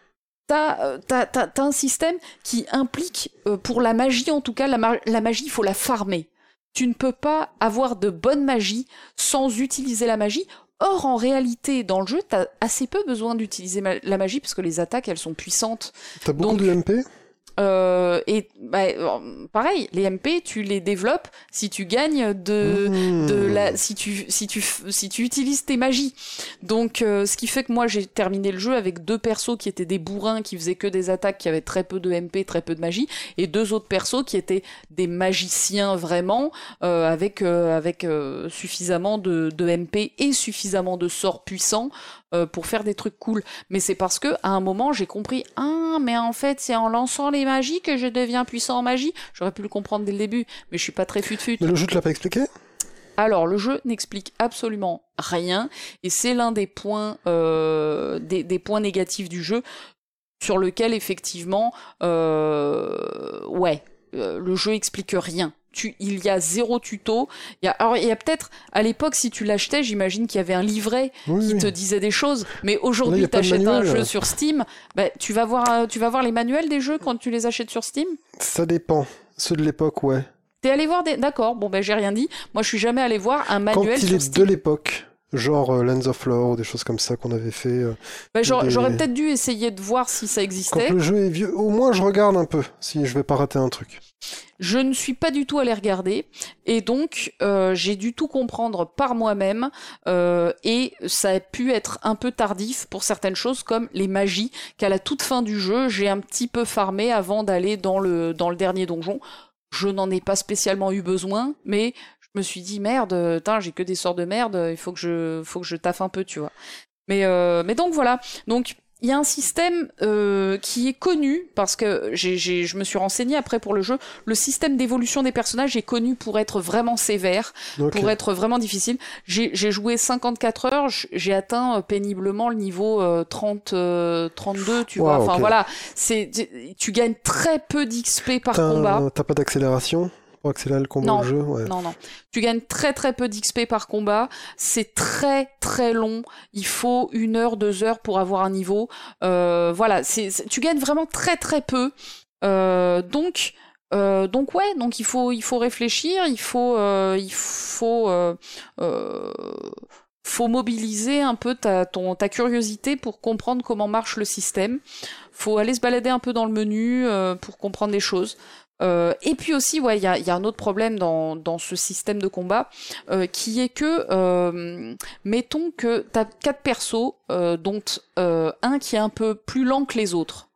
B: T'as euh, t'as un système qui implique, euh, pour la magie en tout cas, la, ma- la magie, il faut la farmer. Tu ne peux pas avoir de bonne magie sans utiliser la magie. Or, en réalité, dans le jeu, t'as assez peu besoin d'utiliser ma- la magie parce que les attaques, elles sont puissantes.
A: T'as beaucoup
B: Donc-
A: de MP
B: Euh, et bah, pareil, les MP, tu les développes si tu gagnes de,
A: Mmh.
B: de la si tu si tu si tu utilises tes magies. Donc euh, ce qui fait que moi j'ai terminé le jeu avec deux persos qui étaient des bourrins qui faisaient que des attaques qui avaient très peu de MP, très peu de magie et deux autres persos qui étaient des magiciens vraiment euh, avec euh, avec euh, suffisamment de, de MP et suffisamment de sorts puissants euh, pour faire des trucs cool. Mais c'est parce que à un moment j'ai compris ah mais en fait c'est en lançant les magies que je deviens puissant en magie. J'aurais pu le comprendre dès le début, mais je suis pas très fut-fut.
A: Mais le jeu te l'a pas expliqué?
B: Alors, le jeu n'explique absolument rien, et c'est l'un des points, euh, des, des points négatifs du jeu, sur lequel effectivement, euh, ouais, euh, le jeu explique rien. Tu, il y a zéro tuto. Il y a, alors, il y a peut-être, à l'époque, si tu l'achetais, j'imagine qu'il y avait un livret
A: Oui,
B: qui
A: oui.
B: te disait des choses. Mais
A: il
B: aujourd'hui,
A: a pas de
B: t'achètes un jeu sur Steam, bah, tu vas voir, euh, tu vas voir les manuels des jeux quand tu les achètes sur Steam?
A: Ça dépend. Ceux de l'époque, ouais.
B: T'es allé voir des, d'accord. Bon, ben, j'ai rien dit. Moi, je suis jamais allé voir un
A: Quand
B: manuel
A: il
B: sur
A: est
B: Steam.
A: de l'époque, genre euh, Lands of Lore ou des choses comme ça qu'on avait fait. euh,
B: Bah, j'aurais
A: des-
B: j'aurais peut-être dû essayer de voir si ça
A: Quand
B: existait.
A: le jeu est vieux, au moins je regarde un peu si je vais pas rater un truc.
B: Je ne suis pas du tout allé regarder et donc euh, j'ai dû tout comprendre par moi-même euh, et ça a pu être un peu tardif pour certaines choses comme les magies qu'à la toute fin du jeu j'ai un petit peu farmé avant d'aller dans le dans le dernier donjon. Je n'en ai pas spécialement eu besoin, mais je me suis dit merde, j'ai que des sorts de merde, il faut que je faut que je taffe un peu, tu vois. Mais euh, mais donc voilà, donc il y a un système euh, qui est connu parce que j'ai, j'ai, je me suis renseigné après pour le jeu. Le système d'évolution des personnages est connu pour être vraiment sévère, pour être vraiment difficile. J'ai, j'ai joué 54 heures, j'ai atteint euh, péniblement le niveau euh, 30, euh, 32, tu vois. Enfin voilà, c'est, tu gagnes très peu d'XP par
A: T'as-
B: combat.
A: T'as pas d'accélération? Pour accélérer le combat
B: Non.
A: jeu ouais.
B: Non, non. Tu gagnes très très peu d'XP par combat. C'est très très long. Il faut une heure, deux heures pour avoir un niveau. Euh, voilà, c'est, c'est- tu gagnes vraiment très très peu. Euh, donc, euh, donc ouais, donc il faut il faut réfléchir, il faut euh, il faut euh, euh, faut mobiliser un peu ta ton ta curiosité pour comprendre comment marche le système. Faut aller se balader un peu dans le menu euh, pour comprendre les choses. Euh, et puis aussi, ouais, il y a, il y a un autre problème dans, dans ce système de combat, euh, qui est que, euh, mettons que tu as quatre persos, dont un qui est un peu plus lent que les autres.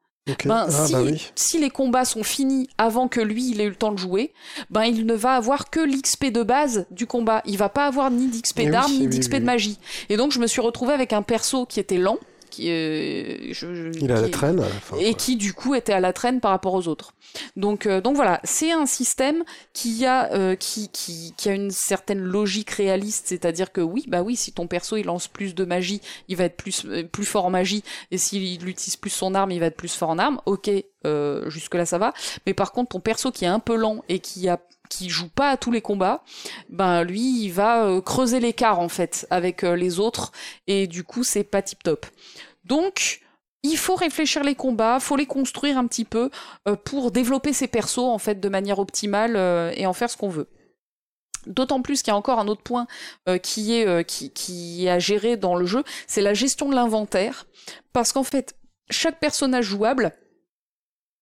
B: Ben,
A: ah
B: si,
A: bah oui.
B: si les combats sont finis avant que lui il ait eu le temps de jouer, ben il ne va avoir que l'XP de base du combat. Il va pas avoir ni d'XP
A: Eh oui,
B: d'armes ni
A: oui,
B: d'XP de magie. Et donc je me suis retrouvé avec un perso qui était lent, qui, euh, je- je-
A: Il est à la traîne à la fin.
B: et qui du coup était à la traîne par rapport aux autres. Donc, euh, donc voilà, c'est un système qui a, euh, qui, qui, qui a une certaine logique réaliste, c'est-à-dire que oui, bah oui, si ton perso il lance plus de magie, il va être plus, plus fort en magie, et s'il utilise plus son arme, il va être plus fort en arme. Ok, jusque là ça va. Mais par contre, ton perso qui est un peu lent et qui a qui joue pas à tous les combats, ben lui il va creuser l'écart en fait avec les autres et du coup c'est pas tip top. Donc il faut réfléchir les combats, faut les construire un petit peu euh, pour développer ses persos en fait de manière optimale euh, et en faire ce qu'on veut. D'autant plus qu'il y a encore un autre point euh, qui est euh, qui, qui est à gérer dans le jeu, c'est la gestion de l'inventaire, parce qu'en fait chaque personnage jouable,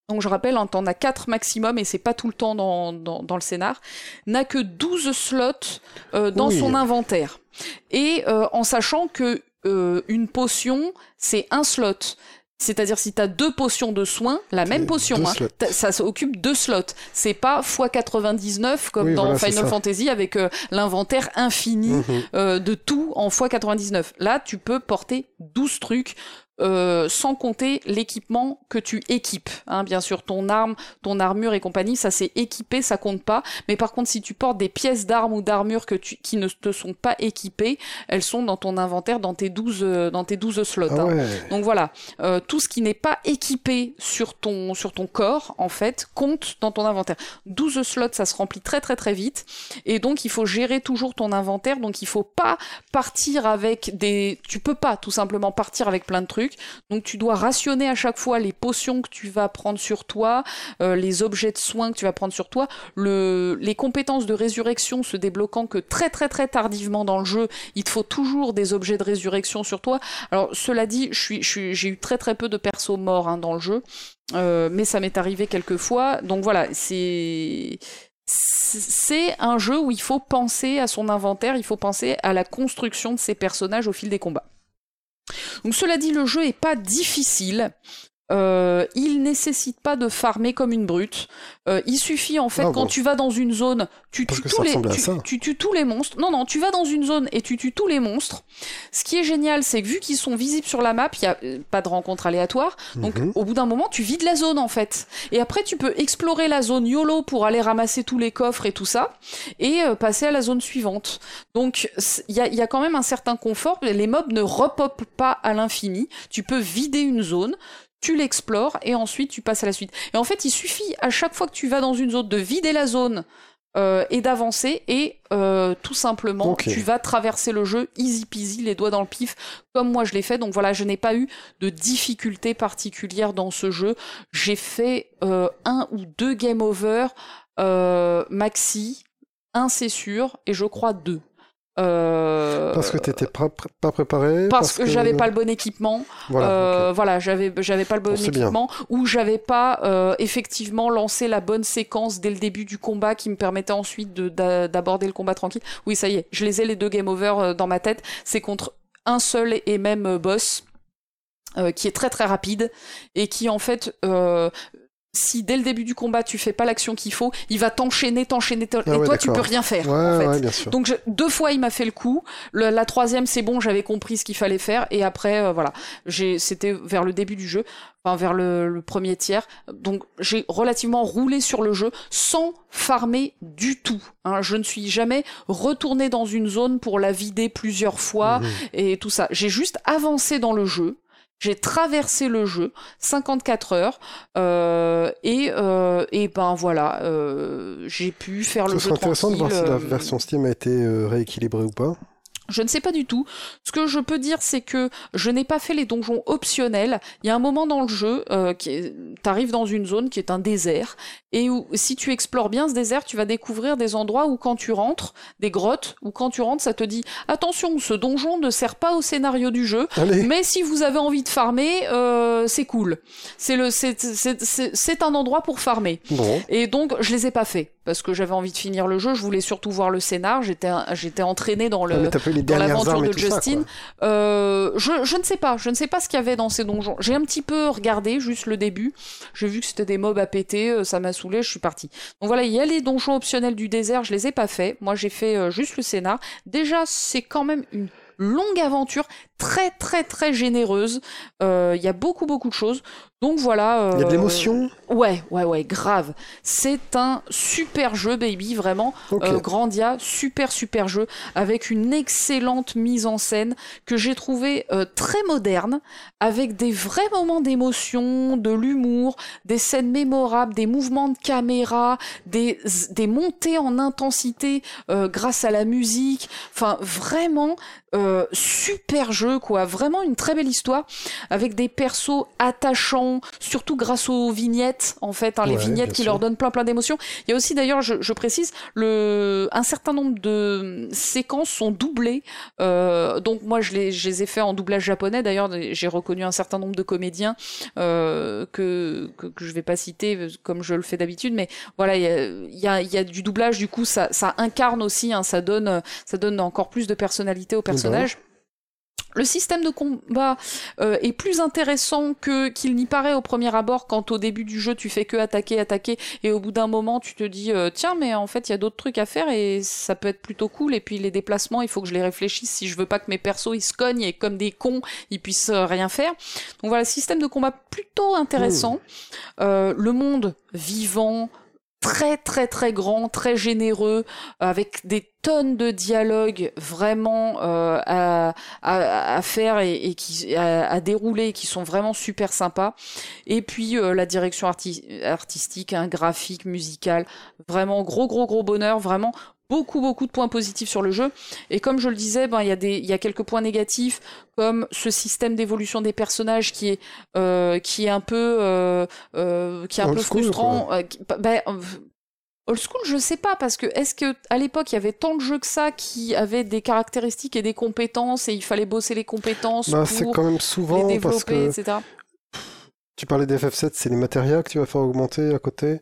B: donc je rappelle, hein, t'en as 4 maximum et c'est pas tout le temps dans, dans, dans le scénar, n'a que 12 slots euh, dans
A: Oui.
B: son inventaire. Et euh, en sachant que euh, une potion, c'est un slot. C'est-à-dire si t'as deux potions de soins, la même potion, hein, ça s'occupe deux slots. C'est pas x 99 comme
A: Oui,
B: dans
A: voilà,
B: Final. Fantasy avec euh, l'inventaire infini
A: Mhm.
B: euh, de tout en x 99. Là, tu peux porter 12 trucs. Euh, sans compter l'équipement que tu équipes. Hein, bien sûr, ton arme, ton armure et compagnie, ça c'est équipé, ça compte pas. Mais par contre, si tu portes des pièces d'armes ou d'armure que tu, qui ne te sont pas équipées, elles sont dans ton inventaire, dans tes 12, euh, dans tes 12 slots.
A: Ah
B: hein. Donc voilà, euh, tout ce qui n'est pas équipé sur ton, sur ton corps, en fait, compte dans ton inventaire. 12 slots, ça se remplit très très très vite. Et donc, il faut gérer toujours ton inventaire. Donc, il faut pas partir avec des... Tu peux pas tout simplement partir avec plein de trucs. Donc, tu dois rationner à chaque fois les potions que tu vas prendre sur toi, euh, les objets de soins que tu vas prendre sur toi, le... les compétences de résurrection se débloquant que très très très tardivement dans le jeu. Il te faut toujours des objets de résurrection sur toi. Alors, cela dit, j'ai eu très très peu de persos morts hein, dans le jeu, euh, mais ça m'est arrivé quelques fois. Donc voilà, c'est un jeu où il faut penser à son inventaire, il faut penser à la construction de ses personnages au fil des combats. Donc cela dit, le jeu est pas difficile. Euh, il nécessite pas de farmer comme une brute. Euh, il suffit en fait
A: Ah
B: quand
A: bon.
B: tu vas dans une zone, tu tues tous les, tu, tous les monstres. Non non, tu vas dans une zone et tu tues tous les monstres. Ce qui est génial, c'est que vu qu'ils sont visibles sur la map, il y a euh, pas de rencontre aléatoire. Donc
A: Mhm.
B: au bout d'un moment, tu vides la zone en fait. Et après, tu peux explorer la zone YOLO pour aller ramasser tous les coffres et tout ça, et euh, passer à la zone suivante. Donc il y a, il y a quand même un certain confort. Les mobs ne repopent pas à l'infini. Tu peux vider une zone. Tu l'explores et ensuite tu passes à la suite. Et en fait, il suffit à chaque fois que tu vas dans une zone de vider la zone euh, et d'avancer et euh, tout simplement tu vas traverser le jeu easy peasy les doigts dans le pif comme moi je l'ai fait. Donc voilà je n'ai pas eu de difficultés particulières dans ce jeu. J'ai fait euh, un ou deux game over euh, maxi un c'est sûr et je crois deux Euh,
A: Parce que t'étais pas, pas préparé
B: parce que, j'avais pas le bon équipement
A: Voilà.
B: euh, voilà, j'avais j'avais pas le bon équipement ou j'avais pas euh, effectivement lancé la bonne séquence dès le début du combat qui me permettait ensuite de- d'a- d'aborder le combat tranquille. Oui, ça y est, je les ai les deux game over euh, dans ma tête. C'est contre un seul et même euh, boss euh, qui est très très rapide et qui en fait euh, si dès le début du combat tu fais pas l'action qu'il faut, il va t'enchaîner, t'enchaîner, t'en-
A: Ah
B: et
A: ouais,
B: toi tu peux rien faire.
A: Ouais,
B: en fait.
A: ouais, bien sûr.
B: Donc je- deux fois il m'a fait le coup. Le- la troisième c'est bon, j'avais compris ce qu'il fallait faire et après euh, voilà, j'ai c'était vers le début du jeu, enfin vers le, le premier tiers. Donc j'ai relativement roulé sur le jeu sans farmer du tout. hein. Je ne suis jamais retourné dans une zone pour la vider plusieurs fois
A: Mhm.
B: et tout ça. J'ai juste avancé dans le jeu. J'ai traversé le jeu, 54 heures, euh, et, euh, et ben voilà, euh, j'ai pu faire le
A: Ce
B: jeu
A: serait intéressant de voir si la version Steam a été rééquilibrée ou pas.
B: Je ne sais pas du tout. Ce que je peux dire, c'est que je n'ai pas fait les donjons optionnels. Il y a un moment dans le jeu, euh, qui est- t'arrives dans une zone qui est un désert, et où si tu explores bien ce désert, tu vas découvrir des endroits où quand tu rentres, des grottes, où quand tu rentres, ça te dit attention, ce donjon ne sert pas au scénario du jeu,
A: Allez,
B: mais si vous avez envie de farmer, euh, c'est cool. C'est le, c'est, c'est, c'est, c'est un endroit pour farmer.
A: bon.
B: Et donc, je les ai pas fait parce que j'avais envie de finir le jeu. Je voulais surtout voir le scénar. J'étais, j'étais entraîné dans le, dans l'aventure de
A: ça, quoi.
B: Euh, je, je ne sais pas, je ne sais pas ce qu'il y avait dans ces donjons. J'ai un petit peu regardé, juste le début. J'ai vu que c'était des mobs à péter, euh, ça m'a saoulé, je suis partie. Donc voilà, il y a les donjons optionnels du désert, je les ai pas fait. Moi, j'ai fait euh, juste le scénar. Déjà, c'est quand même une longue aventure, très très très généreuse. Il y a beaucoup beaucoup de choses. Donc voilà.
A: Il y a de l'émotion?
B: Ouais, ouais, ouais, grave. C'est un super jeu, baby, vraiment. Grandia, super super jeu avec une excellente mise en scène que j'ai trouvé très moderne, avec des vrais moments d'émotion, de l'humour, des scènes mémorables, des mouvements de caméra, des, des montées en intensité euh, grâce à la musique. Enfin, vraiment, euh, super jeu, quoi. Vraiment une très belle histoire avec des persos attachants, surtout grâce aux vignettes, en fait, hein, les vignettes qui leur donnent plein plein d'émotions. Il y a aussi, d'ailleurs, je, précise, le, un certain nombre de séquences sont doublées. Euh, donc moi, je les, je les ai fait en doublage japonais. D'ailleurs, j'ai reconnu un certain nombre de comédiens euh, que, que, que je vais pas citer comme je le fais d'habitude, mais voilà, il y a, y, a, y a, du doublage. Du coup, ça, ça incarne aussi, hein, ça donne, ça donne encore plus de personnalité aux personnages le système de combat euh, est plus intéressant que qu'il n'y paraît au premier abord quand au début du jeu tu fais que attaquer, attaquer et au bout d'un moment tu te dis euh, tiens mais en fait il y a d'autres trucs à faire et ça peut être plutôt cool et puis les déplacements il faut que je les réfléchisse si je veux pas que mes persos ils se cognent et comme des cons ils puissent euh, rien faire. Donc voilà système de combat plutôt intéressant. le monde vivant, très très très grand, très généreux, avec des tonnes de dialogues vraiment euh, à, à, faire et, qui à, dérouler qui sont vraiment super sympas. Et puis euh, la direction artistique, un graphique, musical, vraiment gros gros gros bonheur, vraiment beaucoup beaucoup de points positifs sur le jeu et comme je le disais ben il y a des il y a quelques points négatifs comme ce système d'évolution des personnages qui est euh, qui est un peu euh, euh, qui est un peu frustrant ben, Old school, je sais pas parce que est-ce que à l'époque il y avait tant de jeux que ça qui avaient des caractéristiques et des compétences et il fallait bosser les compétences bah,
A: c'est quand même souvent les développer, etc. Tu parlais des FF7, c'est les matériaux que tu vas faire augmenter à côté.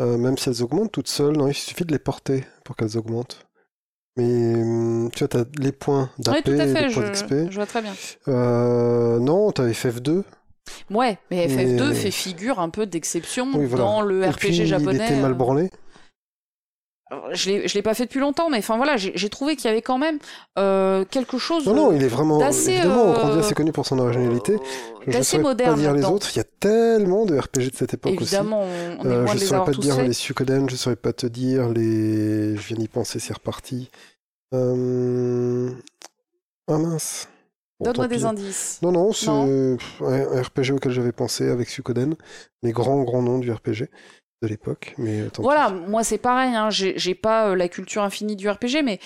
A: Euh, même si elles augmentent toutes seules, non, il suffit de les porter pour qu'elles augmentent. Mais hum, tu vois, tu as les points d'AP,
B: oui,
A: les
B: points
A: d'XP.
B: Je vois très bien.
A: Euh, non, tu as FF2.
B: Ouais, mais FF2 fait figure un peu d'exception dans le RPG japonais.
A: Il était mal euh. branlé
B: je l'ai, l'ai pas fait depuis longtemps, mais enfin voilà, j'ai, trouvé qu'il y avait quand même euh, quelque chose.
A: Non, non, il est vraiment. évidemment, euh, assez connu pour son originalité.
B: Je ne saurais
A: pas dire les autres. Il y a tellement de RPG de cette époque
B: évidemment,
A: aussi.
B: Évidemment, on euh,
A: Je
B: ne
A: saurais pas
B: te
A: dire les Suikoden, je saurais pas te dire les. Je viens d'y penser, c'est reparti. Euh... Ah mince.
B: Donne-moi des indices.
A: Non, non, c'est un RPG auquel j'avais pensé avec Suikoden, les grands, grands noms du RPG de l'époque. Mais
B: voilà, moi c'est pareil, hein, j'ai pas euh, la culture infinie du RPG, mais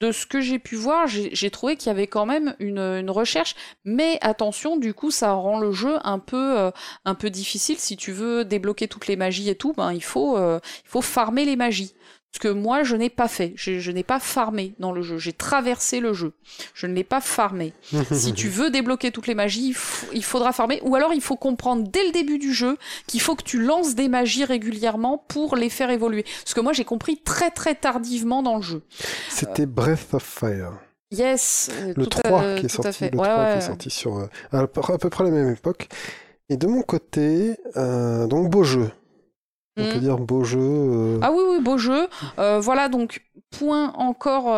B: de ce que j'ai pu voir, j'ai trouvé qu'il y avait quand même une, recherche, mais attention, du coup, ça rend le jeu un peu, euh, un peu difficile. Si tu veux débloquer toutes les magies et tout, ben il faut, euh, il faut farmer les magies. Ce que moi, je n'ai pas fait. Je, je n'ai pas farmé dans le jeu. J'ai traversé le jeu. Je ne l'ai pas farmé. [LAUGHS] si tu veux débloquer toutes les magies, il faudra farmer. Ou alors, il faut comprendre dès le début du jeu qu'il faut que tu lances des magies régulièrement pour les faire évoluer. Ce que moi, j'ai compris très très tardivement dans le jeu.
A: C'était Breath of Fire.
B: Yes.
A: Euh, le 3 qui est sorti. Le 3 qui est sorti sur euh, à, peu près la même époque. Et de mon côté, euh, donc beau jeu. On peut mm. dire beau jeu. Euh.
B: Ah oui, oui, beau jeu. Euh, voilà, donc point encore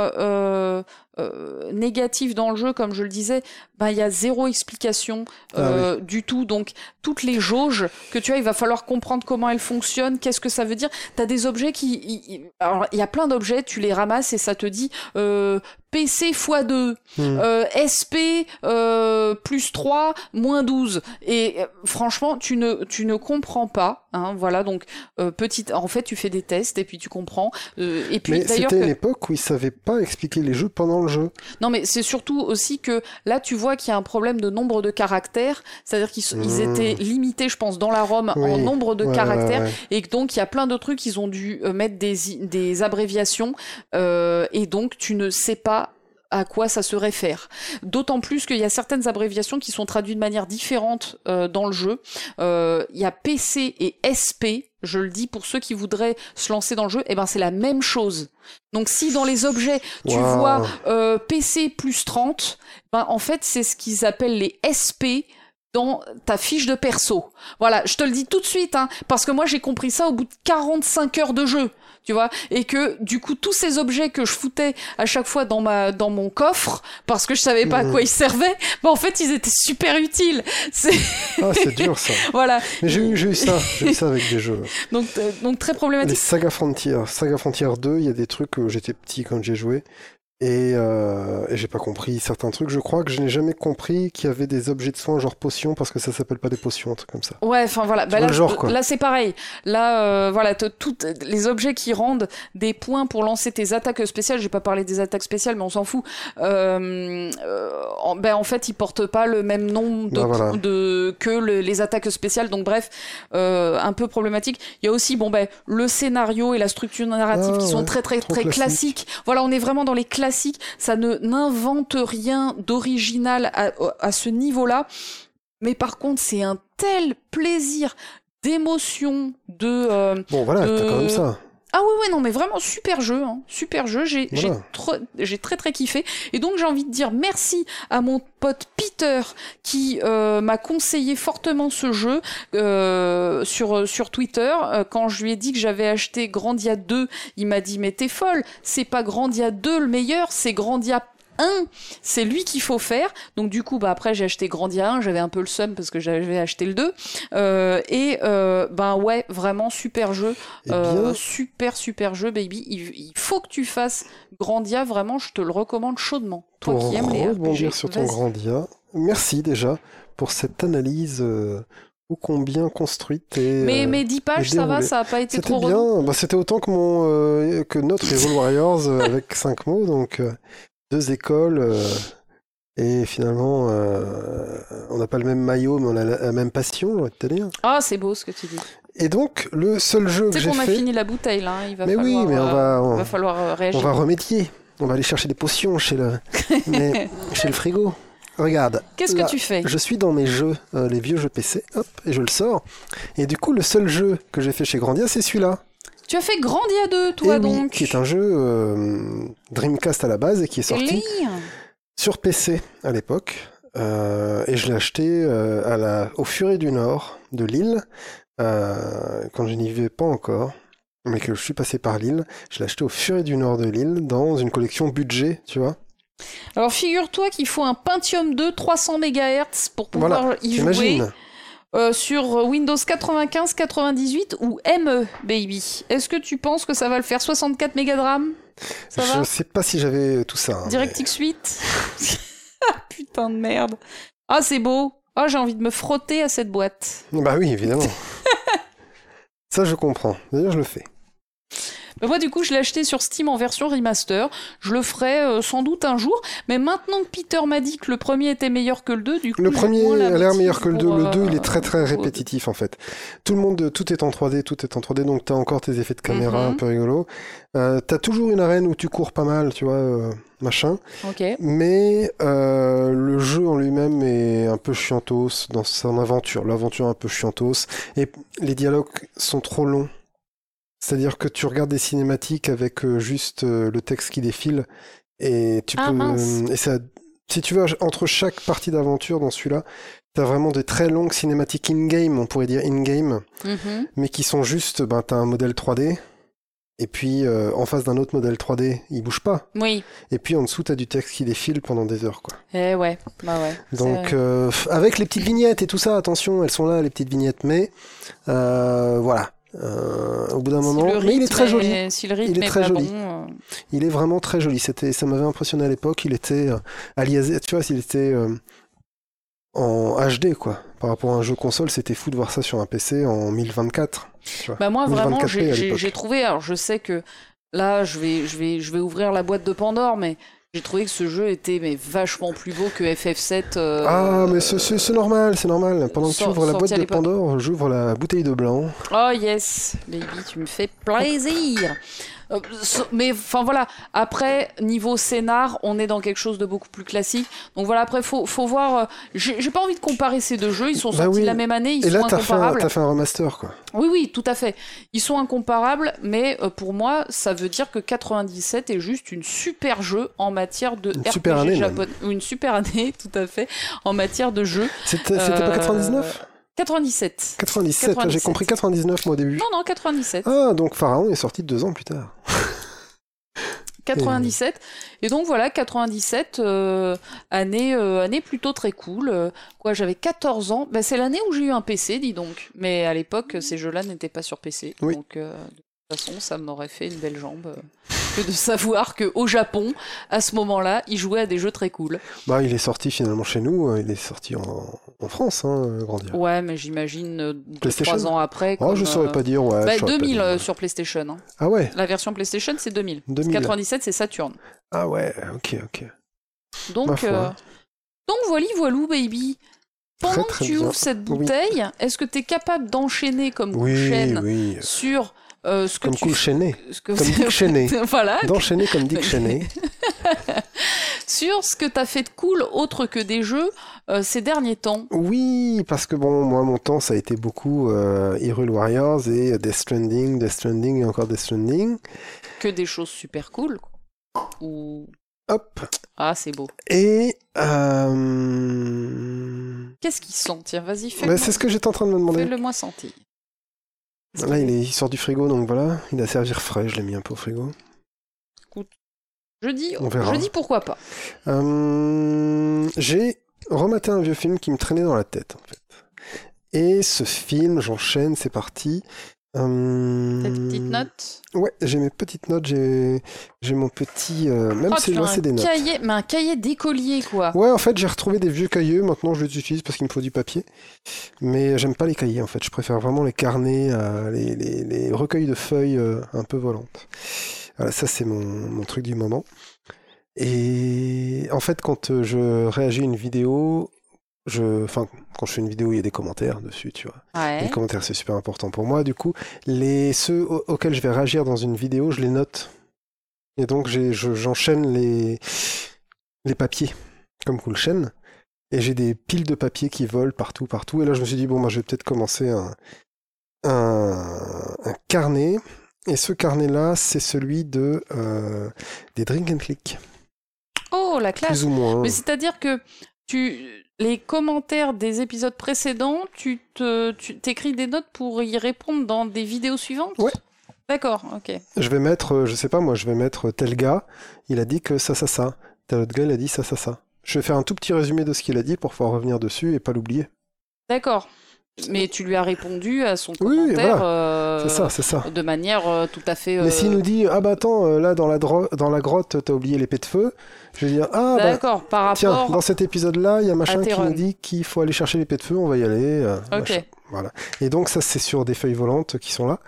B: euh, négatif dans le jeu, comme je le disais, ben, il y a zéro explication ah du tout. Donc toutes les jauges que tu as, il va falloir comprendre comment elles fonctionnent, qu'est-ce que ça veut dire. Tu as des objets qui... alors il y a plein d'objets, tu les ramasses et ça te dit PC x2, hmm. euh, SP euh, plus 3, moins 12. Et euh, franchement, tu ne, tu ne comprends pas. Hein, voilà, donc petite, en fait, tu fais des tests et puis tu comprends. et puis,
A: mais c'était une époque où ils savaient pas expliquer les jeux pendant le jeu.
B: Non, mais c'est surtout aussi que là, tu vois qu'il y a un problème de nombre de caractères. C'est-à-dire qu'ils hmm. étaient limités, je pense, dans la ROM en nombre de caractères. Et donc, il y a plein de trucs, ils ont dû mettre des, des abréviations. et donc, tu ne sais pas à quoi ça se réfère. D'autant plus qu'il y a certaines abréviations qui sont traduites de manière différente euh, dans le jeu. Euh, il y a PC et SP, je le dis pour ceux qui voudraient se lancer dans le jeu, eh ben c'est la même chose. Donc si dans les objets tu vois euh, PC plus 30, ben en fait c'est ce qu'ils appellent les SP dans ta fiche de perso. Voilà, je te le dis tout de suite, hein, parce que moi j'ai compris ça au bout de 45 heures de jeu tu vois, et que du coup tous ces objets que je foutais à chaque fois dans ma dans mon coffre parce que je savais pas à quoi ils servaient, bah en fait ils étaient super utiles.
A: C'est ah c'est dur ça. [LAUGHS]
B: voilà.
A: Mais j'ai eu, eu ça, j'ai eu ça avec des jeux. [LAUGHS]
B: Donc euh, donc très problématique. Les
A: Saga Frontier, Saga Frontier 2, il y a des trucs que j'étais petit quand j'ai joué et, euh, et j'ai pas compris certains trucs. Je crois que je n'ai jamais compris qu'il y avait des objets de soins genre potions parce que ça s'appelle pas des potions, un truc comme ça.
B: Ouais, enfin voilà. Bah là, là c'est pareil. Là, euh, voilà, toutes les objets qui rendent des points pour lancer tes attaques spéciales. J'ai pas parlé des attaques spéciales, mais on s'en fout. Euh, euh en, ben en fait, ils portent pas le même de, bah, de que les attaques spéciales. Donc bref, euh, un peu problématique. Il y a aussi bon ben le scénario et la structure narrative qui ah sont très très très classiques. Voilà, on est vraiment dans les classiques ça ne n'invente rien d'original à, ce niveau-là. Mais par contre, c'est un tel plaisir d'émotion, de... Euh,
A: bon, voilà, t'as quand même ça.
B: Ah oui, oui, non, mais vraiment super jeu, hein, super jeu. J'ai j'ai très très kiffé. Et donc j'ai envie de dire merci à mon pote Peter qui euh, m'a conseillé fortement ce jeu euh, sur sur Twitter. Euh, quand je lui ai dit que j'avais acheté Grandia 2, il m'a dit mais t'es folle, c'est pas Grandia 2 le meilleur, c'est Grandia c'est lui qu'il faut faire. Donc du coup, bah après j'ai acheté Grandia 1, j'avais un peu le seum parce que j'avais acheté le 2. Euh, et euh, ben ouais, vraiment super jeu, euh, super super jeu, baby. Il, faut que tu fasses Grandia, vraiment, je te le recommande chaudement.
A: Toi qui aimes les rebondir sur ton Grandia, merci déjà pour cette analyse. ô combien construite et
B: mais, mais 10 pages ça va ça a pas été trop
A: bien bah, c'était autant que mon que notre Evil Warriors avec 5 mots donc deux écoles euh, et finalement euh, on n'a pas le même maillot mais on a la, même passion, on va te dire.
B: Ah, c'est beau ce que tu dis.
A: Et donc le seul jeu que j'ai fait.
B: qu'on a fini la bouteille là, hein. il va
A: mais
B: falloir,
A: oui, mais on va,
B: euh, va falloir réagir.
A: On va remédier. On va aller chercher des potions chez le, [LAUGHS] chez le frigo. Regarde.
B: Qu'est-ce que tu fais?
A: Je suis dans mes jeux, les vieux jeux PC, hop, et je le sors. Et du coup, le seul jeu que j'ai fait chez Grandia, c'est celui-là.
B: Tu as fait Grandia 2, toi,
A: et
B: donc oui,
A: qui est un jeu euh, Dreamcast à la base et qui est sorti sur PC à l'époque. Euh, et je l'ai acheté euh, à la, au Furet du Nord de Lille, quand je n'y vivais pas encore, mais que je suis passé par Lille. Je l'ai acheté au Furet du Nord de Lille dans une collection budget, tu vois.
B: Alors figure-toi qu'il faut un Pentium 2 300 MHz pour pouvoir y jouer. Euh, sur Windows 95, 98 ou ME, baby. Est-ce que tu penses que ça va le faire 64 mégas de RAM?
A: Je ne sais pas si j'avais tout ça. Hein,
B: DirectX 8 Putain de merde. Ah, c'est beau. Ah, j'ai envie de me frotter à cette boîte.
A: Bah oui, évidemment. [LAUGHS] ça, je comprends. D'ailleurs, je le fais.
B: Bah, moi, du coup, je l'ai acheté sur Steam en version remaster. Je le ferai euh, sans doute un jour. Mais maintenant que Peter m'a dit que le premier était meilleur que le 2, du coup.
A: Le premier a l'air meilleur que le 2. le 2, il est très très répétitif en fait. Tout le monde, tout est en 3D, tout est en 3D. Donc t'as encore tes effets de caméra un mhm. peu rigolo. Euh, t'as toujours une arène où tu cours pas mal, tu vois, euh, machin. Mais euh, le jeu en lui-même est un peu chiantos dans son aventure. L'aventure un peu chiantos. Et les dialogues sont trop longs. C'est-à-dire que tu regardes des cinématiques avec euh, juste euh, le texte qui défile et tu
B: ah,
A: peux et ça si tu veux entre chaque partie d'aventure dans celui-là, t'as vraiment des très longues cinématiques in-game, on pourrait dire in-game, mm-hmm. mais qui sont juste ben t'as un modèle 3D et puis euh, en face d'un autre modèle 3D, il bouge pas.
B: Oui.
A: Et puis en dessous, t'as du texte qui défile pendant des heures, quoi.
B: Eh ouais, bah ouais.
A: Donc avec les petites vignettes et tout ça, attention, elles sont là les petites vignettes, mais voilà, euh, au bout d'un moment, mais il est très joli.
B: il
A: est, très joli. Euh. Il est vraiment très joli. C'était, ça m'avait impressionné à l'époque. Il était euh, aliasé, tu vois, était en HD quoi. Par rapport à un jeu console, c'était fou de voir ça sur un PC en 1024.
B: Bah moi vraiment, j'ai trouvé. Alors je sais que là, je vais, je vais, je vais ouvrir la boîte de Pandore, mais j'ai trouvé que ce jeu était mais vachement plus beau que FF7. Euh,
A: ah, mais c'est normal, c'est normal. Pendant que tu ouvres la boîte de Pandore, j'ouvre la bouteille de blanc.
B: Oh yes, baby, tu me fais plaisir. Euh, mais enfin voilà, après niveau scénar, on est dans quelque chose de beaucoup plus classique. Donc voilà, après faut faut voir. euh, J'ai pas envie de comparer ces deux jeux. Ils sont
A: Bah
B: sortis
A: oui.
B: la même année, ils
A: Et là,
B: sont
A: t'as fait, un,
B: incomparables.
A: t'as fait un remaster, quoi.
B: Oui, oui, tout à fait. Ils sont incomparables, mais euh, pour moi, ça veut dire que 97 est juste une super jeu en matière de
A: Une
B: RPG japonais. Une super année, [LAUGHS] tout à fait, en matière de jeu.
A: C'était pas
B: Euh,
A: 99
B: 97.
A: 97, j'ai
B: 97.
A: compris 99 moi au début.
B: Non, non, 97.
A: Ah, donc Pharaon est sorti deux ans plus tard. [LAUGHS]
B: 97. Et donc voilà, 97, euh, année, euh, année plutôt très cool. Quoi, j'avais 14 ans. Ben, c'est l'année où j'ai eu un PC, dis donc. Mais à l'époque, ces jeux-là n'étaient pas sur PC.
A: Oui.
B: Donc euh, de toute façon, ça m'aurait fait une belle jambe que de savoir que au Japon, à ce moment-là, ils jouaient à des jeux très cool.
A: Bah, il est sorti finalement chez nous, euh, il est sorti en, en France, hein, Grandir.
B: Ouais, mais j'imagine euh, trois ans après.
A: Oh,
B: comme,
A: je saurais
B: euh,
A: pas dire, ouais.
B: bah,
A: je saurais pas
B: 2000
A: dire.
B: euh, sur PlayStation. hein.
A: Ah ouais,
B: La version PlayStation, c'est 2000.
A: 2000.
B: 97, c'est Saturn.
A: Ah ouais, ok, ok.
B: Donc, euh, donc voilà, voilou, baby. Pendant
A: très
B: que tu
A: bien.
B: ouvres cette
A: Oui.
B: bouteille, est-ce que tu es capable d'enchaîner comme
A: Oui,
B: chaîne
A: oui.
B: sur euh, ce que
A: Comme
B: tu
A: cool chaîné. [LAUGHS]
B: ce que
A: Comme Dick Cheney.
B: voilà,
A: D'enchaîner comme Dick [LAUGHS] Cheney. [LAUGHS]
B: sur ce que tu as fait de cool autre que des jeux euh, ces derniers temps.
A: Oui, parce que bon, moi, mon temps, ça a été beaucoup euh, Hyrule Warriors et Death Stranding, Death Stranding et encore Death Stranding.
B: Que des choses super cool. Ou
A: Hop.
B: ah, c'est beau.
A: Et euh...
B: Qu'est-ce qu'ils sont Tiens, vas-y,
A: bah,
B: fais-le
A: c'est ce que j'étais en train de me demander.
B: fais-le moi sentir.
A: Là, il, est, il sort du frigo, donc voilà. Il a servir frais, je l'ai mis un peu au frigo.
B: Je dis,
A: On verra.
B: je dis pourquoi pas.
A: Euh, J'ai rematé un vieux film qui me traînait dans la tête, en fait. Et ce film, j'enchaîne, c'est parti. Euh,
B: Tes petites notes.
A: Ouais, j'ai mes petites notes, j'ai j'ai mon petit... euh, même
B: Oh,
A: si
B: tu
A: là,
B: as
A: c'est
B: un
A: des notes.
B: cahier, mais un cahier d'écolier quoi.
A: Ouais, en fait, j'ai retrouvé des vieux cahiers. Maintenant, je les utilise parce qu'il me faut du papier. Mais j'aime pas les cahiers, en fait. Je préfère vraiment les carnets, euh, les, les, les recueils de feuilles euh, un peu volantes. Voilà, ça, c'est mon, mon truc du moment. Et en fait, quand euh, je réagis à une vidéo, je, enfin, quand je fais une vidéo, il y a des commentaires dessus, tu vois.
B: Ouais.
A: Les commentaires, c'est super important pour moi. Du coup, les, ceux au- auxquels je vais réagir dans une vidéo, je les note. Et donc, je- j'enchaîne les, les papiers, comme cool chaîne. Et j'ai des piles de papiers qui volent partout, partout. Et là, je me suis dit, bon, bah, je vais peut-être commencer un, un, un carnet. Et ce carnet-là, c'est celui de, euh, des drink and click.
B: Oh la classe.
A: Plus ou moins.
B: Mais c'est-à-dire que tu les commentaires des épisodes précédents, tu te tu t'écris des notes pour y répondre dans des vidéos suivantes?
A: Ouais.
B: D'accord, ok.
A: Je vais mettre, euh, je sais pas moi, je vais mettre tel gars, il a dit que ça, ça, ça. Tel autre gars, il a dit ça, ça, ça. Je vais faire un tout petit résumé de ce qu'il a dit pour pouvoir revenir dessus et pas l'oublier.
B: D'accord. Mais tu lui as répondu à son
A: Oui,
B: commentaire
A: voilà.
B: euh,
A: C'est ça, c'est ça.
B: de manière euh, tout à fait.
A: Mais
B: euh,
A: s'il nous dit, ah bah attends, euh, là dans la, dans la grotte, t'as oublié l'épée de feu, je vais dire, ah bah
B: D'accord, par rapport.
A: tiens, dans cet épisode-là, il y a machin qui nous dit qu'il faut aller chercher l'épée de feu, on va y aller. euh,
B: Ok.
A: machin. Voilà. Et donc ça, c'est sur des feuilles volantes qui sont là.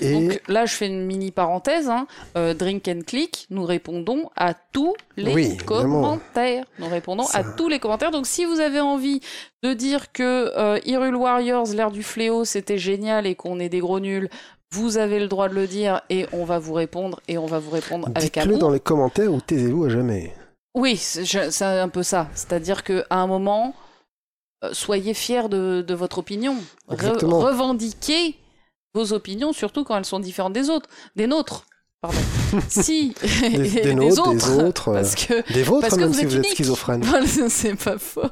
A: Et
B: Donc là, je fais une mini parenthèse. hein. Euh, Drink and Click, nous répondons à tous les
A: Oui,
B: commentaires. Nous répondons
A: Ça-
B: à tous les commentaires. Donc si vous avez envie de dire que euh, Hyrule Warriors, l'ère du fléau, c'était génial et qu'on est des gros nuls, vous avez le droit de le dire et on va vous répondre et on va vous répondre avec
A: dites-le
B: amour.
A: dans les commentaires ou taisez-vous à jamais.
B: Oui, c'est un peu ça. C'est-à-dire qu'à un moment, soyez fiers de, de votre opinion. Re- revendiquez vos opinions, surtout quand elles sont différentes des autres, des nôtres. Pardon. [LAUGHS] si [LAUGHS]
A: Des, des nôtres, des autres, euh,
B: parce que
A: des vôtres,
B: parce que
A: même
B: vous
A: si
B: êtes
A: vous êtes
B: unique.
A: schizophrène. [LAUGHS]
B: c'est pas faux.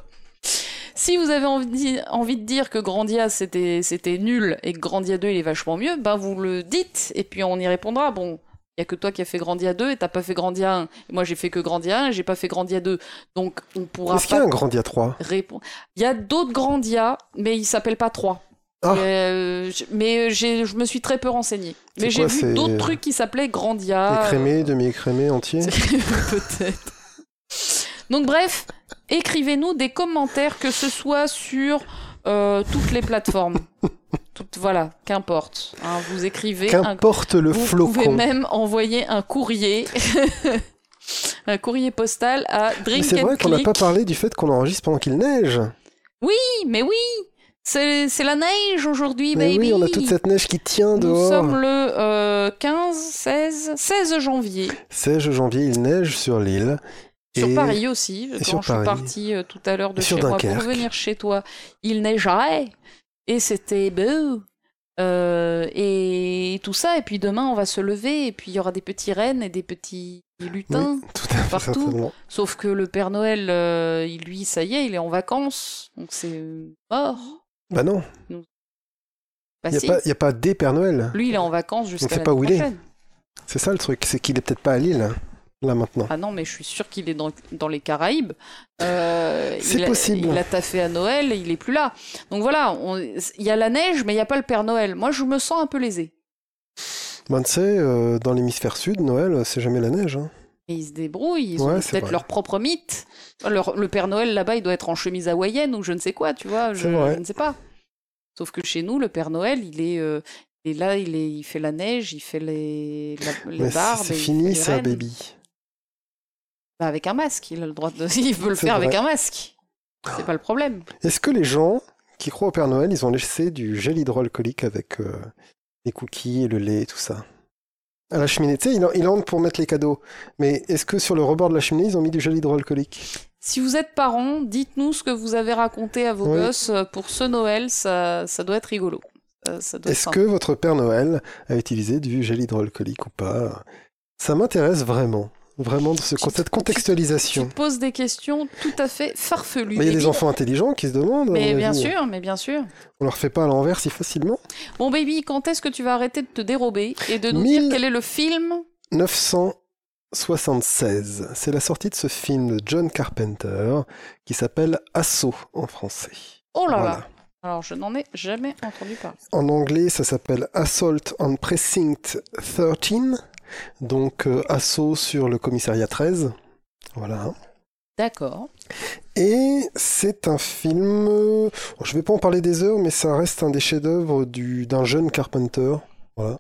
B: Si vous avez envie, envie de dire que Grandia c'était c'était nul et que Grandia 2 il est vachement mieux, ben vous le dites et puis on y répondra. Bon, il y a que toi qui as fait Grandia 2 et t'as pas fait Grandia 1. Et moi j'ai fait que Grandia 1 et j'ai pas fait Grandia 2. Donc on pourra
A: Est-ce qu'il y a un Grandia 3
B: répondre. Il y a d'autres Grandia, mais ils s'appellent pas 3.
A: Ah.
B: Euh, mais j'ai, je me suis très peu renseignée.
A: C'est
B: Mais j'ai
A: quoi,
B: vu
A: c'est-
B: d'autres trucs qui s'appelaient Grandia.
A: Écrémé, demi-écrémé, entier [LAUGHS]
B: Peut-être. Donc bref, écrivez-nous des commentaires, que ce soit sur euh, toutes les plateformes. [LAUGHS] Voilà, qu'importe. hein, vous écrivez.
A: Qu'importe le
B: Vous pouvez
A: flocon.
B: même envoyer un courrier, [LAUGHS] un courrier postal à Drink
A: c'est vrai qu'on n'a pas parlé du fait qu'on enregistre pendant qu'il neige.
B: Oui, mais oui C'est la neige aujourd'hui,
A: Mais
B: baby.
A: oui, on a toute cette neige qui tient
B: Nous
A: dehors.
B: sommes le euh, 15, 16, 16 janvier.
A: 16 janvier, il neige sur l'île.
B: Sur
A: Et-
B: Paris aussi. Quand
A: sur
B: je suis
A: Paris.
B: partie euh, tout à l'heure de
A: Et
B: chez moi pour venir chez toi, il neigerait. Et c'était beau. Euh, et tout ça. Et puis demain, on va se lever. Et puis il y aura des petits rennes et des petits lutins.
A: Oui, tout à fait,
B: partout. Sauf que le Père Noël, euh, il- lui, ça y est, il est en vacances. Donc c'est mort.
A: Bah non,
B: Bah
A: il n'y a, a pas des Pères Noël.
B: Lui, il est en vacances jusqu'à l'année
A: pas où il est.
B: prochaine.
A: C'est ça le truc, c'est qu'il est peut-être pas à Lille, là maintenant.
B: Ah non, mais je suis sûre qu'il est dans, dans les Caraïbes. Euh,
A: C'est
B: a-
A: possible.
B: Il a taffé à Noël et il est plus là. Donc voilà, il y a la neige, mais il n'y a pas le Père Noël. Moi, je me sens un peu lésée.
A: Ben, tu sais, euh, dans l'hémisphère sud, Noël, c'est jamais la neige. hein.
B: Et ils se débrouillent, ils
A: Ouais,
B: ont peut-être leur propre mythe. Leur- le Père Noël là-bas, il doit être en chemise hawaïenne ou je ne sais quoi, tu vois. Je, je ne sais pas. Sauf que chez nous, le Père Noël, il est, euh, est là, il, est, il fait la neige, il fait les, la- les barbes.
A: c'est
B: et
A: fini ça, baby.
B: Bah, avec un masque, il a le droit de. [LAUGHS] Il peut le faire avec un masque. C'est pas le problème.
A: Est-ce que les gens qui croient au Père Noël, ils ont laissé du gel hydroalcoolique avec euh, les cookies et le lait et tout ça? À la cheminée, tu sais, ils ils entrent pour mettre les cadeaux. Mais est-ce que sur le rebord de la cheminée, ils ont mis du gel hydroalcoolique?
B: Si vous êtes parents, dites-nous ce que vous avez raconté à vos
A: Oui.
B: gosses euh, pour ce Noël, ça, ça doit être rigolo. Euh,
A: Est-ce que votre Père Noël a utilisé du gel hydroalcoolique ou pas? Ça m'intéresse vraiment. Vraiment, de ce,
B: Tu-
A: cette
B: Tu
A: contextualisation.
B: te poses des questions tout à fait farfelues.
A: Mais il y a des enfants intelligents qui se demandent.
B: Mais bien sûr, mais bien sûr.
A: On leur fait pas à l'envers si facilement.
B: Bon, baby, quand est-ce que tu vas arrêter de te dérober et de nous dire quel est le film
A: 976. C'est la sortie de ce film de John Carpenter qui s'appelle Assaut en français.
B: Oh là
A: Voilà.
B: là Alors, je n'en ai jamais entendu parler.
A: En anglais, ça s'appelle Assault on Precinct 13. Donc, euh, assaut sur le commissariat 13. Voilà.
B: D'accord.
A: Et c'est un film. euh, Je vais pas en parler des heures, mais ça reste un des chefs-d'œuvre du- d'un jeune Carpenter. Voilà.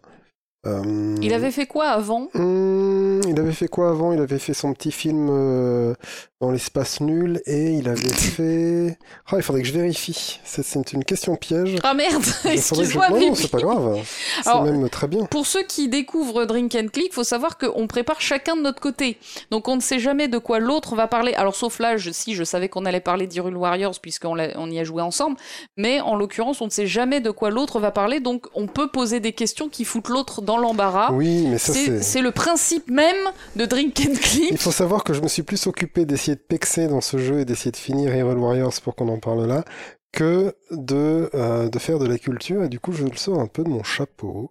A: Euh,
B: Il avait fait quoi avant?
A: Hum, il avait fait quoi avant? Il avait fait son petit film euh, dans l'espace nul et il avait [COUGHS] fait. Ah, il faudrait que je vérifie. C'est- une question piège.
B: Ah merde
A: Il [LAUGHS] faudrait que je-
B: Excuse-moi,
A: Non, non, c'est pas grave. C'est même très bien.
B: Pour ceux qui découvrent Drink and Click, faut savoir qu'on prépare chacun de notre côté. Donc on ne sait jamais de quoi l'autre va parler. Alors sauf là, je, si je savais qu'on allait parler d'Hyrule Warriors puisqu'on on y a joué ensemble, mais en l'occurrence on ne sait jamais de quoi l'autre va parler, donc on peut poser des questions qui foutent l'autre dans l'embarras.
A: Oui, mais ça
B: C'est
A: c'est.
B: c'est le principe même de Drink and
A: Il
B: Click.
A: faut savoir que je me suis plus occupé d'essayer de pexer dans ce jeu et d'essayer de finir Hero Warriors pour qu'on en parle là que de, euh, de faire de la culture et du coup je le sors un peu de mon chapeau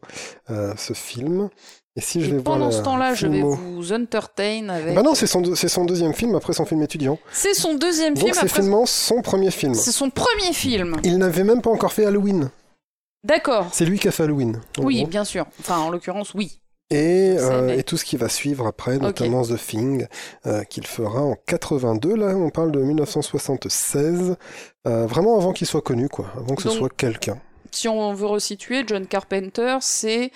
A: euh, ce film et si je
B: Et
A: vais
B: pendant ce temps-là, je vais vous entertain avec.
A: Bah non, c'est son, c'est son deuxième film après son film étudiant.
B: c'est son deuxième
A: Donc
B: film.
A: c'est
B: après-
A: finalement son premier film.
B: C'est son premier film.
A: Il n'avait même pas encore fait Halloween.
B: D'accord.
A: C'est lui qui a fait Halloween. en
B: Oui,
A: gros.
B: bien sûr. Enfin, en l'occurrence, oui.
A: Et, euh, et tout ce qui va suivre après, notamment The Thing, euh, qu'il fera en 82. Là, on parle de 1976. euh, vraiment avant qu'il soit connu, quoi. Avant que ce soit quelqu'un.
B: si on veut resituer, John Carpenter, c'est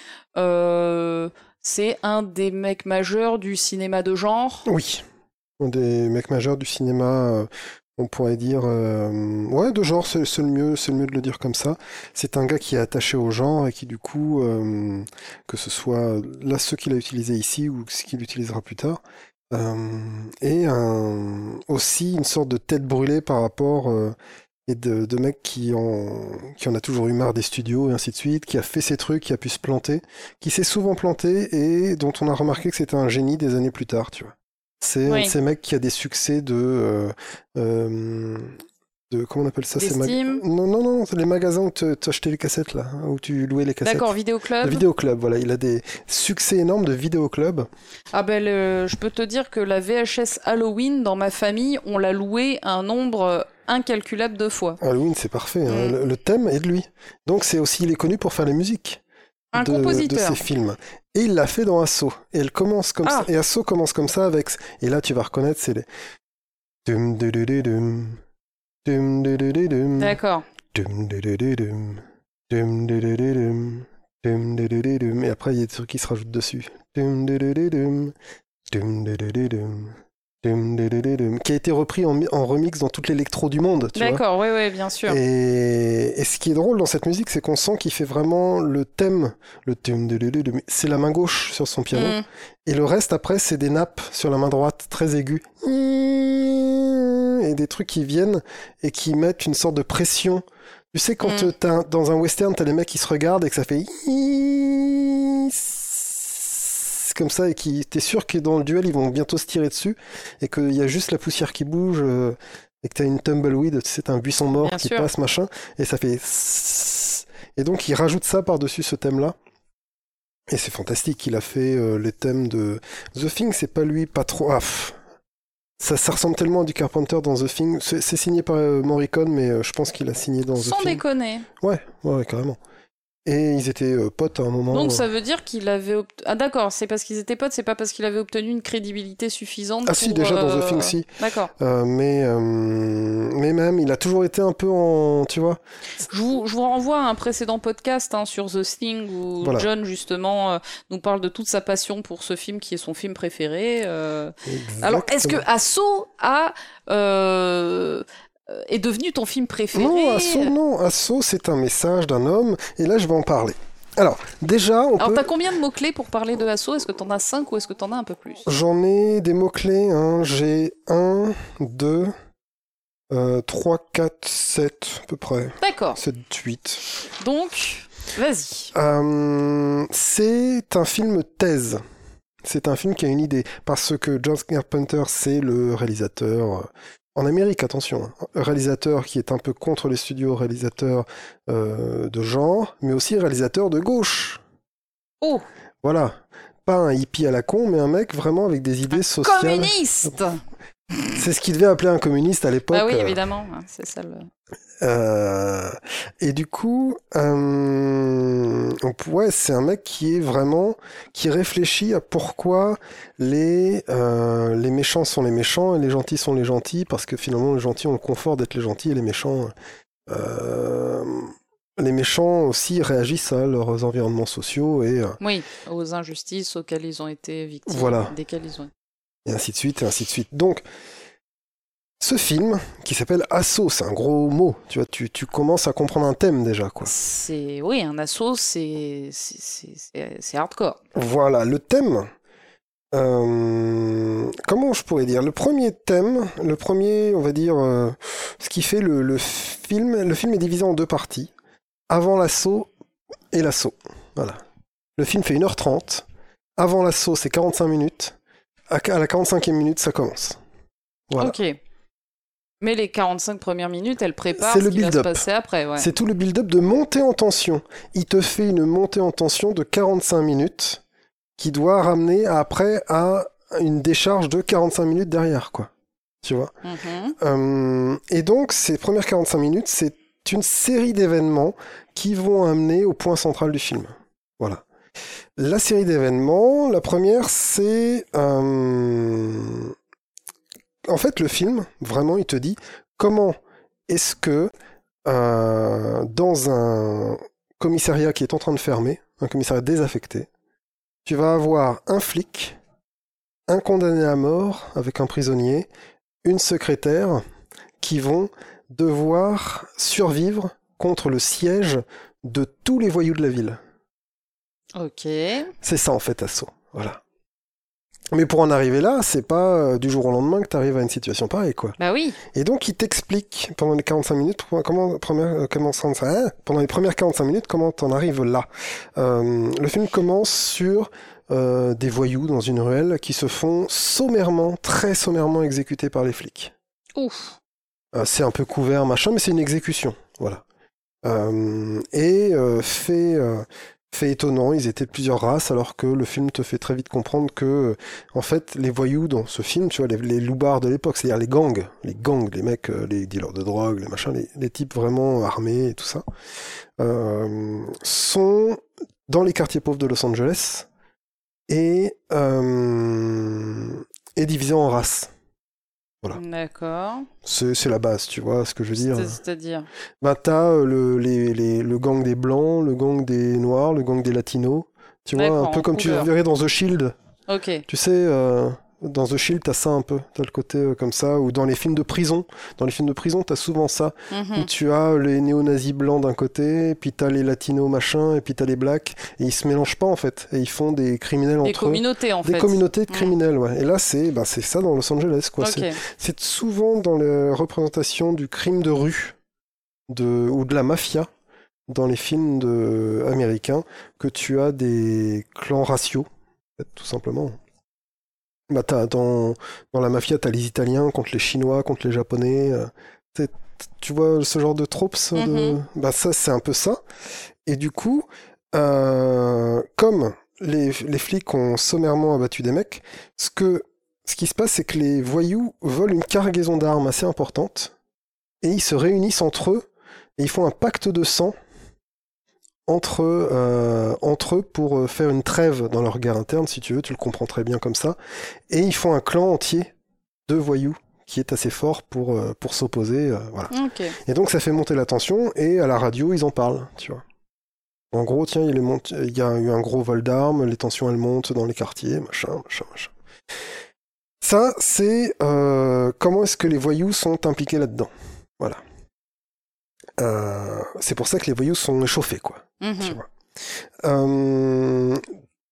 B: c'est un des mecs majeurs du cinéma de genre.
A: Oui. Un des mecs majeurs du cinéma, on pourrait dire. euh, ouais, de genre, c'est le, mieux, c'est le mieux de le dire comme ça. C'est un gars qui est attaché au genre et qui, du coup, euh, que ce soit là ce qu'il a utilisé ici ou ce qu'il utilisera plus tard, euh, et aussi une sorte de tête brûlée par rapport. et de, de mecs qui en, qui en a toujours eu marre des studios et ainsi de suite, qui a fait ses trucs, qui a pu se planter, qui s'est souvent planté et dont on a remarqué que c'était un génie des années plus tard, tu vois. C'est un
B: Oui.
A: ces mecs qui a des succès de, euh, euh, de comment on appelle ça
B: Des
A: ces mag- Non, non, non, c'est les magasins où tu achetais les cassettes là, hein, où tu louais les cassettes.
B: D'accord,
A: Le
B: vidéoclub.
A: vidéoclub, voilà, il a des succès énormes de vidéoclub.
B: Ah ben, le- je peux te dire que la VHS Halloween dans ma famille, on l'a louée un nombre euh, incalculable de fois.
A: Halloween, c'est parfait. hein.
B: Mm.
A: Le, le thème est de lui. Donc c'est aussi, il est connu pour faire les musiques.
B: Un
A: de,
B: compositeur.
A: de ses films. Et il l'a fait dans Assaut. Et elle commence comme
B: Ah.
A: ça. Et Assaut commence comme ça avec. Et là, tu vas reconnaître, c'est les.
B: D'accord.
A: Et après, il y a des trucs qui se rajoutent dessus. Qui a été repris en, mi- en remix dans toute l'électro du monde.
B: D'accord, oui, oui, bien sûr.
A: Et, et ce qui est drôle dans cette musique, c'est qu'on sent qu'il fait vraiment le thème, le c'est la main gauche sur son piano,
B: Mm.
A: et le reste après, c'est des nappes sur la main droite très aiguës, et des trucs qui viennent et qui mettent une sorte de pression. Tu sais, quand
B: Mm.
A: t'as, dans un western, t'as les mecs qui se regardent et que ça fait comme ça et qui t'es sûr que dans le duel ils vont bientôt se tirer dessus et qu'il y a juste la poussière qui bouge euh, et que t'as une tumbleweed, t'as un buisson mort
B: Bien
A: qui
B: sûr.
A: passe machin et ça fait et donc il rajoute ça par-dessus ce thème-là. Et c'est fantastique, il a fait euh, les thèmes de The Thing, c'est pas lui, pas trop. Ah, ça, ça ressemble tellement à du Carpenter dans The Thing. C'est c'est signé par euh, Morricone, mais euh, je pense qu'il a signé dans The
B: Sans déconner.
A: Ouais, ouais, carrément. Et ils étaient euh, potes à un moment.
B: Donc
A: euh.
B: ça veut dire qu'il avait... obt- Ah d'accord, c'est parce qu'ils étaient potes, c'est pas parce qu'il avait obtenu une crédibilité suffisante
A: Ah si, déjà dans
B: euh,
A: The Thing, si.
B: D'accord.
A: Euh, mais, euh, mais même, il a toujours été un peu en. Tu vois
B: Je vous, je vous renvoie à un précédent podcast hein, sur The Thing où
A: Voilà.
B: John justement euh, nous parle de toute sa passion pour ce film qui est son film préféré. euh. Alors est-ce que. Asso a euh, euh, est devenu ton film préféré
A: Non, Asso, non. Asso, c'est un message d'un homme, et là, je vais en parler. Alors, déjà, on
B: Alors
A: peut.
B: t'as combien de mots clés pour parler de Asso? Est-ce que t'en as 5 ou est-ce que t'en as un peu plus?
A: J'en ai des mots-clés. Hein. J'ai 1, 2, 3, 4, 7 à peu près.
B: D'accord.
A: 7, 8.
B: Donc vas-y.
A: Euh, c'est un film thèse. C'est un film qui a une idée. Parce que John Carpenter, c'est le réalisateur. En Amérique, attention, hein, réalisateur qui est un peu contre les studios, réalisateur euh, de genre, mais aussi réalisateur de gauche.
B: Oh,
A: Voilà. Pas un hippie à la con, mais un mec vraiment avec des idées sociales.
B: communiste
A: C'est ce qu'il devait appeler un communiste à l'époque.
B: Ah oui, évidemment, hein, c'est ça le...
A: Euh, et du coup, euh, ouais, c'est un mec qui est vraiment, qui réfléchit à pourquoi les, euh, les méchants sont les méchants et les gentils sont les gentils, parce que finalement les gentils ont le confort d'être les gentils et les méchants, les méchants aussi réagissent à leurs environnements sociaux et,
B: Oui, aux injustices auxquelles ils ont été victimes.
A: Voilà.
B: Desquelles ils ont...
A: et ainsi de suite, et ainsi de suite. Donc, ce film, qui s'appelle Assaut, c'est un gros mot, tu vois, tu, tu commences à comprendre un thème déjà, quoi.
B: C'est... Oui, un assaut, c'est... c'est- hardcore.
A: Voilà, le thème. euh, comment je pourrais dire Le premier thème, le premier, on va dire, euh, ce qui fait le, le film, le film est divisé en deux parties. Avant l'assaut et l'assaut. Voilà. Le film fait 1h30. Avant l'assaut, c'est 45 minutes. À, à la 45e minute, ça commence. Voilà.
B: Ok. Mais les 45 premières minutes, elles préparent ce
A: le
B: qui va se
A: build-up.
B: passer après. Ouais.
A: C'est tout le build-up de montée en tension. Il te fait une montée en tension de 45 minutes qui doit ramener après à une décharge de 45 minutes derrière, quoi. Tu vois?
B: Mhm.
A: Euh, Et donc, ces premières 45 minutes, c'est une série d'événements qui vont amener au point central du film. Voilà. La série d'événements, la première, c'est... euh, En fait, le film, vraiment, il te dit comment est-ce que euh, dans un commissariat qui est en train de fermer, un commissariat désaffecté, tu vas avoir un flic, un condamné à mort avec un prisonnier, une secrétaire qui vont devoir survivre contre le siège de tous les voyous de la ville.
B: Ok.
A: C'est ça en fait Assaut. Voilà. Mais pour en arriver là, c'est pas euh, du jour au lendemain que tu arrives à une situation pareille, quoi.
B: Bah oui.
A: Et donc, il t'explique pendant les 45 minutes, comment, première, euh, comment hein, pendant les premières 45 minutes, comment t'en arrives là. Euh, le film commence sur euh, des voyous dans une ruelle qui se font sommairement, très sommairement exécuter par les flics.
B: Ouf.
A: Euh, c'est un peu couvert, machin, mais c'est une exécution. Voilà. Euh, et euh, fait, fait étonnant, ils étaient plusieurs races, alors que le film te fait très vite comprendre que, euh, en fait, les voyous dans ce film, tu vois, les, les loupards de l'époque, c'est-à-dire les gangs, les gangs, les mecs, euh, les dealers de drogue, les machins, les, les types vraiment armés et tout ça, euh, sont dans les quartiers pauvres de Los Angeles et, euh, et divisés en races. Voilà.
B: D'accord.
A: C'est la base, tu vois ce que je veux dire.
B: C'est- C'est-à-dire
A: Bah, t'as euh, le, les, les- le gang des blancs, le gang des noirs, le gang des latinos. Tu vois, un peu comme tu
B: couleur.
A: verrais dans The Shield.
B: Ok.
A: Tu sais, euh, Dans The Shield, t'as ça un peu. T'as le côté euh, comme ça. Ou dans les films de prison. Dans les films de prison, t'as souvent ça.
B: Mhm.
A: Où tu as les néo-nazis blancs d'un côté, puis t'as les latinos machin, et puis t'as les blacks. Et ils se mélangent pas en fait. Et ils font des criminels
B: Des
A: entre eux.
B: communautés, en
A: Des
B: fait.
A: communautés de
B: Mm.
A: criminels, ouais. Et là, c'est bah, c'est ça dans Los Angeles, quoi. C'est- souvent dans la représentation du crime de rue de, ou de la mafia dans les films de, américains que tu as des clans raciaux, tout simplement. Bah, t'as- dans, dans la mafia, tu as les Italiens contre les Chinois, contre les Japonais. euh, tu vois ce genre de tropes de...
B: Mhm.
A: bah, Ça, c'est un peu ça. Et du coup, euh, comme les, les flics ont sommairement abattu des mecs, ce, que, ce qui se passe, c'est que les voyous volent une cargaison d'armes assez importante et ils se réunissent entre eux et ils font un pacte de sang entre, euh, entre eux pour euh, faire une trêve dans leur guerre interne, si tu veux, tu le comprends très bien comme ça. Et ils font un clan entier de voyous qui est assez fort pour, euh, pour s'opposer. euh, voilà. Et donc ça fait monter la tension et à la radio ils en parlent, tu vois. En gros, tiens, il, y a eu un gros vol d'armes, les tensions elles montent dans les quartiers, machin, machin, machin. Ça, c'est euh, comment est-ce que les voyous sont impliqués là-dedans? Voilà. Euh, c'est pour ça que les voyous sont échauffés, quoi.
B: Mhm.
A: Tu vois. Euh,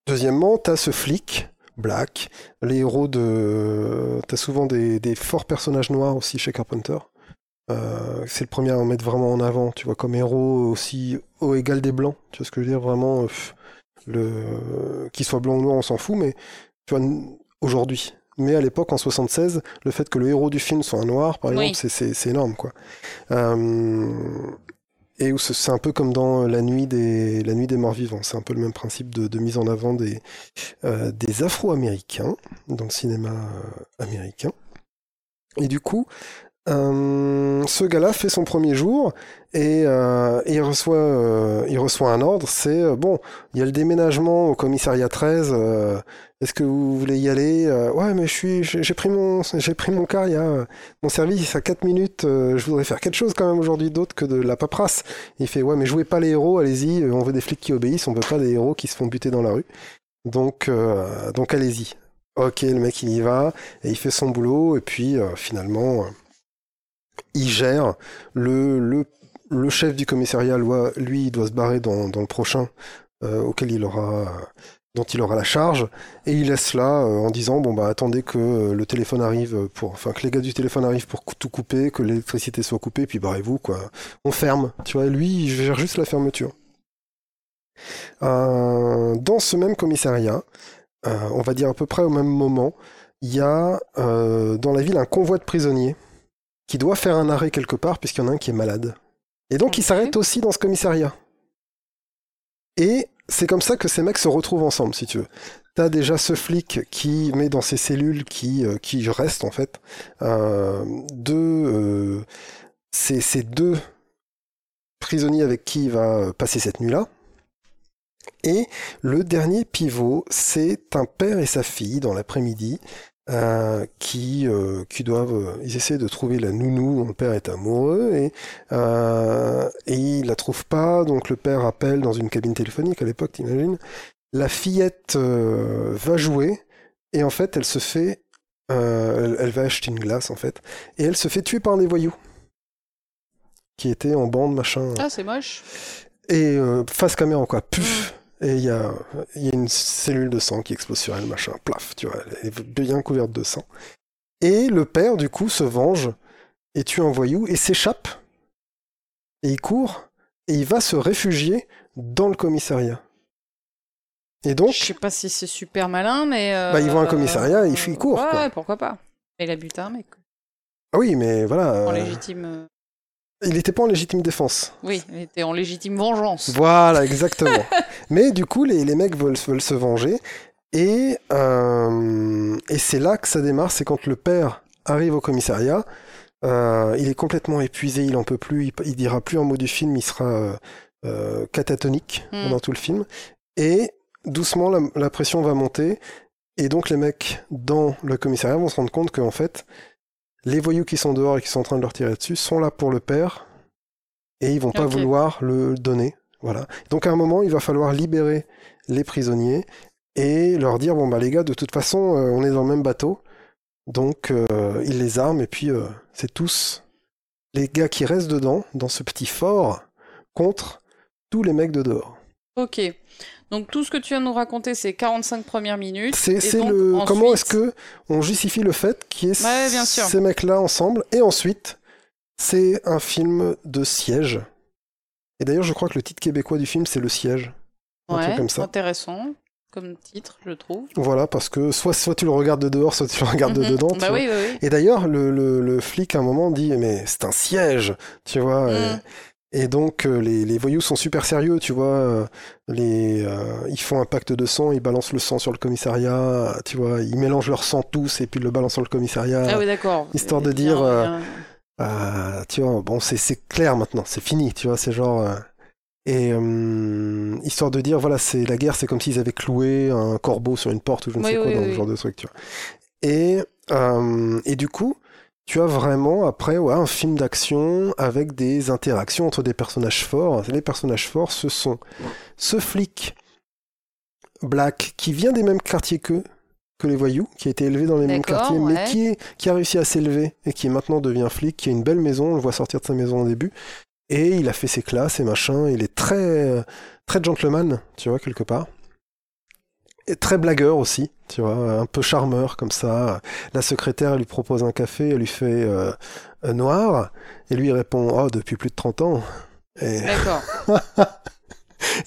A: deuxièmement, t'as ce flic, Black, les héros de... T'as souvent des, des forts personnages noirs aussi chez Carpenter. Euh, c'est le premier à en mettre vraiment en avant, tu vois, comme héros aussi au égal des blancs. Tu vois ce que je veux dire Vraiment, euh, le... qu'il soit blanc ou noir, on s'en fout, mais tu vois, aujourd'hui. Mais à l'époque, en 76, le fait que le héros du film soit un noir, par
B: Oui.
A: exemple, c'est- énorme, quoi. Euh, et où ce- c'est un peu comme dans la nuit des, la nuit des morts vivants. C'est un peu le même principe de, mise en avant des, euh, des Afro-Américains dans le cinéma euh, américain. Et du coup, euh, ce gars-là fait son premier jour et, euh, il, reçoit, euh, il reçoit un ordre. C'est bon, il y a le déménagement au commissariat 13. euh, Est-ce que vous voulez y aller Ouais, mais je suis, j'ai pris mon, j'ai pris mon car. Il y mon service à 4 minutes. je voudrais faire quelque chose quand même aujourd'hui d'autre que de la paperasse. Il fait ouais, mais jouez pas les héros. Allez-y. On veut des flics qui obéissent. On veut pas des héros qui se font buter dans la rue. Donc, donc allez-y. Ok, le mec il y va et il fait son boulot et puis finalement il gère. Le, chef du commissariat lui, il doit se barrer dans, le prochain euh, auquel il aura dont il aura la charge. Et il laisse là euh, en disant bon bah attendez que euh, le téléphone arrive pour enfin que les gars du téléphone arrivent pour tout couper que l'électricité soit coupée puis barrez-vous quoi. On ferme. Tu vois lui il gère juste la fermeture. Dans ce même commissariat on va dire à peu près au même moment il y a dans la ville un convoi de prisonniers qui doit faire un arrêt quelque part puisqu'il y en a un qui est malade. Et donc il s'arrête aussi dans ce commissariat. Et c'est comme ça que ces mecs se retrouvent ensemble, si tu veux. T'as déjà ce flic qui met dans ses cellules qui, euh, qui reste en fait euh, deux, euh, ces, ces deux prisonniers avec qui il va passer cette nuit-là. Et le dernier pivot, c'est un père et sa fille dans l'après-midi euh, qui, euh, qui doivent, euh, ils essaient de trouver la nounou dont le père est amoureux et, euh, et ils la trouvent pas, donc le père appelle dans une cabine téléphonique à l'époque, t'imagines. La fillette euh, va jouer et en fait elle se fait, euh, elle, elle va acheter une glace en fait et elle se fait tuer par des voyous qui étaient en bande machin
B: Ah, c'est moche.
A: et euh, face caméra quoi, puf. Et il y y a une cellule de sang qui explose sur elle, machin, plaf, tu vois, elle est bien couverte de sang. Et le père, du coup, se venge et tue un voyou et s'échappe. Et il court et il va se réfugier dans le commissariat. Et donc,
B: Je sais pas si c'est super malin, mais. euh,
A: Bah, il voit un commissariat, il fuit, il court,
B: Ouais,
A: quoi.
B: ouais, pourquoi pas. Il a buté un mec.
A: ah oui, mais voilà,
B: En
A: euh,
B: légitime. euh,
A: il n'était pas en légitime défense.
B: Oui, il était en légitime vengeance.
A: Voilà, exactement. [LAUGHS] Mais du coup, les, les mecs veulent, veulent se venger. Et, euh, et c'est là que ça démarre, c'est quand le père arrive au commissariat. euh, il est complètement épuisé, il en peut plus, il, il dira plus un mot du film, il sera euh, catatonique
B: Mm.
A: pendant tout le film. Et doucement, la, la pression va monter. Et donc, les mecs dans le commissariat vont se rendre compte qu'en fait, les voyous qui sont dehors et qui sont en train de leur tirer dessus sont là pour le père. Et ils vont pas vouloir le donner. Voilà. Donc à un moment, il va falloir libérer les prisonniers et leur dire bon bah les gars de toute façon euh, on est dans le même bateau donc euh, il les arme et puis euh, c'est tous les gars qui restent dedans dans ce petit fort contre tous les mecs de dehors.
B: Ok. Donc tout ce que tu viens de nous raconter, c'est 45 premières minutes.
A: C'est le
B: ensuite-
A: comment est-ce que on justifie le fait qu'il y ait
B: Ouais,
A: ces mecs-là ensemble? Et ensuite c'est un film de siège. Et d'ailleurs je crois que le titre québécois du film c'est le siège. un truc
B: Ouais,
A: comme ça.
B: intéressant comme titre, je trouve.
A: Voilà parce que soit soit tu le regardes de dehors soit tu le regardes de
B: Mhm.
A: dedans.
B: Bah
A: vois.
B: oui, oui, oui.
A: Et d'ailleurs, le, le, le flic à un moment dit mais c'est un siège, tu vois.
B: Mm.
A: Et, et donc euh, les, les voyous sont super sérieux, tu vois. euh, Les, euh, ils font un pacte de sang, ils balancent le sang sur le commissariat, tu vois. Ils mélangent leur sang tous et puis le balancent sur le commissariat.
B: Ah oui, d'accord.
A: histoire de dire, euh,
B: bien.
A: Euh, tu vois, bon, c'est c'est clair maintenant, c'est fini, tu vois, c'est genre. euh, et euh, histoire de dire, voilà, c'est la guerre, c'est comme s'ils avaient cloué un corbeau sur une porte ou je ne
B: Oui,
A: sais quoi
B: oui,
A: dans ce genre de truc, tu vois. Et, euh, et du coup, tu as vraiment après ouais, un film d'action avec des interactions entre des personnages forts. Les personnages forts, ce sont ce flic black qui vient des mêmes quartiers qu'eux, que les voyous, qui a été élevé dans les mêmes quartiers, mais qui, est, qui a réussi à s'élever et qui maintenant devient flic, qui a une belle maison, on le voit sortir de sa maison au début, et il a fait ses classes et machin, il est très, très gentleman, tu vois, quelque part. Et très blagueur aussi, tu vois, un peu charmeur comme ça. La secrétaire elle lui propose un café, elle lui fait euh, euh, noir, et lui il répond Oh, depuis plus de 30 ans. Et,
B: D'accord. [LAUGHS]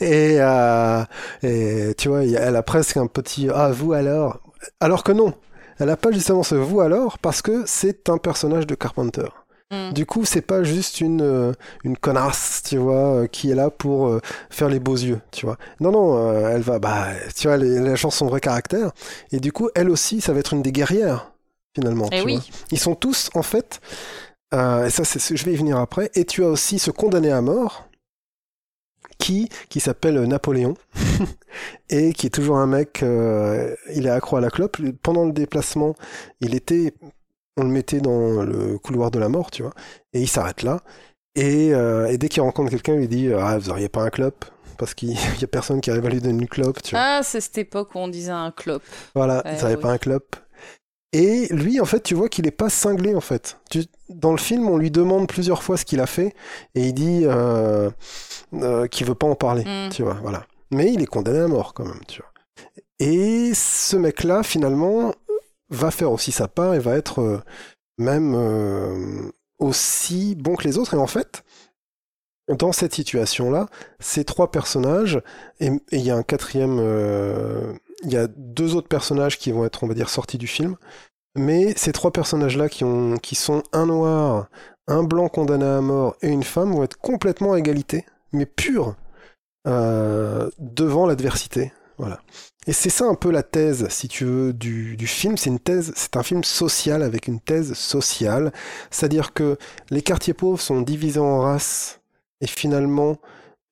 A: et, euh, et tu vois, elle a presque un petit Ah, vous alors? Alors que non, elle a pas justement ce vous alors parce que c'est un personnage de Carpenter.
B: Mm.
A: Du coup, c'est pas juste une, euh, une connasse, tu vois, euh, qui est là pour euh, faire les beaux yeux, tu vois. Non, non, elle va, bah, tu vois, les, les gens sont vrai caractère. Et du coup, elle aussi, ça va être une des guerrières, finalement.
B: Eh
A: tu
B: oui.
A: vois. Ils sont tous, en fait, euh, et ça, je vais y venir après. Et tu as aussi ce condamné à mort, qui, qui s'appelle Napoléon, [LAUGHS] et qui est toujours un mec, euh, il est accro à la clope. Pendant le déplacement, il était, on le mettait dans le couloir de la mort, tu vois, et il s'arrête là. Et, euh, et dès qu'il rencontre quelqu'un, il lui dit Ah, vous auriez pas un clope? Parce qu'il [LAUGHS] y a personne qui arrive à lui donner une clope, tu vois.
B: Ah, c'est cette époque où on disait un clope.
A: Voilà,
B: Ouais,
A: vous n'avez
B: oui.
A: pas un clope. Et lui, en fait, tu vois qu'il est pas cinglé, en fait. Tu- dans le film, on lui demande plusieurs fois ce qu'il a fait, et il dit euh, euh, qu'il veut pas en parler,
B: Mm.
A: tu vois, voilà. Mais il est condamné à mort, quand même, tu vois. Et ce mec-là, finalement, va faire aussi sa part et va être euh, même euh, aussi bon que les autres. Et en fait, dans cette situation-là, ces trois personnages, et et il y a un quatrième, euh, il y a deux autres personnages qui vont être, on va dire, sortis du film, mais ces trois personnages-là qui, qui sont un noir, un blanc condamné à mort et une femme vont être complètement à égalité, mais pure, euh, devant l'adversité. Voilà. Et c'est ça un peu la thèse, si tu veux, du, du film. C'est une thèse, c'est un film social avec une thèse sociale. C'est-à-dire que les quartiers pauvres sont divisés en races et finalement,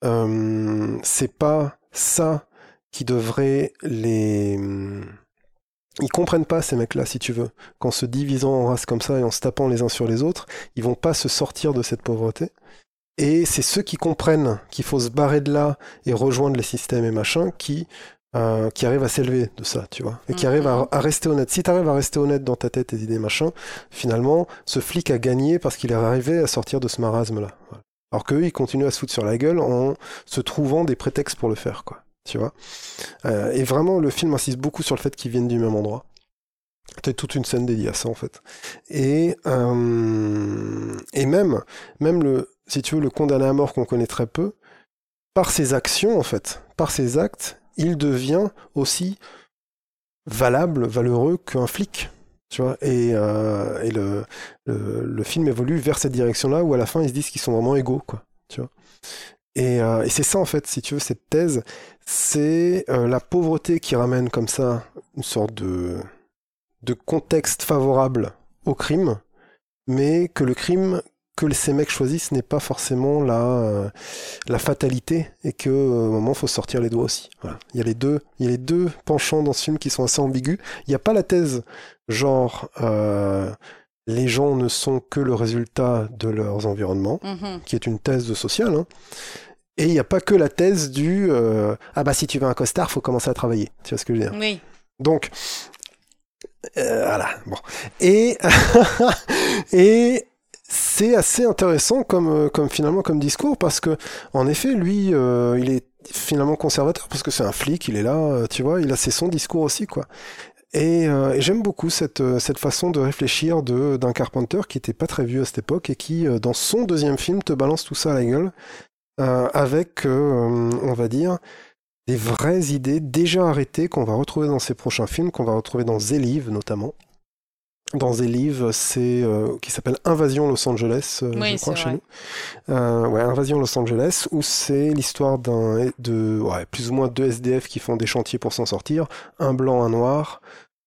A: euh, c'est pas ça qui devrait les. Ils comprennent pas ces mecs-là, si tu veux. Qu'en se divisant en races comme ça et en se tapant les uns sur les autres, ils vont pas se sortir de cette pauvreté. Et c'est ceux qui comprennent qu'il faut se barrer de là et rejoindre les systèmes et machin qui, euh, qui arrivent à s'élever de ça, tu vois. Et qui
B: Mhm.
A: arrivent à, à rester honnête. Si tu arrives à rester honnête dans ta tête, tes idées, machin, finalement, ce flic a gagné parce qu'il est arrivé à sortir de ce marasme-là. Voilà. Alors qu'eux, ils continuent à se foutre sur la gueule en se trouvant des prétextes pour le faire, quoi. Tu vois. Euh, et vraiment, le film insiste beaucoup sur le fait qu'ils viennent du même endroit. C'est toute une scène dédiée à ça, en fait. Et, euh, et même, même le, si tu veux, le condamné à mort qu'on connaît très peu, par ses actions, en fait, par ses actes, il devient aussi valable, valeureux qu'un flic. Tu vois, et, euh, et le, le, le film évolue vers cette direction-là où à la fin ils se disent qu'ils sont vraiment égaux, quoi. Tu vois. Et, euh, et c'est ça en fait, si tu veux, cette thèse, c'est euh, la pauvreté qui ramène comme ça une sorte de, contexte favorable au crime, mais que le crime que ces mecs choisissent n'est pas forcément la, euh, fatalité et que au moment faut sortir les doigts aussi. Il y a les deux, il y a les deux penchants dans ce film qui sont assez ambigus. Il n'y a pas la thèse genre les gens ne sont que le résultat de leurs environnements,
B: Mhm.
A: qui est une thèse de social. hein. Et il n'y a pas que la thèse du euh, ah bah si tu veux un costard, faut commencer à travailler. Tu vois ce que je veux dire?
B: Oui.
A: Donc euh, voilà, bon. Et [LAUGHS] et c'est assez intéressant comme euh, comme finalement comme discours parce que en effet lui euh, il est finalement conservateur parce que c'est un flic, il est là, tu vois, il a c'est son discours aussi quoi. Et, euh, et j'aime beaucoup cette, euh, cette façon de réfléchir de, d'un Carpenter qui était pas très vieux à cette époque et qui, euh, dans son deuxième film, te balance tout ça à la gueule avec, on va dire, des vraies idées déjà arrêtées qu'on va retrouver dans ses prochains films, qu'on va retrouver dans Zélive notamment. Dans Zélive, c'est euh, qui s'appelle Invasion Los Angeles, euh,
B: Oui,
A: je crois, chez
B: vrai.
A: nous. Euh, ouais, Invasion Los Angeles, où c'est l'histoire d'un de ouais, plus ou moins deux SDF qui font des chantiers pour s'en sortir, un blanc, un noir.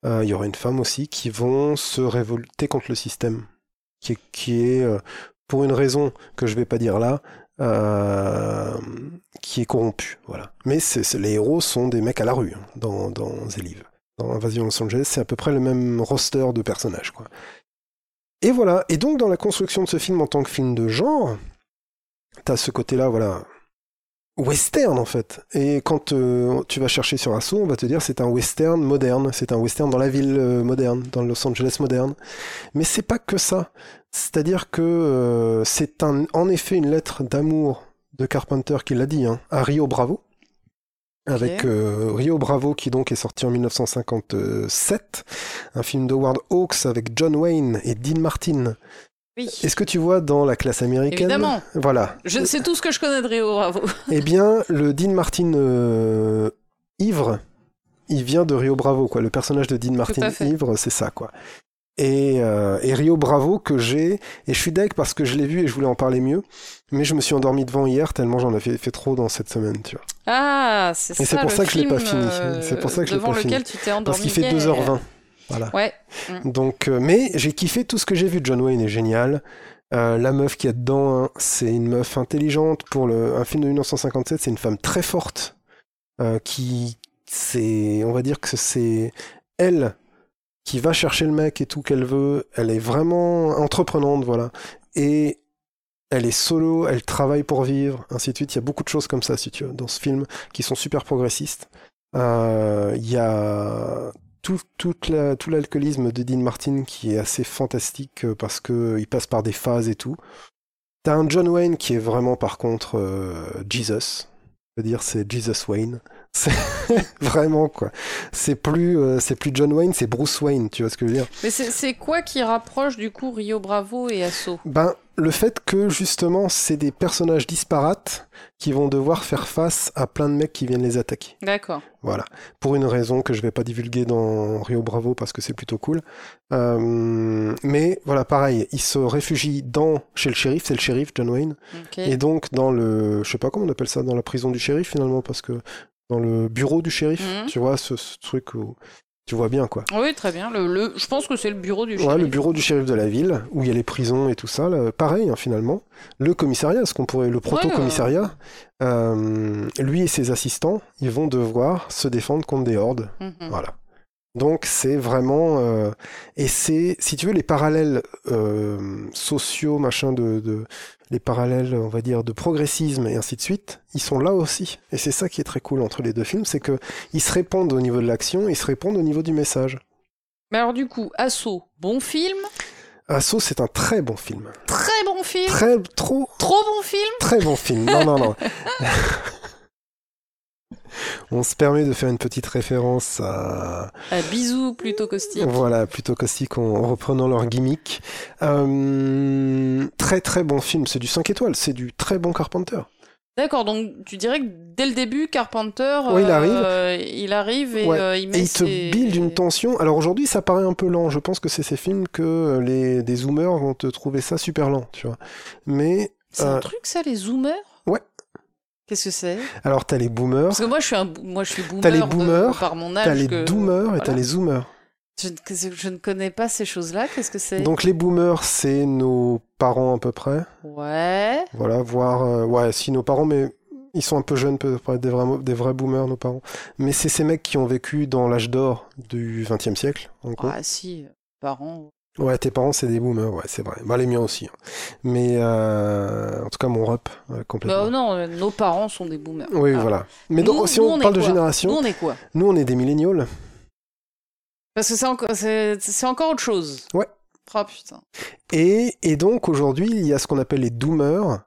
A: Euh, Il y aura une femme aussi qui vont se révolter contre le système, qui est, qui est euh, pour une raison que je vais pas dire là, euh, qui est corrompu. Voilà. Mais c'est c'est- les héros sont des mecs à la rue hein, dans dans Zélive. Invasion Los Angeles, c'est à peu près le même roster de personnages, quoi. Et voilà. Et donc, dans la construction de ce film en tant que film de genre, t'as ce côté-là, voilà, western en fait. Et quand euh, tu vas chercher sur Assaut, on va te dire c'est un western moderne, c'est un western dans la ville euh, moderne, dans Los Angeles moderne. Mais c'est pas que ça. C'est-à-dire que euh, c'est un, en effet une lettre d'amour de Carpenter qui l'a dit, hein, à Rio Bravo. Avec euh, Rio Bravo qui donc est sorti en 1957, un film d'Howard Hawks avec John Wayne et Dean Martin.
B: Oui.
A: Est-ce que tu vois dans la classe américaine
B: Évidemment.
A: Voilà.
B: Je sais tout ce que je connais de Rio Bravo. [LAUGHS]
A: Eh bien, le Dean Martin euh, ivre, il vient de Rio Bravo, quoi. Le personnage de Dean Martin ivre, c'est ça, quoi. Et, euh, et Rio Bravo que j'ai, et je suis deg parce que je l'ai vu et je voulais en parler mieux, mais je me suis endormi devant hier tellement j'en avais fait trop dans cette semaine, tu vois.
B: Ah, c'est ça.
A: Et c'est pour ça que je l'ai pas fini.
B: euh,
A: C'est pour ça que je l'ai pas fini.
B: lequel tu t'es endormi.
A: Parce qu'il fait
B: hier.
A: 2h20. Voilà.
B: Ouais.
A: Donc, euh, mais j'ai kiffé tout ce que j'ai vu. John Wayne est génial. Euh, la meuf qui est dedans, hein, c'est une meuf intelligente. Pour le, un film de 1957, c'est une femme très forte. euh, qui, c'est, on va dire que c'est elle qui va chercher le mec et tout qu'elle veut. Elle est vraiment entreprenante, voilà. Et elle est solo, elle travaille pour vivre, ainsi de suite. Il y a beaucoup de choses comme ça, si tu veux, dans ce film, qui sont super progressistes. Euh, Il y a tout, l'alcoolisme de Dean Martin qui est assez fantastique euh, parce que il passe par des phases et tout. T'as un John Wayne qui est vraiment par contre euh, Jesus. Je veux dire, c'est Jesus Wayne. C'est [LAUGHS] vraiment quoi. C'est plus, euh, c'est plus John Wayne, c'est Bruce Wayne. Tu vois ce que je veux dire?
B: Mais c'est quoi qui rapproche du coup Rio Bravo et Asso?
A: Ben, le fait que justement, c'est des personnages disparates qui vont devoir faire face à plein de mecs qui viennent les attaquer.
B: D'accord.
A: Voilà. Pour une raison que je vais pas divulguer dans Rio Bravo parce que c'est plutôt cool. Euh, mais voilà, pareil, il se réfugie dans chez le shérif, c'est le shérif John Wayne, et donc dans le, je sais pas comment on appelle ça, dans la prison du shérif finalement, parce que dans le bureau du shérif,
B: Mhm.
A: tu vois ce, ce truc où tu vois bien quoi.
B: Oui, très bien. Le, le- je pense que c'est le bureau du
A: Ouais,
B: shérif.
A: le bureau du shérif de la ville, où il y a les prisons et tout ça, là, pareil hein, finalement. Le commissariat, ce qu'on pourrait, le proto-commissariat, euh, lui et ses assistants, ils vont devoir se défendre contre des hordes.
B: Mhm.
A: Voilà. Donc c'est vraiment euh, et c'est si tu veux les parallèles euh, sociaux machin de, de les parallèles on va dire de progressisme et ainsi de suite ils sont là aussi. Et c'est ça qui est très cool entre les deux films c'est que ils se répondent au niveau de l'action ils se répondent au niveau du message.
B: Mais alors du coup, Asso, bon film,
A: Asso c'est un très bon film.
B: Très bon film,
A: très trop.
B: Trop bon film.
A: très bon film. Non non non [LAUGHS] [LAUGHS] on se permet de faire une petite référence à
B: Ah, bisous plutôt caustique.
A: Voilà, plutôt caustique en, en reprenant leur gimmick. Euh, très très bon film, c'est du 5 étoiles, c'est du très bon Carpenter.
B: D'accord, donc tu dirais que dès le début, Carpenter,
A: Ouais, il
B: euh, il arrive et
A: Ouais.
B: euh, il met
A: Et il te
B: ses-
A: build une tension. Alors aujourd'hui, ça paraît un peu lent. Je pense que c'est ces films que les des zoomers vont te trouver ça super lent, tu vois. Mais
B: C'est
A: euh,
B: un truc ça, les zoomers? Qu'est-ce que c'est?
A: Alors t'as les boomers,
B: Parce que moi je suis un, moi je suis boomer.
A: T'as les
B: de-
A: boomers,
B: par mon
A: t'as
B: âge.
A: les
B: que-
A: doomers et t'as les zoomers.
B: Je, ne- que- je ne connais pas ces choses-là. Qu'est-ce que c'est?
A: Donc les boomers, c'est nos parents à peu près.
B: Ouais.
A: Voilà, voir euh, ouais, si nos parents, mais ils sont un peu jeunes, peut-être des vrais, des vrais boomers, nos parents. Mais c'est ces mecs qui ont vécu dans l'âge d'or du XXe siècle, en.
B: Ah si, parents.
A: Ouais, tes parents, c'est des boomers, ouais, c'est vrai. Bah, les miens aussi. hein. Mais euh, en tout cas, mon rep, ouais, complètement.
B: Bah, non, euh, nos parents sont des boomers.
A: oui,
B: Ah.
A: voilà. Mais
B: Nous-
A: donc, si
B: nous,
A: on, parle de génération,
B: Nous, on est quoi?
A: nous, on est des millénials.
B: Parce que c'est encore, c'est encore autre chose.
A: Ouais.
B: Oh putain.
A: Et, et donc, aujourd'hui, il y a ce qu'on appelle les doomers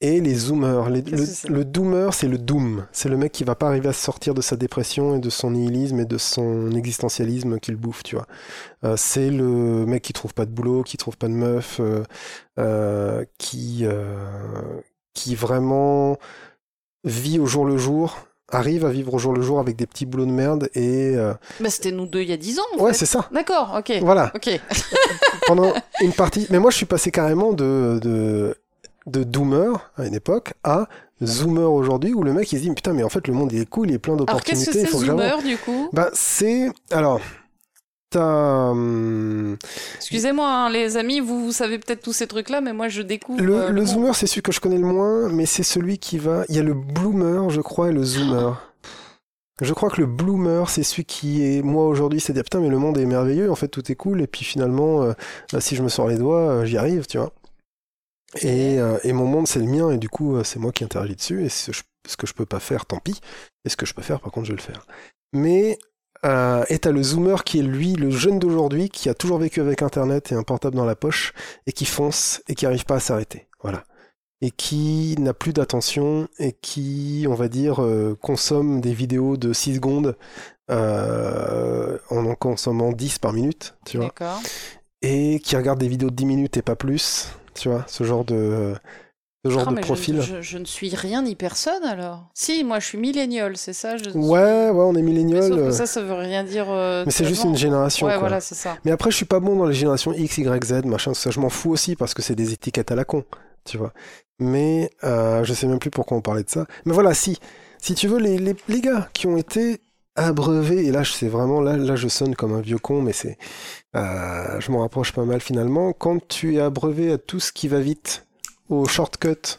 A: et les zoomers. Les- le,
B: que c'est
A: le doomer, c'est le doom. C'est le mec qui va pas arriver à sortir de sa dépression et de son nihilisme et de son existentialisme qu'il bouffe, tu vois. Euh, c'est le mec qui trouve pas de boulot, qui trouve pas de meuf, euh, euh, qui, euh, qui vraiment vit au jour le jour, arrive à vivre au jour le jour avec des petits boulots de merde et... euh,
B: Bah, c'était nous deux il y a 10 ans. En
A: Ouais, c'est ça.
B: D'accord, ok.
A: Voilà.
B: Ok.
A: pendant une partie. Mais moi, je suis passé carrément de, de, de doomer à une époque à zoomer aujourd'hui où le mec il se dit putain, mais en fait, le monde il est cool, il est plein
B: Alors, qu'est-ce
A: d'opportunités,
B: que c'est. Zoomer, du coup?
A: Bah, c'est. Alors. T'as. hum,
B: Excusez-moi, hein, les amis, vous, vous savez peut-être tous ces trucs-là, mais moi, je découvre.
A: Le,
B: euh,
A: le zoomer, c'est celui que je connais le moins, mais c'est celui qui va. Il y a le bloomer, je crois, et le zoomer. Je crois que le bloomer, c'est celui qui est, moi aujourd'hui, c'est dire putain, mais le monde est merveilleux, en fait, tout est cool, et puis finalement, euh, euh, si je me sors les doigts, euh, j'y arrive, tu vois. Et, euh, et mon monde, c'est le mien, et du coup, euh, c'est moi qui interagis dessus, et ce, que je peux pas faire, tant pis. Et ce que je peux faire, par contre, je vais le faire. Mais, euh, et t'as le zoomer qui est lui, le jeune d'aujourd'hui, qui a toujours vécu avec Internet et un portable dans la poche, et qui fonce, et qui arrive pas à s'arrêter. Voilà et qui n'a plus d'attention et qui, on va dire, euh, consomme des vidéos de 6 secondes en en consommant 10 par minute, tu vois,
B: D'accord.
A: Et qui regarde des vidéos de 10 minutes et pas plus, tu vois, ce genre de, ce genre
B: Ah,
A: de
B: je-
A: profil.
B: Je, je ne suis rien ni personne alors. Si, moi je suis millénial, c'est ça je
A: Ouais, ouais, on est millénial, euh,
B: ça, ça veut rien dire. euh,
A: mais c'est juste une génération,
B: Ouais,
A: quoi.
B: voilà, c'est ça.
A: Mais après, je suis pas bon dans les générations X, Y, Z, machin, ça. Je m'en fous aussi parce que c'est des étiquettes à la con, tu vois. Mais euh, je sais même plus pourquoi on parlait de ça. Mais voilà, si, si tu veux, les, les, les gars qui ont été abreuvés, et là, je sais vraiment, là, là, je sonne comme un vieux con, mais c'est, euh, je m'en rapproche pas mal finalement. Quand tu es abreuvé à tout ce qui va vite, au shortcut.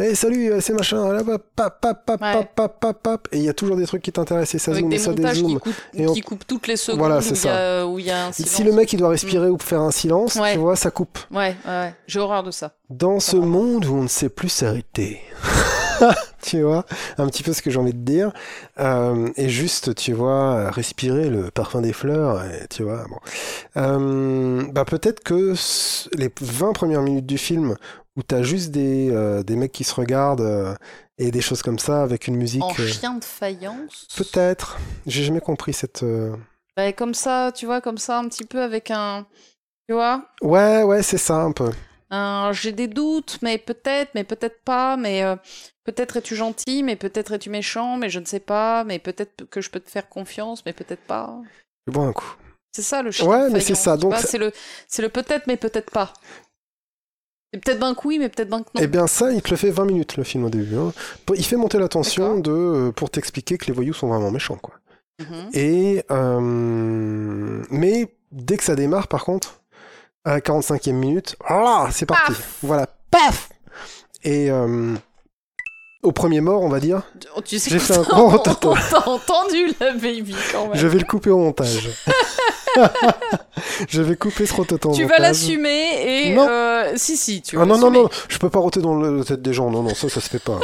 A: Eh salut, euh, c'est machin, là, pap, pap, pap, pap,
B: Ouais.
A: pap, pap, pap, et il y a toujours des trucs qui t'intéressent, et ça
B: Avec
A: zoome, et ça
B: qui
A: dézoome.
B: coupent,
A: Et on-
B: qui coupent toutes les secondes
A: Voilà,
B: où,
A: c'est
B: il y a, où y a un silence.
A: Si le mec il doit respirer ou faire un silence,
B: Ouais.
A: tu vois, ça coupe.
B: Ouais, ouais, ouais. j'ai horreur de ça.
A: Dans ce
B: va.
A: monde où on ne sait plus s'arrêter. [LAUGHS] [LAUGHS] tu vois, un petit peu ce que j'ai envie de dire. Euh, et juste, tu vois, respirer le parfum des fleurs, et, tu vois. Bon. Euh, bah peut-être que les 20 premières minutes du film où t'as juste des, euh, des mecs qui se regardent et des choses comme ça avec une musique.
B: En chien de faïence?
A: peut-être. J'ai jamais compris cette.
B: Bah, comme ça, tu vois, comme ça, un petit peu avec un. Tu vois?
A: Ouais, ouais, c'est ça un peu.
B: Un- J'ai des doutes, mais peut-être, mais peut-être pas, mais euh, peut-être es-tu gentil, mais peut-être es-tu méchant, mais je ne sais pas, mais peut-être que je peux te faire confiance, mais peut-être pas.
A: Je bois un coup.
B: C'est ça le chien
A: Ouais, mais c'est ça, donc ça-
B: c'est le, c'est le peut-être, mais peut-être pas. C'est peut-être ben que oui, mais peut-être ben que non.
A: Eh bien ça, il te le fait 20 minutes le film au début. hein. Il fait monter la tension de euh, pour t'expliquer que les voyous sont vraiment méchants quoi.
B: Mhm.
A: Et euh, mais dès que ça démarre par contre, à la 45e minute, ah, c'est parti.
B: Paf
A: Voilà, paf. Et euh, au premier mort, on va dire,
B: Oh, Tu sais
A: J'ai fait un [LAUGHS]
B: t'as- entendu la baby quand même.
A: je vais le couper au montage. [LAUGHS] je vais couper ce rototo
B: Tu vas l'assumer et
A: Non.
B: euh, si si tu vas
A: Ah non, non, non, je peux pas roter dans la tête des gens, non, non, ça, ça se fait pas.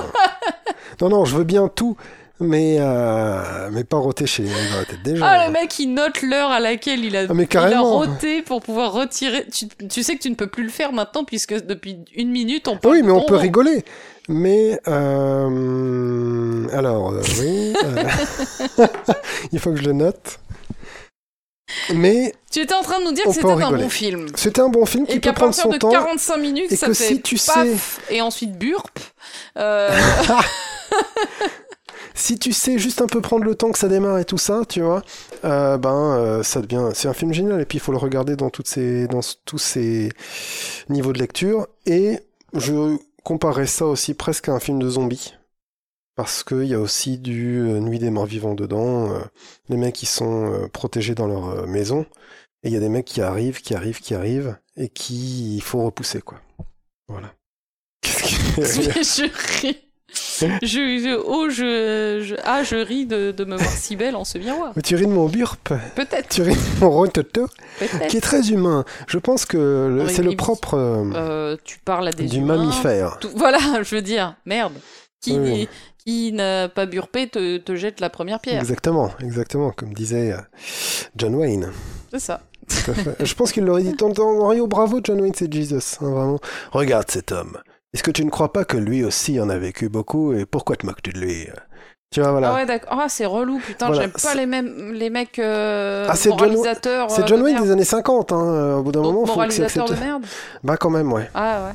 A: [LAUGHS] non, non, je veux bien tout, mais, euh, mais pas roter chez, dans la tête des gens.
B: Ah le mec il note l'heure à laquelle il a,
A: Ah, mais
B: il a roté pour pouvoir retirer. Tu, tu sais que tu ne peux plus le faire maintenant puisque depuis une minute on peut.
A: Ah oui, mais on peut rigoler. Mais, euh, alors, euh, oui, euh, [LAUGHS] il faut que je le note. Mais
B: Tu étais en train de nous dire que c'était un bon film.
A: c'était un bon film qui
B: Et
A: peut
B: qu'à
A: prendre
B: partir
A: son
B: de
A: temps.
B: 45 minutes,
A: et
B: ça
A: que
B: fait
A: si tu
B: paf, et ensuite burp. euh, [LAUGHS] [LAUGHS]
A: Si tu sais juste un peu prendre le temps que ça démarre et tout ça, tu vois, euh, ben euh, ça devient, c'est un film génial. Et puis il faut le regarder dans toutes ses, dans tous ses niveaux de lecture. Et je comparerais ça aussi presque à un film de zombies. Parce qu'il y a aussi du euh, Nuit des morts vivants dedans. les mecs qui sont protégés dans leur maison. Et il y a des mecs qui arrivent, qui arrivent, qui arrivent. Et qui il faut repousser, quoi. Voilà. Qu'est-ce [LAUGHS]
B: je [LAUGHS] ris. [LAUGHS] je, je- oh, je, je- ah, je ris de, de me voir si belle en ce miroir.
A: Mais tu ris de mon burp,
B: Peut-être,
A: tu ris de mon rototo,
B: peut-être.
A: qui est très humain. Je pense que c'est le propre euh,
B: Euh, tu parles à des
A: du
B: humains.
A: mammifère.
B: Tout- Voilà, [LAUGHS] je veux dire, merde. Qui,
A: Oui,
B: qui n'a pas burpé te, te jette la première pierre.
A: Exactement, exactement, comme disait euh, John Wayne.
B: C'est ça.
A: Tout à fait. Je pense qu'il l'aurait dit [LAUGHS] tant dans Rio, bravo John Wayne, c'est Jesus, hein, vraiment. Regarde cet homme. Est-ce que tu ne crois pas que lui aussi en a vécu beaucoup et pourquoi te moques-tu de lui? Tu vois, voilà.
B: Ah ouais, d'accord. Ah, c'est relou, putain.
A: Voilà,
B: J'aime pas les, mêmes, les mecs euh,
A: Ah, c'est John-
B: moralisateurs.
A: c'est
B: euh,
A: John Wayne
B: merde.
A: des années 50, hein. euh, Au bout d'un moment, faut
B: moralisateur de merde. [LAUGHS]
A: Bah, quand même, ouais.
B: Ah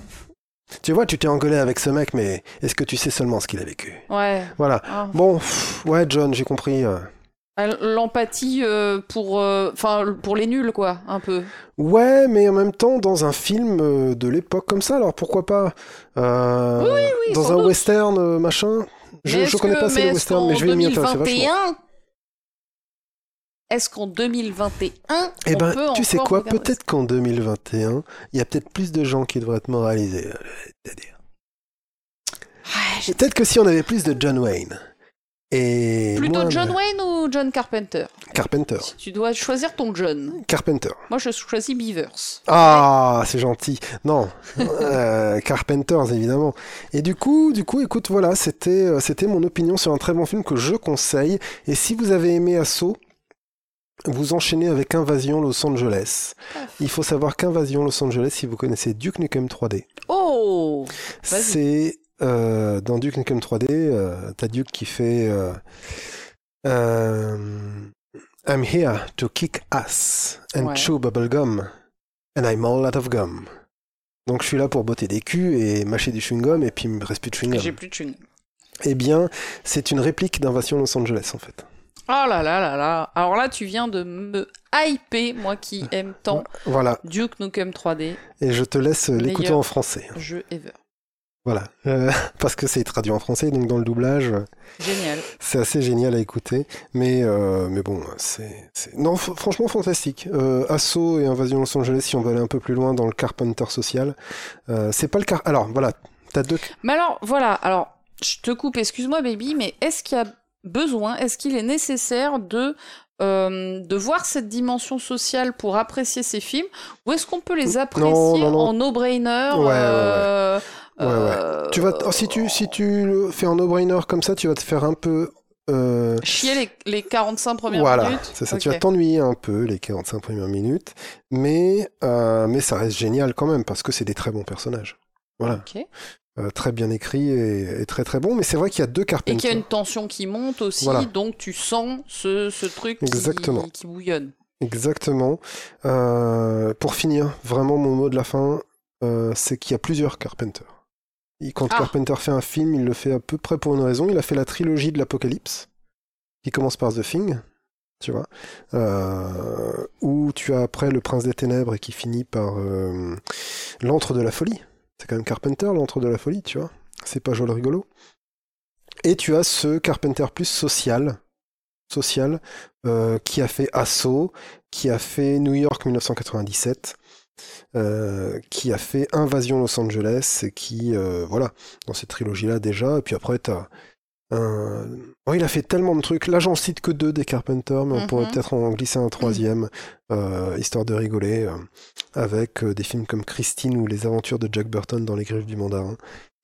A: Tu vois, tu t'es engueulé avec ce mec, mais est-ce que tu sais seulement ce qu'il a vécu?
B: Ouais. Ouais.
A: Voilà.
B: Ah.
A: Bon, pff, ouais, John, j'ai compris. euh.
B: L'empathie euh, pour, euh, enfin, pour les nuls, quoi, un peu.
A: Ouais, mais en même temps, dans un film euh, de l'époque comme ça, alors pourquoi pas euh,
B: Oui,
A: Dans un
B: doute.
A: western, euh, machin Je, je connais
B: que-
A: pas assez les westerns, mais je vais m'y intéresser vachement.
B: 2021, Est-ce qu'en 2021,
A: Eh
B: on
A: ben,
B: peut
A: tu sais quoi Peut-être qu'en 2021, il y a peut-être plus de gens qui devraient être moralisés. euh, c'est-à-dire.
B: ça Ouais, j'ai-
A: Peut-être que si on avait plus de John Wayne. Et
B: Plutôt John
A: de
B: Wayne ou John Carpenter?
A: Carpenter.
B: Si tu dois choisir ton John.
A: Carpenter.
B: Moi, je choisis Beavers.
A: Ah, c'est gentil. Non, euh, [LAUGHS] Carpenters évidemment. Et du coup, du coup, écoute, voilà, c'était, euh, c'était mon opinion sur un très bon film que je conseille. Et si vous avez aimé Assaut, vous enchaînez avec Invasion Los Angeles. Il faut savoir qu'Invasion Los Angeles, si vous connaissez Duke Nukem 3D,
B: Oh Vas-y.
A: c'est euh, dans Duke Nukem 3D, euh, t'as Duke qui fait euh, euh, I'm here to kick ass and
B: Ouais.
A: chew bubblegum and I'm all out of gum. Donc je suis là pour botter des culs et mâcher du chewing-gum et puis il me reste plus de
B: J'ai
A: chewing-gum.
B: plus de chewing.
A: Eh bien, c'est une réplique d'Invasion Los Angeles en fait.
B: Oh là là là là. Alors là, tu viens de me hyper, moi qui aime tant
A: Voilà,
B: Duke Nukem 3D,
A: et je te laisse l'écouter en français.
B: jeu ever.
A: Voilà, Euh, [LAUGHS] parce que c'est traduit en français, donc dans le doublage, euh,
B: Génial.
A: c'est assez génial à écouter. Mais, euh, mais bon, c'est... Non, franchement, fantastique. Euh, Assaut et Invasion Los Angeles, si on veut aller un peu plus loin dans le Carpenter social. C'est pas le car... Alors, voilà, t'as deux...
B: Mais alors, voilà, alors, je te coupe, excuse-moi, baby, mais est-ce qu'il y a besoin, est-ce qu'il est nécessaire de, euh, de voir cette dimension sociale pour apprécier ces films, ou est-ce qu'on peut les apprécier
A: non, non.
B: en no-brainer
A: Ouais, ouais, ouais.
B: Euh,
A: Ouais, ouais.
B: euh,
A: Tu vas... oh, si, tu, si tu le fais en no-brainer comme ça, tu vas te faire un peu... euh,
B: Chier les, les 45 premières
A: Voilà,
B: minutes
A: c'est ça. Tu vas t'ennuyer un peu les 45 premières minutes, mais, euh, mais ça reste génial quand même parce que c'est des très bons personnages. Voilà,
B: Ok.
A: Euh, très bien écrit et, et très très bon. Mais c'est vrai qu'il y a deux
B: Et
A: Carpenter.
B: qu'il y a une tension qui monte aussi,
A: Voilà.
B: donc tu sens ce, ce truc qui-
A: Exactement.
B: qui bouillonne.
A: Exactement. Euh, pour finir, vraiment mon mot de la fin, euh, c'est qu'il y a plusieurs Carpenter. Et quand
B: Ah.
A: Carpenter fait un film, il le fait à peu près pour une raison. Il a fait la trilogie de l'Apocalypse, qui commence par The Thing, tu vois, euh, où tu as après Le Prince des Ténèbres et qui finit par euh, L'Antre de la Folie. C'est quand même Carpenter, L'Antre de la Folie, tu vois. C'est pas joli rigolo. Et tu as ce Carpenter plus social, social, euh, qui a fait Assaut, qui a fait New York 1997, euh, qui a fait Invasion Los Angeles, et qui, euh, voilà, dans cette trilogie-là déjà, et puis après, t'as un... Oh, il a fait tellement de trucs. Là, j'en cite que deux des Carpenter, mais on
B: Mhm.
A: pourrait peut-être en glisser un troisième, euh, histoire de rigoler, avec des films comme Christine ou Les Aventures de Jack Burton dans Les Griffes du Mandarin,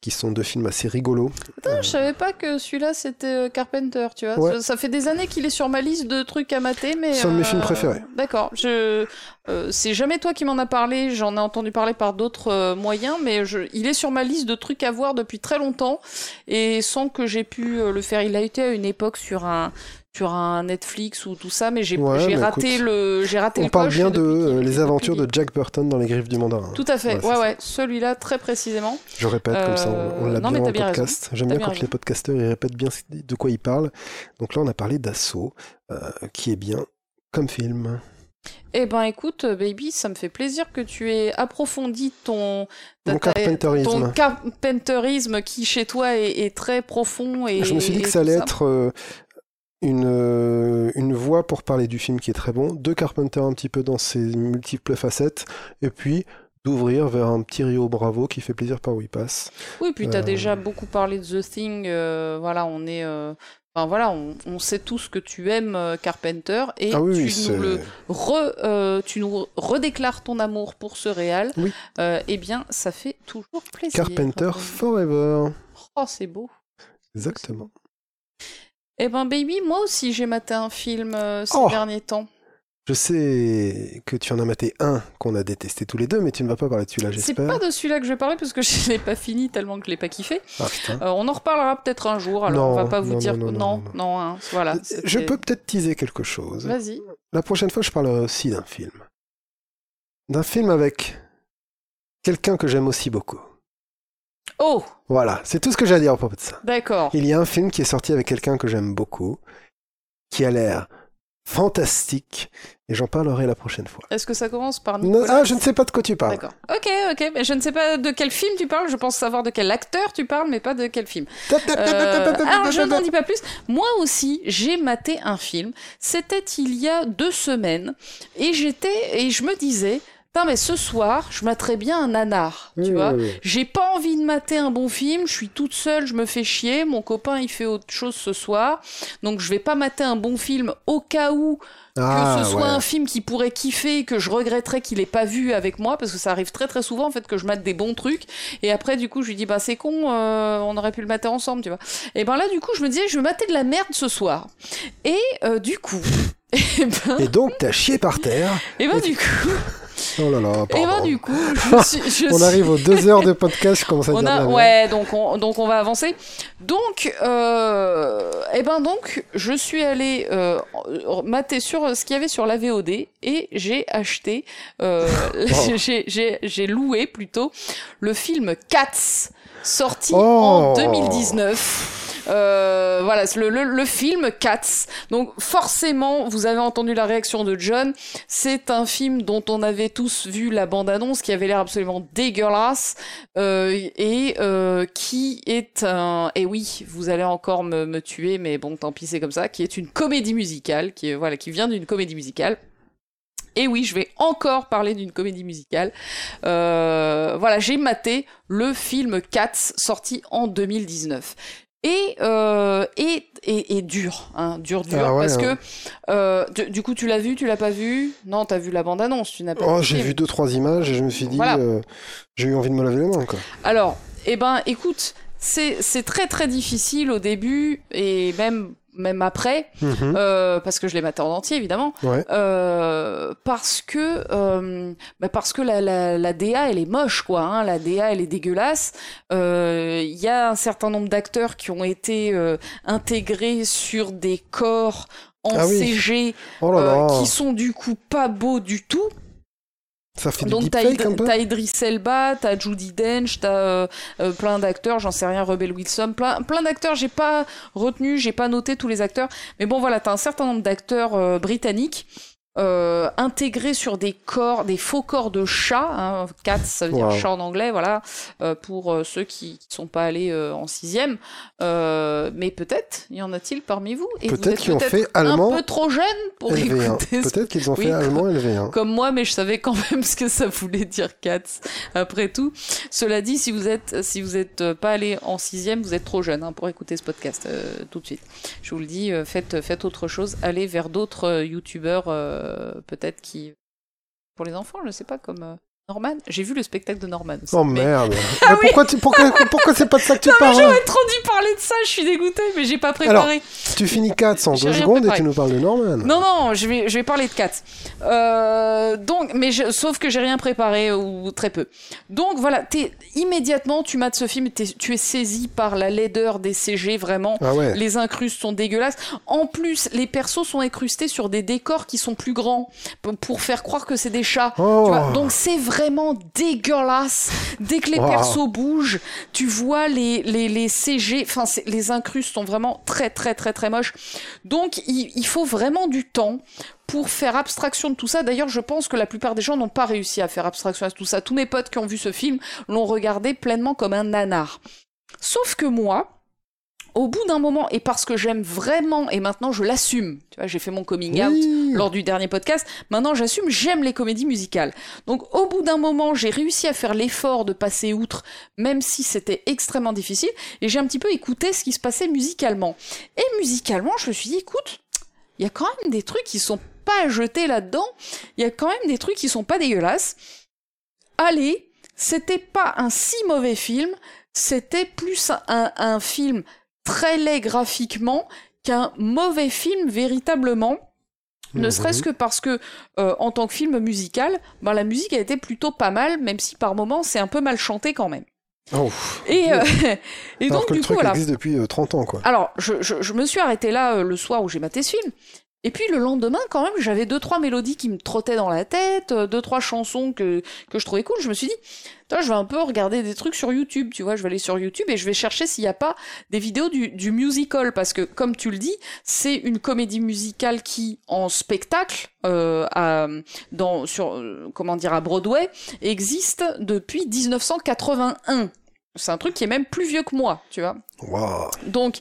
A: qui sont deux films assez rigolos.
B: Putain, je savais pas que celui-là c'était euh, Carpenter, tu vois.
A: Ouais.
B: Ça, ça fait des années qu'il est sur ma liste de trucs à mater, mais.
A: C'est un de mes
B: euh,
A: films préférés.
B: D'accord. Je, euh, c'est jamais toi qui m'en as parlé. J'en ai entendu parler par d'autres euh, moyens, mais je, il est sur ma liste de trucs à voir depuis très longtemps et sans que j'ai pu le faire. Il a été à une époque sur un sur un Netflix ou tout ça, mais j'ai
A: Ouais,
B: j'ai
A: mais
B: raté
A: écoute,
B: le j'ai raté
A: On
B: le
A: parle bien de euh, Les Aventures de Jack Burton dans Les Griffes du Mandarin.
B: Tout à fait.
A: Ouais,
B: ouais. Celui-là très précisément.
A: Je répète comme ça,
B: Euh,
A: on, on l'a
B: non,
A: bien dans le podcast. J'aime bien
B: bien
A: quand
B: raison.
A: les podcasteurs ils répètent bien de quoi ils parlent. Donc là, on a parlé d'Assaut, euh, qui est bien comme film.
B: Eh ben écoute, euh, baby, ça me fait plaisir que tu aies approfondi ton
A: Mon carpenterisme.
B: ton carpenterisme qui chez toi est, est très profond et
A: Je me suis dit que ça allait être euh, une, euh, une voie pour parler du film qui est très bon. De Carpenter un petit peu dans ses multiples facettes. Et puis d'ouvrir vers un petit Rio Bravo qui fait plaisir par où il passe.
B: Oui, puis tu as
A: Euh.
B: déjà beaucoup parlé de The Thing. euh, voilà, on est. euh, Enfin voilà, on, on sait tous que tu aimes Carpenter et
A: ah oui,
B: tu, nous le re, tu nous redéclares ton amour pour ce réal.
A: Oui.
B: Eh bien, ça fait toujours plaisir.
A: Carpenter Forever.
B: Oh, c'est beau.
A: Exactement.
B: Eh ben, baby, moi aussi, j'ai maté un film euh, ces
A: Oh.
B: derniers temps.
A: Je sais que tu en as maté un qu'on a détesté tous les deux, mais tu ne vas pas parler de celui-là,
B: C'est
A: j'espère.
B: pas de celui-là que je vais parler parce que [LAUGHS] je l'ai pas fini tellement que je l'ai pas kiffé.
A: Ah.
B: Euh, on en reparlera peut-être un jour. Alors, on va
A: Non,
B: pas vous
A: non,
B: dire
A: non, non,
B: non,
A: non,
B: non, hein, voilà.
A: Je
B: c'était-
A: peux peut-être teaser quelque chose.
B: Vas-y.
A: La prochaine fois, je parlerai aussi d'un film. D'un film avec quelqu'un que j'aime aussi beaucoup.
B: Oh,
A: Voilà, c'est tout ce que j'ai à dire à propos de ça.
B: d'accord.
A: Il y a un film qui est sorti avec quelqu'un que j'aime beaucoup, qui a l'air fantastique, et j'en parlerai la prochaine fois.
B: Est-ce que ça commence par
A: Non,
B: Nicolas
A: ah, je ne sais pas de quoi tu parles.
B: D'accord. Ok, ok. Mais je ne sais pas de quel film tu parles. Je pense savoir de quel acteur tu parles, mais pas de quel film. [LAUGHS] Euh, alors, je n'en dis pas plus. Moi aussi, j'ai maté un film. C'était il y a deux semaines. Et j'étais. Et je me disais. Putain, mais ce soir, je materais bien un nanar. Tu
A: Oui,
B: vois. J'ai pas envie de mater un bon film. Je suis toute seule, je me fais chier. Mon copain, il fait autre chose ce soir. Donc, je vais pas mater un bon film au cas où que
A: Ah,
B: ce soit
A: ouais.
B: un film qui pourrait kiffer, que je regretterais qu'il ait pas vu avec moi, parce que ça arrive très très souvent en fait que je mate des bons trucs, et après du coup je lui dis bah c'est con, euh, on aurait pu le mater ensemble, tu vois. Et ben là du coup je me disais je vais mater de la merde ce soir, et euh, du coup, [LAUGHS] et ben,
A: Et donc, t'as chié par terre.
B: et ben du coup,
A: Oh là là,
B: et ben
A: pardon.
B: du coup, [LAUGHS] je suis, je
A: On
B: suis-
A: arrive aux deux heures de podcast, je commence à [LAUGHS]
B: on
A: dire
B: a, ouais, donc on, donc on va avancer. Donc, euh, eh ben donc, je suis allée euh, mater sur ce qu'il y avait sur la VOD et j'ai acheté, euh,
A: Oh. [LAUGHS]
B: j'ai loué plutôt le film Cats sorti
A: Oh.
B: en 2019. Euh, voilà, le, film Cats. Donc forcément, vous avez entendu la réaction de John. C'est un film dont on avait tous vu la bande-annonce, qui avait l'air absolument dégueulasse euh, et euh, qui est un. Et oui, vous allez encore me, tuer, mais bon, tant pis, c'est comme ça. Qui est une comédie musicale, qui voilà, qui vient d'une comédie musicale. Et oui, je vais encore parler d'une comédie musicale. Voilà, j'ai maté le film Cats sorti en 2019. Et, euh, et, et, et dur, hein, dur, dur,
A: Ah ouais,
B: parce
A: hein.
B: que euh, du, du coup, tu l'as vu, tu l'as pas vu? Non, t'as vu la bande-annonce, tu n'as pas
A: Oh, j'ai vu deux, trois images et je me suis dit,
B: Voilà.
A: euh, j'ai eu envie de me laver les mains, quoi.
B: Alors, eh ben, écoute, c'est c'est très très difficile au début et même même après,
A: Mhm.
B: euh, parce que je l'ai maté en entier évidemment,
A: Ouais.
B: euh, parce que euh, bah parce que la, la, la DA elle est moche quoi, hein, la DA elle est dégueulasse. Euh, Il y a un certain nombre d'acteurs qui ont été euh, intégrés sur des corps en
A: Ah oui.
B: CG
A: Oh là
B: euh,
A: là,
B: qui sont du coup pas beaux du tout.
A: Ça fait
B: Donc t'as Idris Elba, t'as Judy Dench, t'as euh, euh, plein d'acteurs, j'en sais rien, Rebel Wilson, plein, plein d'acteurs, j'ai pas retenu, j'ai pas noté tous les acteurs, mais bon voilà, t'as un certain nombre d'acteurs euh, britanniques euh, intégrés sur des corps, des faux corps de chats, hein, cats ça veut dire chat en anglais, voilà, euh, pour euh, ceux qui, qui sont pas allés euh, en sixième, Euh, mais peut-être, y en a-t-il parmi vous? Et
A: Peut-être qu'ils ont fait allemand
B: un peu trop jeune pour
A: LV1.
B: écouter
A: Peut-être qu'ils ont fait allemand LV1.
B: comme moi, mais je savais quand même [LAUGHS] ce que ça voulait dire cats. Après tout, cela dit, si vous êtes si vous êtes euh, pas allé en sixième, vous êtes trop jeune hein, pour écouter ce podcast euh, tout de suite. Je vous le dis, faites faites autre chose, allez vers d'autres youtubeurs euh, peut-être qui pour les enfants, je sais pas comme euh, Norman. J'ai vu le spectacle de Norman. Aussi,
A: Oh
B: mais-
A: merde. [LAUGHS]
B: Ah
A: Mais
B: oui.
A: pourquoi, tu, pourquoi, pourquoi c'est pas de ça que tu parles
B: J'aurais trop dû parler de ça, je suis dégoûtée, mais j'ai pas préparé.
A: Tu finis 4 en [LAUGHS]
B: J'ai
A: 2
B: rien
A: secondes et tu nous parles de Norman.
B: Non, non, je vais, je vais parler de Cats. Euh, donc, mais je- sauf que j'ai rien préparé ou très peu. Donc voilà, t'es, immédiatement tu mates ce film, t'es- tu es saisi par la laideur des CG vraiment.
A: Ah ouais.
B: Les incrustes sont dégueulasses. En plus, les persos sont incrustés sur des décors qui sont plus grands pour faire croire que c'est des chats.
A: Oh.
B: Tu vois, donc c'est vraiment dégueulasse. Dès que les
A: Wow.
B: persos bougent, tu vois les, les, les CG, enfin les incrustes sont vraiment très très très très moches. Donc il, il faut vraiment du temps pour faire abstraction de tout ça. D'ailleurs, je pense que la plupart des gens n'ont pas réussi à faire abstraction de tout ça. Tous mes potes qui ont vu ce film l'ont regardé pleinement comme un nanar. Sauf que moi, au bout d'un moment, et parce que j'aime vraiment, et maintenant je l'assume, tu vois, j'ai fait mon coming out
A: Oui.
B: lors du dernier podcast, maintenant j'assume, j'aime les comédies musicales. Donc au bout d'un moment, j'ai réussi à faire l'effort de passer outre, même si c'était extrêmement difficile, et j'ai un petit peu écouté ce qui se passait musicalement. Et musicalement, je me suis dit, écoute, il y a quand même des trucs qui sont pas à jeter là-dedans, il y a quand même des trucs qui sont pas dégueulasses. Allez, c'était pas un si mauvais film, c'était plus un, un film très laid graphiquement qu'un mauvais film véritablement. Ne
A: Mhm.
B: serait-ce que parce que, euh, en tant que film musical, ben, la musique a été plutôt pas mal, même si par moments c'est un peu mal chanté quand même.
A: Oh.
B: Et, euh, [LAUGHS] et donc,
A: que
B: du
A: le
B: coup,
A: truc
B: voilà.
A: existe depuis euh, 30 ans, quoi.
B: Alors, je, je, je me suis arrêté là euh, le soir où j'ai maté ce film. Et puis le lendemain, quand même, j'avais deux trois mélodies qui me trottaient dans la tête, euh, deux trois chansons que que je trouvais cool. Je me suis dit, Je vais un peu regarder des trucs sur YouTube, tu vois. Je vais aller sur YouTube et je vais chercher s'il n'y a pas des vidéos du, du musical, parce que comme tu le dis, c'est une comédie musicale qui, en spectacle, euh, à, dans sur euh, comment dire à Broadway, existe depuis 1981. C'est un truc qui est même plus vieux que moi, tu vois.
A: Waouh.
B: Donc,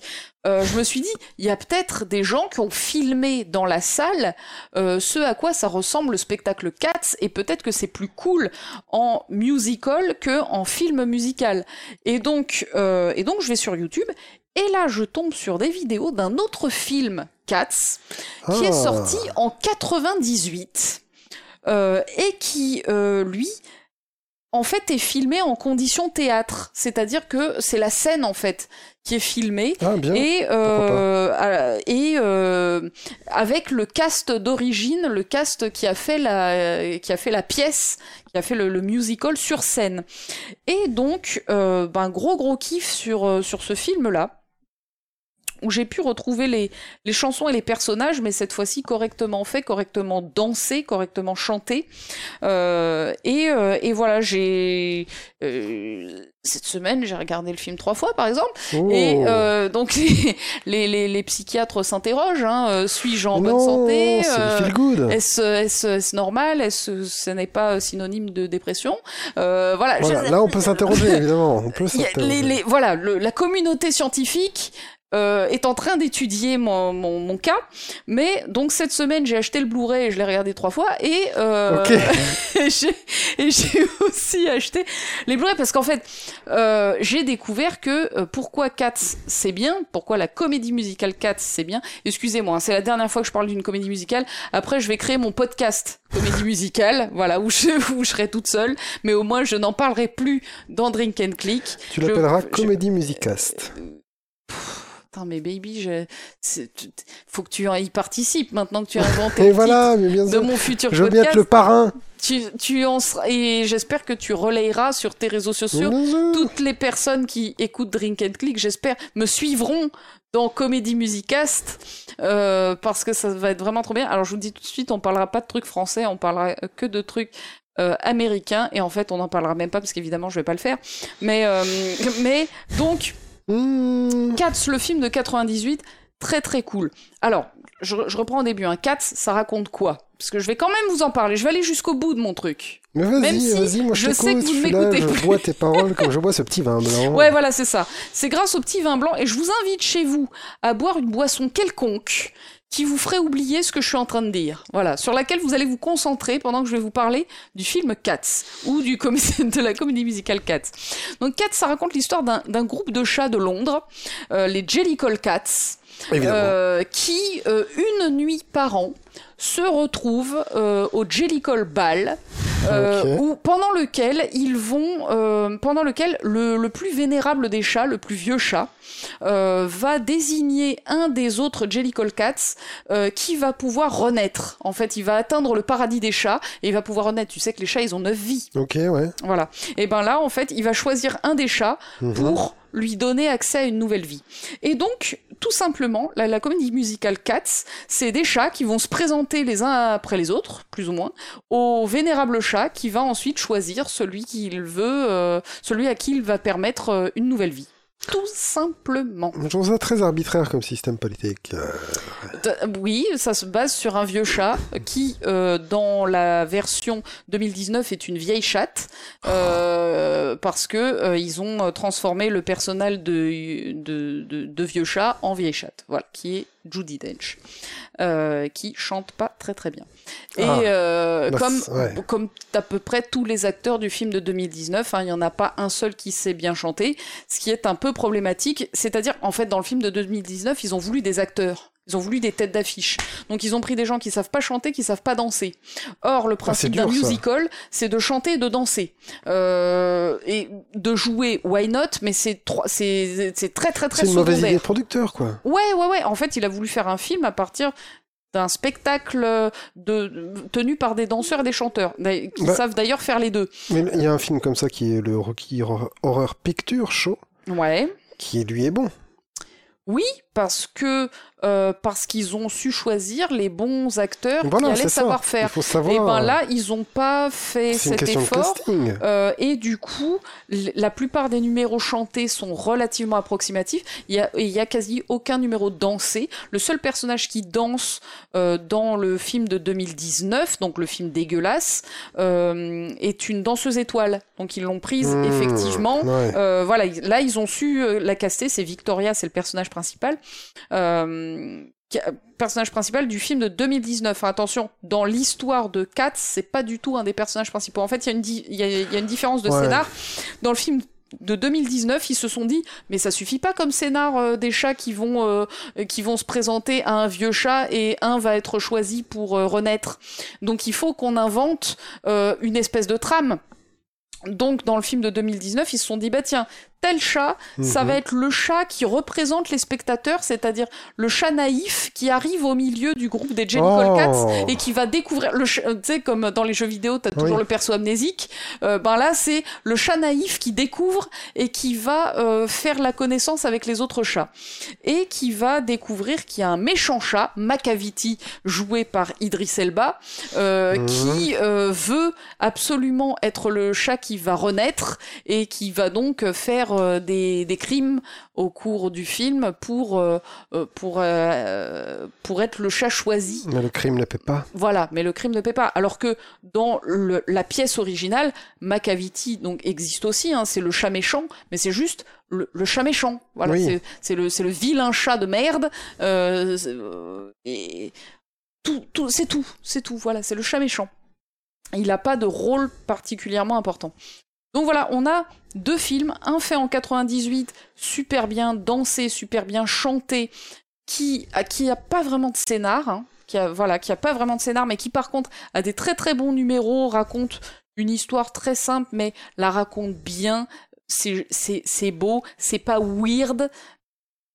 B: euh, je me suis dit, il y a peut-être des gens qui ont filmé dans la salle euh, ce à quoi ça ressemble le spectacle Cats, et peut-être que c'est plus cool en musical que en film musical. Et donc, euh, et donc, je vais sur YouTube, et là, je tombe sur des vidéos d'un autre film Cats qui est
A: Ah.
B: sorti en 98 euh, et qui, lui, en fait, est filmé en condition théâtre. C'est-à-dire que c'est la scène, en fait, qui est filmée.
A: Ah, bien.
B: Et, euh, et euh, avec le cast d'origine, le cast qui a fait la, qui a fait la pièce, qui a fait le, le musical sur scène. Et donc, euh, ben gros gros kiff sur euh, sur ce film là où j'ai pu retrouver les, les chansons et les personnages, mais cette fois-ci correctement fait, correctement dansé, correctement chanté. Euh, et, euh, et voilà, j'ai euh, cette semaine j'ai regardé le film trois fois par exemple.
A: Oh.
B: Et euh, donc [LAUGHS] les, les, les, les psychiatres s'interrogent hein, suis-je en bonne santé Euh. Est-ce est-ce est-ce normal Est-ce ce n'est pas synonyme de dépression Euh, Voilà.
A: Voilà,
B: je-
A: là on peut s'interroger évidemment. On peut [LAUGHS]
B: les, les- voilà, le- la communauté scientifique euh, est en train d'étudier mon, mon, mon cas, mais donc cette semaine j'ai acheté le Blu-ray et je l'ai regardé trois fois et, euh, [LAUGHS] et j'ai aussi acheté les Blu-ray parce qu'en fait euh, j'ai découvert que pourquoi Cats c'est bien, pourquoi la comédie musicale Cats c'est bien. Excusez-moi, hein, c'est la dernière fois que je parle d'une comédie musicale. Après je vais créer mon podcast comédie musicale, [LAUGHS] voilà où je où je serai toute seule, mais au moins je n'en parlerai plus dans Drink and Click.
A: Tu l'appelleras
B: je-
A: Comédie Musicast.
B: Putain, mais baby, je... faut que tu y participes maintenant que tu as inventé [LAUGHS]
A: voilà, mais bien
B: de mon futur
A: Je veux bien
B: podcast.
A: être le parrain.
B: Tu, tu en seras... Et j'espère que tu relayeras sur tes réseaux sociaux. Toutes les personnes qui écoutent Drink and Click, j'espère, me suivront dans Comédie Musicast euh, parce que ça va être vraiment trop bien. Alors je vous dis tout de suite, on parlera pas de trucs français, on parlera que de trucs euh, américains et en fait on n'en parlera même pas parce qu'évidemment je vais pas le faire. Mais euh, mais donc
A: Mmh.
B: Cats, le film de 98, très très cool. Alors, je, je reprends au début. Un Cats, ça raconte quoi? Parce que je vais quand même vous en parler. Je vais aller jusqu'au bout de mon truc.
A: Mais
B: Même
A: vas-y,
B: si
A: vas-y, moi je
B: je sais que vous m'écoutez
A: Je bois [LAUGHS] tes paroles comme je bois ce petit vin blanc.
B: Ouais, voilà, c'est ça. C'est grâce au petit vin blanc et je vous invite chez vous à boire une boisson quelconque qui vous ferait oublier ce que je suis en train de dire. Voilà, sur laquelle vous allez vous concentrer pendant que je vais vous parler du film Cats ou du [LAUGHS] de la comédie musicale Cats. Donc Cats, ça raconte l'histoire d'un d'un groupe de chats de Londres, euh, les Jellicle Cats, euh, qui, euh, une nuit par an, se retrouvent euh, au Jellicle Ball, euh, où, pendant lequel ils vont, euh, pendant lequel le, le plus vénérable des chats, le plus vieux chat, euh, va désigner un des autres Jellicle Cats qui va pouvoir renaître. En fait, il va atteindre le paradis des chats et il va pouvoir renaître. Tu sais que les chats, ils ont neuf vies.
A: Ok, ouais.
B: Voilà. Et ben là, en fait, il va choisir un des chats
A: Mhm.
B: pour lui donner accès à une nouvelle vie. Et donc, tout simplement, la, la comédie musicale Cats, c'est des chats qui vont se présenter les uns après les autres, plus ou moins, au vénérable chat qui va ensuite choisir celui qu'il veut, euh, celui à qui il va permettre euh, une nouvelle vie. Tout simplement.
A: Je trouve ça très arbitraire comme système politique. Euh,
B: Oui, ça se base sur un vieux chat qui, euh, dans la version 2019, est une vieille chatte euh, parce que ils ont transformé le personnel de, de, de, de vieux chat en vieille chatte. Voilà, qui est Judy Dench, euh, qui chante pas très très bien. Et
A: Ah.
B: euh,
A: Bah,
B: comme
A: ouais.
B: comme à peu près tous les acteurs du film de 2019, hein, il n'y en a pas un seul qui sait bien chanter, ce qui est un peu problématique. C'est-à-dire, en fait, dans le film de 2019, ils ont voulu des acteurs. Ils ont voulu des têtes d'affiche. Donc ils ont pris des gens qui savent pas chanter, qui savent pas danser. Or, le principe
A: Ah,
B: d'un musical, c'est de chanter et de danser. Euh, et de jouer, why not, mais c'est c'est très très très
A: C'est une mauvaise idée de producteur, quoi.
B: Ouais, ouais, ouais. En fait, il a voulu faire un film à partir d'un spectacle de, de- tenu par des danseurs et des chanteurs, qui
A: Bah.
B: savent d'ailleurs faire les deux.
A: Mais il y a un film comme ça qui est le Rocky Horror, Horror Picture Show,
B: Ouais.
A: qui lui est bon.
B: Oui, parce que euh, parce qu'ils ont su choisir les bons acteurs
A: Voilà,
B: qui allaient savoir faire.
A: savoir.
B: Et ben là, ils ont pas fait cet effort. Euh, et du coup, la plupart des numéros chantés sont relativement approximatifs. Il y a, et il y a quasi aucun numéro dansé. Le seul personnage qui danse euh, dans le film de 2019, donc le film dégueulasse, euh, est une danseuse étoile. Donc ils l'ont prise
A: Mmh,
B: effectivement.
A: ouais.
B: Euh, voilà, là ils ont su euh, la caster. C'est Victoria, c'est le personnage principal. Euh, personnage principal du film de 2019. Hein, attention, dans l'histoire de Cats, c'est pas du tout un des personnages principaux. En fait, il y, a y, a, il y a une différence de
A: Ouais.
B: scénar. Dans le film de 2019, ils se sont dit, mais ça suffit pas comme scénar euh, des chats qui vont euh, qui vont se présenter à un vieux chat et un va être choisi pour euh, renaître. Donc il faut qu'on invente une espèce de trame. Donc dans le film de 2019, ils se sont dit bah tiens, tel chat, ça
A: Mhm.
B: va être le chat qui représente les spectateurs, c'est-à-dire le chat naïf qui arrive au milieu du groupe des Jellicle
A: Oh.
B: Cats et qui va découvrir le euh, tu sais comme dans les jeux vidéo t'as toujours
A: Oui.
B: le perso amnésique euh, ben là c'est le chat naïf qui découvre et qui va euh, faire la connaissance avec les autres chats et qui va découvrir qu'il y a un méchant chat Macavity joué par Idris Elba euh,
A: Mhm.
B: qui veut absolument être le chat qui va renaître et qui va donc faire euh, des, des crimes au cours du film pour euh, euh, pour pour être le chat choisi
A: Mais le crime ne paie pas.
B: voilà, mais le crime ne paie pas. Alors que dans le- la pièce originale, Macavity donc existe aussi. Hein, c'est le chat méchant, mais c'est juste le, le chat méchant. Voilà,
A: Oui.
B: c'est- le c'est le vilain chat de merde. C'est- euh, et tout, tout c'est tout, c'est tout. Voilà, c'est le chat méchant. Il n'a pas de rôle particulièrement important. Donc voilà, on a deux films, un fait en 98, super bien dansé, super bien chanté, qui a, qui a pas vraiment de scénar, hein, qui a voilà, qui a pas vraiment de scénar, mais qui par contre a des très très bons numéros, raconte une histoire très simple, mais la raconte bien. C'est beau, c'est pas weird,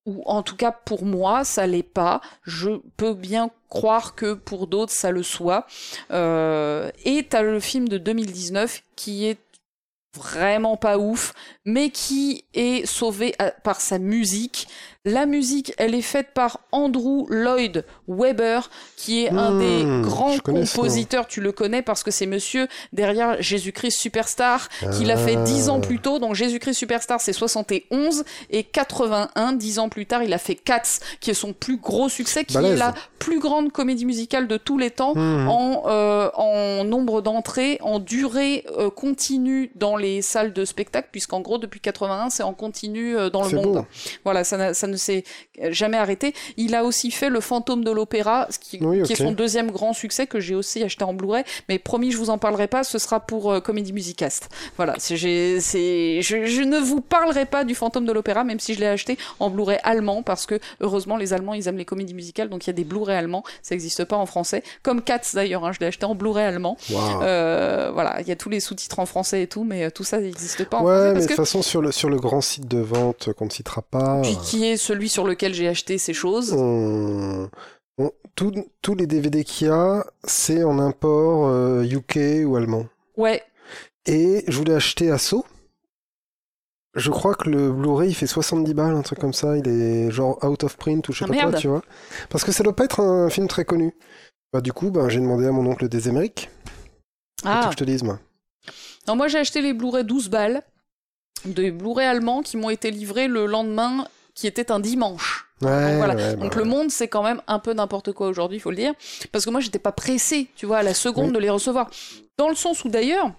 B: ou en tout cas pour moi ça l'est pas. Je peux bien croire que pour d'autres ça le soit. Euh, et t'as le film de 2019 qui est vraiment pas ouf, mais qui est sauvé par sa musique. La musique, elle est faite par Andrew Lloyd Webber, qui est un
A: Hmm,
B: des grands
A: ce nom.
B: compositeurs. Tu le connais parce que c'est monsieur derrière Jésus-Christ Superstar, qui l'a fait
A: Ah.
B: dix ans plus tôt. Donc Jésus-Christ Superstar, c'est 71 et 81. Dix ans plus tard, il a fait Cats, qui est son plus gros succès, qui
A: Balèze.
B: est la plus grande comédie musicale de tous les temps en, euh, en nombre d'entrées, en durée euh, continue dans les salles de spectacle, puisqu'en gros, depuis 81, c'est en continu euh, dans le monde.
A: beau.
B: Voilà, ça, n'a- ça ne s'est jamais arrêté. Il a aussi fait Le Fantôme de l'Opéra, qui,
A: Oui,
B: qui est son deuxième grand succès, que j'ai aussi acheté en Blu-ray, mais promis, je vous en parlerai pas, ce sera pour euh, Comédie Musicast. Voilà, je, je ne vous parlerai pas du Fantôme de l'Opéra, même si je l'ai acheté en Blu-ray allemand, parce que heureusement, les Allemands, ils aiment les comédies musicales, donc il y a des Blu-ray allemands, ça n'existe pas en français. Comme Cats d'ailleurs, hein, je l'ai acheté en Blu-ray allemand. Euh, voilà, il y a tous les sous-titres en français et tout, mais euh, tout ça n'existe pas en
A: ouais,
B: français
A: mais de toute façon, sur le, sur le grand site de vente qu'on ne citera pas,
B: puis qui est celui sur lequel j'ai acheté ces choses.
A: tout- tous les DVD qu'il y a, c'est en import euh, UK ou allemand.
B: Ouais,
A: Et je voulais acheter Asso. Je crois que le Blu-ray il fait 70 balles, un truc comme ça. Il est genre out of print ou je sais
B: Ah,
A: pas quoi, tu vois. Parce que ça doit pas être un film très connu. Bah, du coup, bah, j'ai demandé à mon oncle des Amériques.
B: Ah,
A: que je te dise, moi
B: non, moi j'ai acheté les Blu-ray 12 balles. des Blu-ray allemands qui m'ont été livrés le lendemain, qui était un dimanche.
A: Ouais,
B: Donc voilà.
A: ouais, bah
B: Donc
A: ouais.
B: le monde, c'est quand même un peu n'importe quoi aujourd'hui, il faut le dire. Parce que moi, j'étais pas pressée, tu vois, à la seconde
A: Oui.
B: de les recevoir. Dans le sens où d'ailleurs,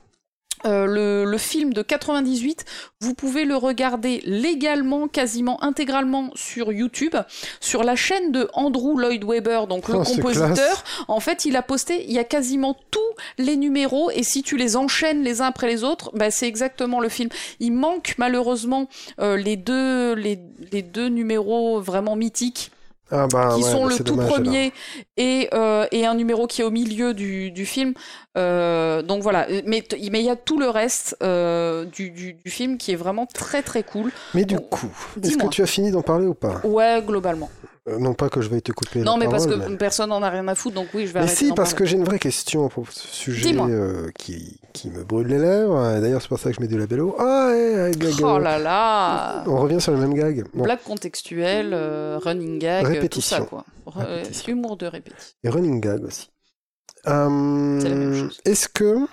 B: euh, le, le film de 98, vous pouvez le regarder légalement, quasiment intégralement sur YouTube, sur la chaîne de Andrew Lloyd Webber, donc le
A: Oh,
B: compositeur.
A: classe.
B: En fait, il a posté, il y a quasiment tous les numéros, et si tu les enchaînes les uns après les autres, bah, c'est exactement le film. Il manque malheureusement euh, les deux les, les deux numéros vraiment mythiques
A: Ah bah,
B: qui
A: ouais,
B: sont
A: bah,
B: le tout
A: dommage,
B: premier et, euh, et un numéro qui est au milieu du, du film. Euh, donc voilà, mais t- mais il y a tout le reste euh, du, du, du film qui est vraiment très très cool.
A: Mais du coup, est-ce que tu as fini d'en parler ou pas?
B: Ouais, globalement.
A: Euh, Non pas que je vais te couper
B: non,
A: la
B: mais parce que
A: mais-
B: personne n'en a rien à foutre, donc oui, je vais
A: Mais si, parce
B: parler.
A: que j'ai une vraie question pour ce sujet euh, qui, qui me brûle les lèvres. Euh, D'ailleurs, c'est pour ça que je mets du labello. Ah, ouais, gag,
B: Oh là là
A: On revient sur le même gag. Bon.
B: Blague contextuelle, euh, running gag, euh, tout
A: Répétition.
B: ça quoi. Re-
A: Répétition.
B: humour de répétition.
A: Et running gag aussi.
B: C'est la même chose.
A: Est-ce que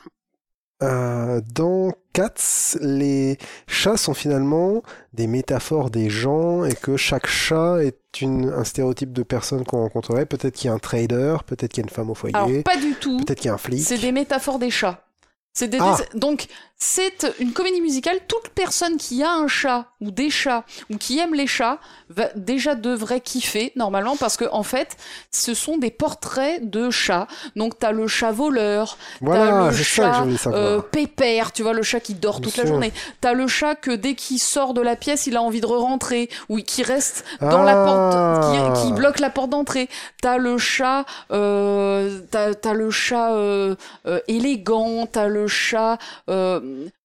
A: euh, dans Cats, les chats sont finalement des métaphores des gens et que chaque chat est une, un stéréotype de personne qu'on rencontrerait Peut-être qu'il y a un trader, peut-être qu'il y a une femme au foyer,
B: Alors pas du tout.
A: peut-être qu'il y a un flic.
B: C'est des métaphores des chats. C'est des-
A: Ah.
B: des- donc c'est une comédie musicale. Toute personne qui a un chat ou des chats ou qui aime les chats va, déjà devrait kiffer normalement parce que en fait ce sont des portraits de chats. Donc t'as le chat voleur,
A: Voilà,
B: le
A: que je
B: chat, euh, pépère, tu vois le chat qui dort toute la journée. T'as le chat que dès qu'il sort de la pièce il a envie de rentrer ou qui reste dans la porte, qui, qui
A: Ah.
B: bloque la porte d'entrée. T'as le chat, euh, t'as, t'as le chat euh, euh, élégant, t'as le chat.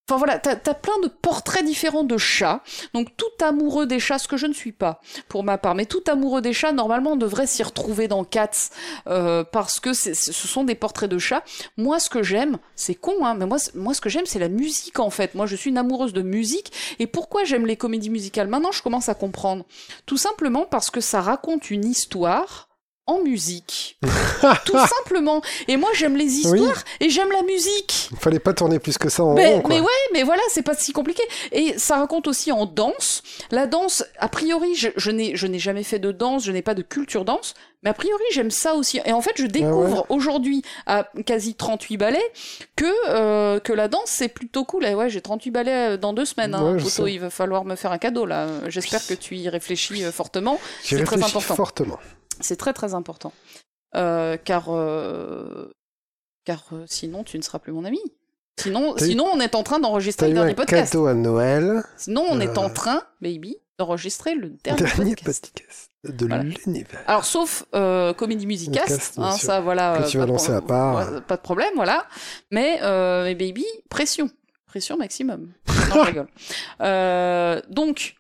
B: Enfin voilà, t'as, plein de portraits différents de chats. Donc tout amoureux des chats, ce que je ne suis pas pour ma part, mais tout amoureux des chats, normalement, on devrait s'y retrouver dans Cats euh, parce que ce sont des portraits de chats. Moi, ce que j'aime, c'est con, hein, mais moi, moi, ce que j'aime, c'est la musique en fait. Moi, je suis une amoureuse de musique. Et pourquoi j'aime les comédies musicales? Maintenant, je commence à comprendre. Tout simplement parce que ça raconte une histoire en musique. [LAUGHS] Tout simplement. Et moi, j'aime les histoires et j'aime la musique.
A: Il fallait pas tourner plus que ça en
B: Mais,
A: rond, quoi.
B: mais ouais, mais voilà, c'est pas si compliqué. Et ça raconte aussi en danse. La danse, a priori, je, je n'ai, je n'ai jamais fait de danse, je n'ai pas de culture danse, mais a priori, j'aime ça aussi. Et en fait, je découvre aujourd'hui, à quasi 38 ballets, que, euh, que la danse, c'est plutôt cool. Et ouais, j'ai 38 ballets euh, dans deux semaines. Hein,
A: Ouais,
B: Poto, il va falloir me faire un cadeau, là. J'espère que tu y réfléchis euh, fortement. C'est très important.
A: fortement.
B: C'est très très important. Euh, car euh, car euh, sinon tu ne seras plus mon ami. Sinon, sinon on est en train d'enregistrer le dernier podcast.
A: cadeau à Noël,
B: Sinon on est en train, baby, d'enregistrer le dernier,
A: dernier
B: podcast.
A: podcast de
B: Voilà.
A: l'univers.
B: Alors sauf euh, comédie
A: bien
B: hein, ça voilà.
A: Que tu vas lancer à part.
B: ouais, pas de problème, voilà. Mais euh, baby, pression, pression maximum. Non, je [LAUGHS] rigole. Euh, donc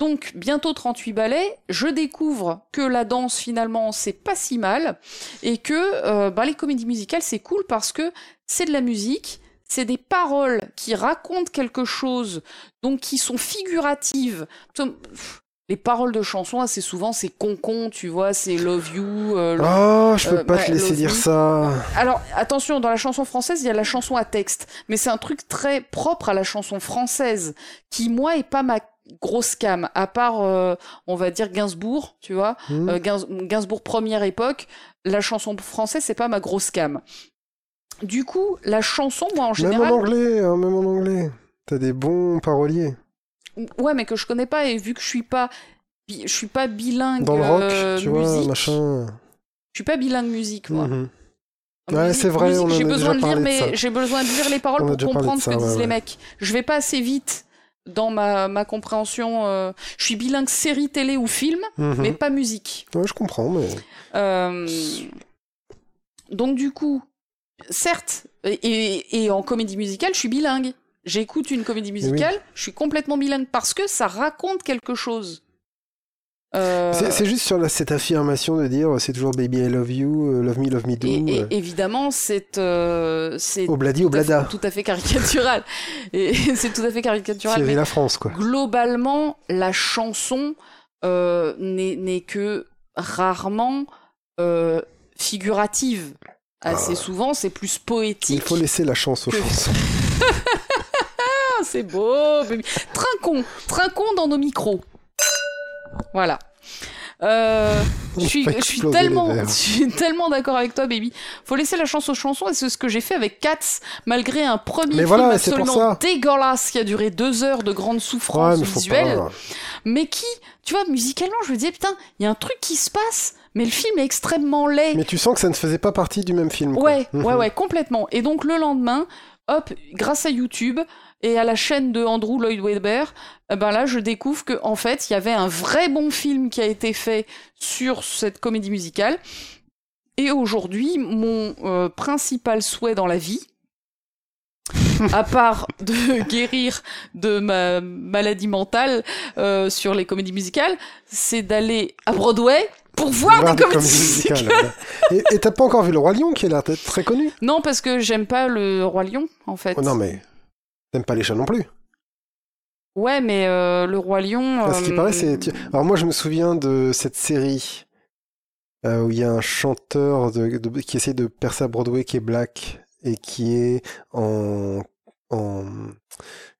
B: donc, bientôt 38 ballets, je découvre que la danse, finalement, c'est pas si mal, et que euh, bah, les comédies musicales, c'est cool parce que c'est de la musique, c'est des paroles qui racontent quelque chose, donc qui sont figuratives. Les paroles de chansons, assez souvent, c'est con-con, tu vois, c'est love you. euh,
A: Oh, je peux
B: Euh,
A: pas
B: bah,
A: te laisser dire
B: Me.
A: ça.
B: alors, attention, dans la chanson française, il y a la chanson à texte, mais c'est un truc très propre à la chanson française, qui, moi, est pas ma grosse cam, à part, euh, on va dire, Gainsbourg, tu vois,
A: Hmm.
B: euh, Gains- Gainsbourg première époque, la chanson française, c'est pas ma grosse cam. Du coup, la chanson, moi, en
A: même
B: général...
A: en anglais, hein, même en anglais. T'as des bons paroliers.
B: Ouais, mais que je connais pas, et vu que je suis pas... Je suis pas bilingue
A: Dans le rock,
B: euh,
A: tu vois, machin.
B: je suis pas bilingue musique, moi. En
A: Ouais, c'est vrai,
B: j'ai besoin de lire mes, j'ai besoin de lire les paroles
A: On
B: pour comprendre ce que
A: ouais,
B: disent les mecs. Je vais pas assez vite dans ma, ma compréhension. euh, je suis bilingue série télé ou film,
A: Mhm.
B: mais pas musique.
A: Ouais, je comprends, mais.
B: Euh, donc du coup, certes, et, et- et en comédie musicale, je suis bilingue. J'écoute une comédie musicale, je suis complètement bilingue parce que ça raconte quelque chose. Euh,
A: C'est c'est juste sur la- cette affirmation de dire c'est toujours baby I love you, euh, love me, love me do.
B: et, et
A: euh,
B: évidemment, c'est euh, c'est
A: Obladi,
B: tout
A: oblada.
B: tout à fait caricatural. [LAUGHS] et [LAUGHS] c'est tout à fait caricatural. Mais
A: la France, quoi.
B: globalement, la chanson euh, n'est que rarement euh, figurative. Assez
A: Ah.
B: souvent, c'est plus poétique.
A: Il faut laisser la chance aux
B: que-
A: chansons. [LAUGHS]
B: C'est beau. baby. Trinquons, trinquons dans nos micros. Voilà. Euh, je suis, je tellement, [LAUGHS] je suis tellement d'accord avec toi, baby. Faut laisser la chance aux chansons et c'est ce que j'ai fait avec Cats, malgré un premier
A: Mais
B: film
A: voilà,
B: absolument dégueulasse qui a duré deux heures de grande
A: Ouais,
B: souffrance
A: mais
B: visuelle
A: pas.
B: mais qui, tu vois, musicalement, je me disais, putain, il y a un truc qui se passe, mais le film est extrêmement laid.
A: Mais tu sens que ça ne faisait pas partie du même film. quoi.
B: ouais,
A: Mhm.
B: ouais, ouais, complètement. Et donc, le lendemain, hop, grâce à YouTube et à la chaîne de Andrew Lloyd Webber, eh ben là, je découvre que en fait, il y avait un vrai bon film qui a été fait sur cette comédie musicale. Et aujourd'hui, mon euh, principal souhait dans la vie, [LAUGHS] à part de guérir de ma maladie mentale euh, sur les comédies musicales, c'est d'aller à Broadway pour voir,
A: Voir
B: des comédies
A: comédies
B: musicales.
A: Et t'as pas encore vu Le Roi Lion, qui l'air d'être très connu?
B: Non, parce que j'aime pas le Roi Lion, en fait.
A: Oh, Non, mais t'aimes pas les chats non plus.
B: Ouais, mais euh, le Roi Lion.
A: À ce qui
B: euh,
A: paraît, c'est. tu- Alors moi, je me souviens de cette série euh, où il y a un chanteur de, de- qui essaie de percer à Broadway qui est black et qui est en, en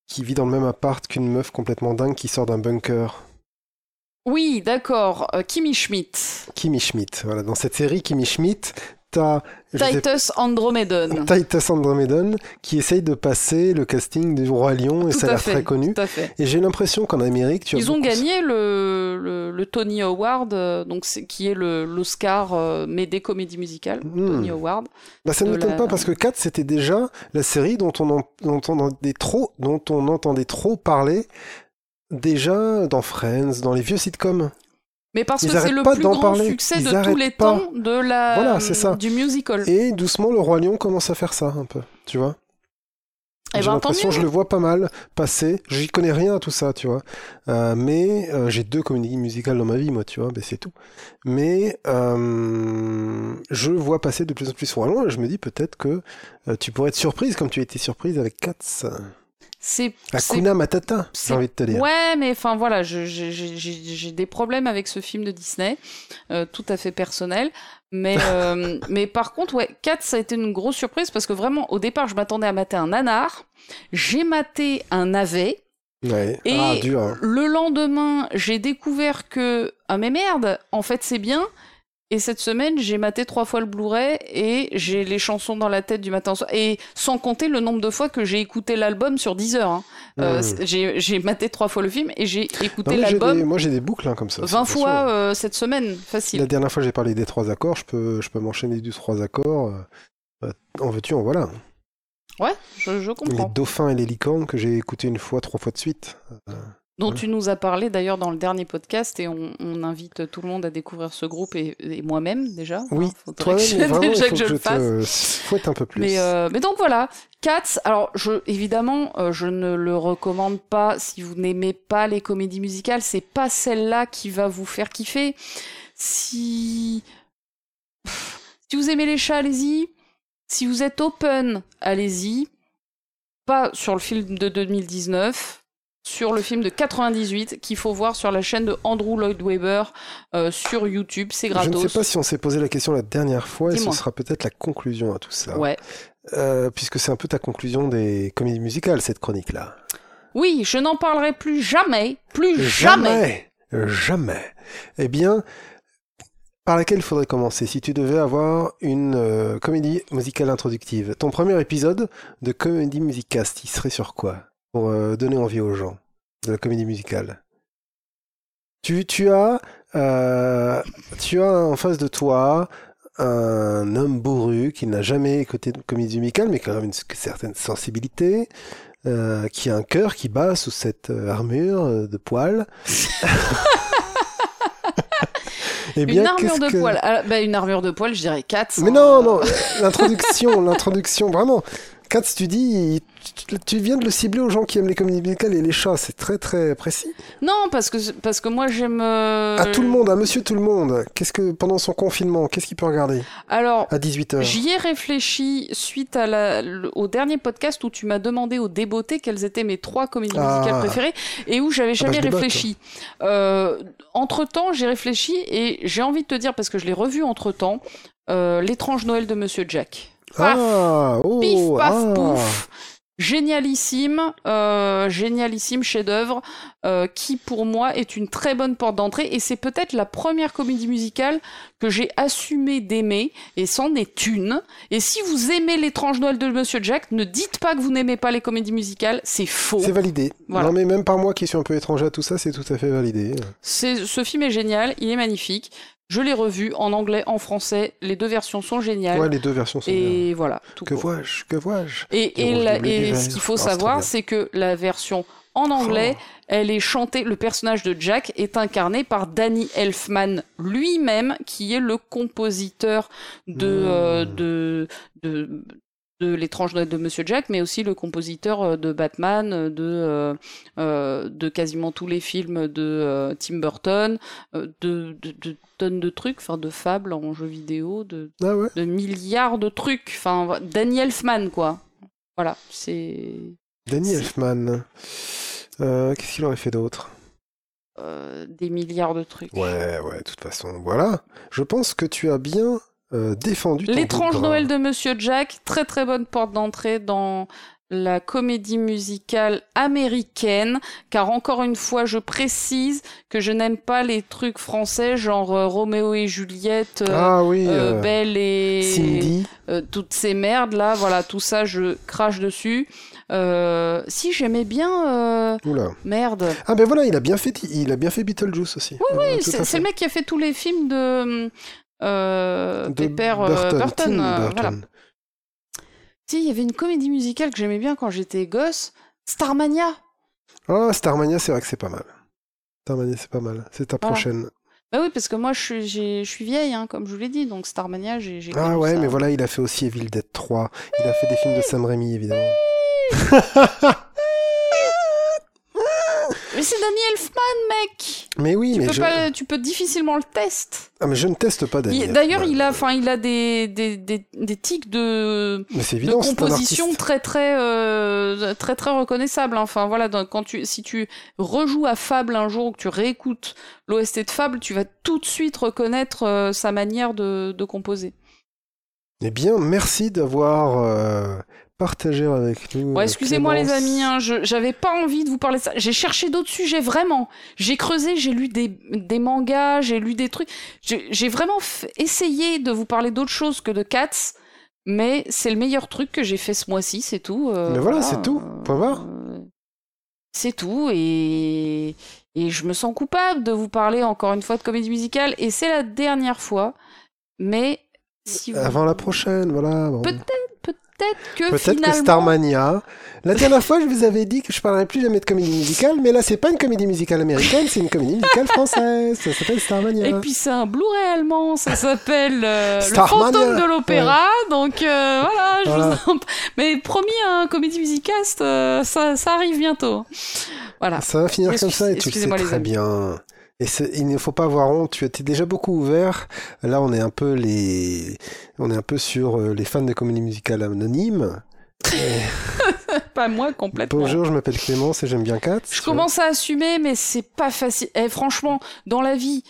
A: qui vit dans le même appart qu'une meuf complètement dingue qui sort d'un bunker.
B: Oui, d'accord. euh, Kimi Schmidt.
A: Kimmy Schmidt. Voilà, dans cette série Kimmy Schmidt, t'as
B: Titus Andromedon.
A: Titus Andromedon qui essaye de passer le casting du Roi Lion et
B: Tout
A: ça a
B: à
A: l'air
B: fait,
A: très connu.
B: Tout à fait.
A: Et j'ai l'impression qu'en Amérique, tu as
B: Ils ont gagné le, le, le Tony Award, euh, donc qui est l'Oscar, euh, mais des comédies musicales.
A: Hmm.
B: Tony Award.
A: Bah, ça ne m'étonne
B: la-
A: pas parce que 4 c'était déjà la série dont on, en- dont on entendait trop, dont on entendait trop parler déjà dans Friends, dans les vieux sitcoms.
B: Mais parce
A: Ils
B: que c'est le plus grand
A: parler.
B: succès
A: Ils
B: de tous les
A: pas.
B: temps de la,
A: Voilà, c'est ça.
B: du musical.
A: Et doucement, le Roi Lion commence à faire ça un peu, tu vois.
B: Eh
A: j'ai
B: ben,
A: l'impression, je le vois pas mal passer. J'y connais rien à tout ça, tu vois. Euh, mais euh, j'ai deux comédies musicales dans ma vie, moi, tu vois, ben, c'est tout. Mais euh, je vois passer de plus en plus Roi Lion et je me dis peut-être que tu pourrais être surprise comme tu as été surprise avec Katz.
B: C'est
A: Hakuna Matata, j'ai envie de te dire.
B: Ouais, mais enfin voilà, j'ai des problèmes avec ce film de Disney, euh, tout à fait personnel. Mais, [LAUGHS] euh, mais par contre, ouais, 4, ça a été une grosse surprise parce que vraiment, au départ, je m'attendais à mater un nanar. J'ai maté un navet.
A: Ouais.
B: Et
A: Ah, dur. hein.
B: le lendemain, j'ai découvert que, ah mais merde, en fait, c'est bien. Et cette semaine, j'ai maté trois fois le Blu-ray et j'ai les chansons dans la tête du matin au soir. Et sans compter le nombre de fois que j'ai écouté l'album sur 10 heures. hein. Euh,
A: Hmm.
B: j'ai maté trois fois le film et j'ai écouté l'album
A: moi, j'ai des boucles hein, comme ça.
B: 20
A: c'est
B: fois euh, cette semaine, facile.
A: La dernière fois, j'ai parlé des trois accords. Je peux, je peux m'enchaîner du trois accords. euh, en veux-tu, en voilà.
B: Ouais, je, je
A: Les
B: comprends.
A: dauphins et les licornes que j'ai écouté une fois, trois fois de suite.
B: Dont
A: voilà.
B: tu nous as parlé d'ailleurs dans le dernier podcast et on, on invite tout le monde à découvrir ce groupe et, et moi-même déjà.
A: Oui,
B: faudrait
A: Toi,
B: que
A: mais
B: je-
A: vraiment, il
B: déjà
A: faut
B: que je
A: que je
B: le fasse.
A: te fouette un peu plus.
B: Mais, euh, mais donc voilà, Cats, alors je, évidemment, euh, je ne le recommande pas si vous n'aimez pas les comédies musicales, c'est pas celle-là qui va vous faire kiffer. Si... Si vous aimez les chats, allez-y. Si vous êtes open, allez-y. Pas sur le film de 2019, sur le film de 98 qu'il faut voir sur la chaîne de Andrew Lloyd Webber euh, sur YouTube, c'est
A: je
B: gratos.
A: ne sais pas si on s'est posé la question la dernière fois et ce sera peut-être la conclusion à tout ça.
B: Ouais.
A: Euh, puisque c'est un peu ta conclusion des comédies musicales, cette chronique-là.
B: Oui, je n'en parlerai plus jamais, plus jamais.
A: Jamais. Jamais. Eh bien, par laquelle il faudrait commencer si tu devais avoir une euh, comédie musicale introductive? Ton premier épisode de comédie musicast, il serait sur quoi? Pour euh, donner envie aux gens de la comédie musicale. Tu, tu as, euh, tu as en face de toi un homme bourru qui n'a jamais écouté de comédie musicale, mais qui a quand même une certaine sensibilité, euh, qui a un cœur qui bat sous cette armure de poils. [LAUGHS] Eh
B: Une armure de
A: que-
B: poil. Ah, bah, une armure de poil, je dirais 4.
A: Mais non, non, l'introduction, l'introduction, vraiment. Katz, tu dis, tu, tu viens de le cibler aux gens qui aiment les comédies musicales et les chats, c'est très très précis.
B: Non, parce que, parce que moi j'aime. euh,
A: À tout le monde, à monsieur tout le monde, qu'est-ce que, pendant son confinement, qu'est-ce qu'il peut regarder
B: Alors,
A: À 18h.
B: j'y ai réfléchi suite à la, le- au dernier podcast où tu m'as demandé au débeauté quelles étaient mes trois comédies
A: Ah.
B: musicales préférées et où j'avais
A: Ah bah,
B: jamais réfléchi. Euh, entre temps, j'ai réfléchi et j'ai envie de te dire, parce que je l'ai revu entre temps, L'étrange Noël de Monsieur Jack. Paf,
A: Ah, oh,
B: Pif, paf,
A: ah.
B: pouf. Génialissime, euh, génialissime chef-d'œuvre, euh, qui pour moi est une très bonne porte d'entrée et c'est peut-être la première comédie musicale que j'ai assumé d'aimer et c'en est une. Et si vous aimez l'étrange Noël de Monsieur Jack, ne dites pas que vous n'aimez pas les comédies musicales, c'est faux.
A: C'est validé.
B: Voilà.
A: Non mais même par moi qui suis un peu étranger à tout ça, c'est tout à fait validé.
B: C'est, ce film est génial, il est magnifique. Je l'ai revu en anglais, en français. Les deux versions sont géniales.
A: Ouais, les deux versions sont bien.
B: et voilà. Tout
A: Que vois-je Que vois-je?
B: Et, la- ce qu'il faut
A: Ah,
B: savoir, c'est que la version en anglais,
A: Oh.
B: elle est chantée, le personnage de Jack est incarné par Danny Elfman lui-même, qui est le compositeur de,
A: Hmm.
B: euh, de, de, de l'étrange Noël de Monsieur Jack, mais aussi le compositeur euh, de Batman, euh, de, euh, de quasiment tous les films de euh, Tim Burton, de, de, de tonnes de trucs, enfin de fables en jeux vidéo, de,
A: Ah ouais
B: de milliards de trucs. Enfin, Danny Elfman, quoi. Voilà, c'est
A: Danny Elfman. Euh, Qu'est-ce qu'il aurait fait d'autre?
B: Des milliards de trucs.
A: Ouais, ouais, de toute façon, voilà. Je pense que tu as bien euh, défendu
B: L'étrange Noël de Monsieur Jack, très très bonne porte d'entrée dans la comédie musicale américaine, car encore une fois, je précise que je n'aime pas les trucs français, genre euh, Roméo et Juliette, euh,
A: Ah oui,
B: euh, Belle et
A: Cindy.
B: toutes ces merdes là, voilà, tout ça, je crache dessus. Si j'aimais bien,
A: Oula.
B: merde,
A: Ah ben voilà, il a bien fait, il a bien fait Beetlejuice aussi. Oui,
B: Oui, c'est c'est le mec qui a fait tous les films de, euh, des pères euh, Burton. euh, voilà. Si, il y avait une comédie musicale que j'aimais bien quand j'étais gosse, Starmania.
A: Ah, Starmania, c'est vrai que c'est pas mal. Starmania, c'est pas mal. C'est ta
B: Voilà.
A: prochaine.
B: Bah oui, parce que moi je suis, j'ai- je suis vieille, hein, comme je vous l'ai dit, donc Starmania, j'ai
A: Ah ouais,
B: ça.
A: mais voilà, il a fait aussi Evil Dead 3. Il a fait des films de Sam Raimi, évidemment. [LAUGHS]
B: Mais c'est Danny Elfman, mec
A: Mais oui,
B: tu
A: mais
B: peux,
A: je...
B: pas, tu peux difficilement le test.
A: Ah, mais je ne teste pas Danny
B: Il- D'ailleurs, il a, enfin, il a des, des, des, des tics de,
A: Mais
B: de
A: évident,
B: composition très très euh, très très reconnaissable. Enfin voilà, donc, quand tu si tu rejoues à Fable un jour ou que tu réécoutes l'OST de Fable, tu vas tout de suite reconnaître euh, sa manière de, de composer.
A: Eh bien, merci d'avoir euh, partagé avec nous. Euh,
B: excusez-moi les amis, hein, je j'avais pas envie de vous parler de ça. J'ai cherché d'autres sujets vraiment. J'ai creusé, j'ai lu des, des mangas, j'ai lu des trucs. J'ai vraiment essayé de vous parler d'autre chose que de Cats. Mais c'est le meilleur truc que j'ai fait ce mois-ci, c'est tout. euh,
A: Mais voilà, c'est tout. Point barre.
B: euh, C'est tout, et... et je me sens coupable de vous parler encore une fois de comédie musicale, et c'est la dernière fois. Mais si vous...
A: Avant la prochaine, voilà. bon.
B: Peut-être, peut-être que
A: Peut-être
B: finalement...
A: que Starmania. La dernière fois, je vous avais dit que je parlerais plus jamais de comédie musicale, mais là, c'est pas une comédie musicale américaine, c'est une comédie musicale française. Ça s'appelle Starmania.
B: Et puis c'est un Blu-ray allemand, ça s'appelle euh, Le fantôme de l'opéra. Donc euh, voilà, je
A: Voilà.
B: vous en... Mais promis, un comédie musicast, euh, ça, ça arrive bientôt. Voilà.
A: Ça va finir
B: Excuse-
A: comme ça et tu le sais très bien. Et il ne faut pas avoir honte, tu étais déjà beaucoup ouvert. Là, on est un peu les, on est un peu sur euh, les fans de comédie musicale anonyme. [LAUGHS]
B: Pas moi complètement.
A: Bonjour, je m'appelle Clémence et j'aime bien Kat.
B: Je commence à assumer, mais c'est pas facile. Et franchement, dans la vie,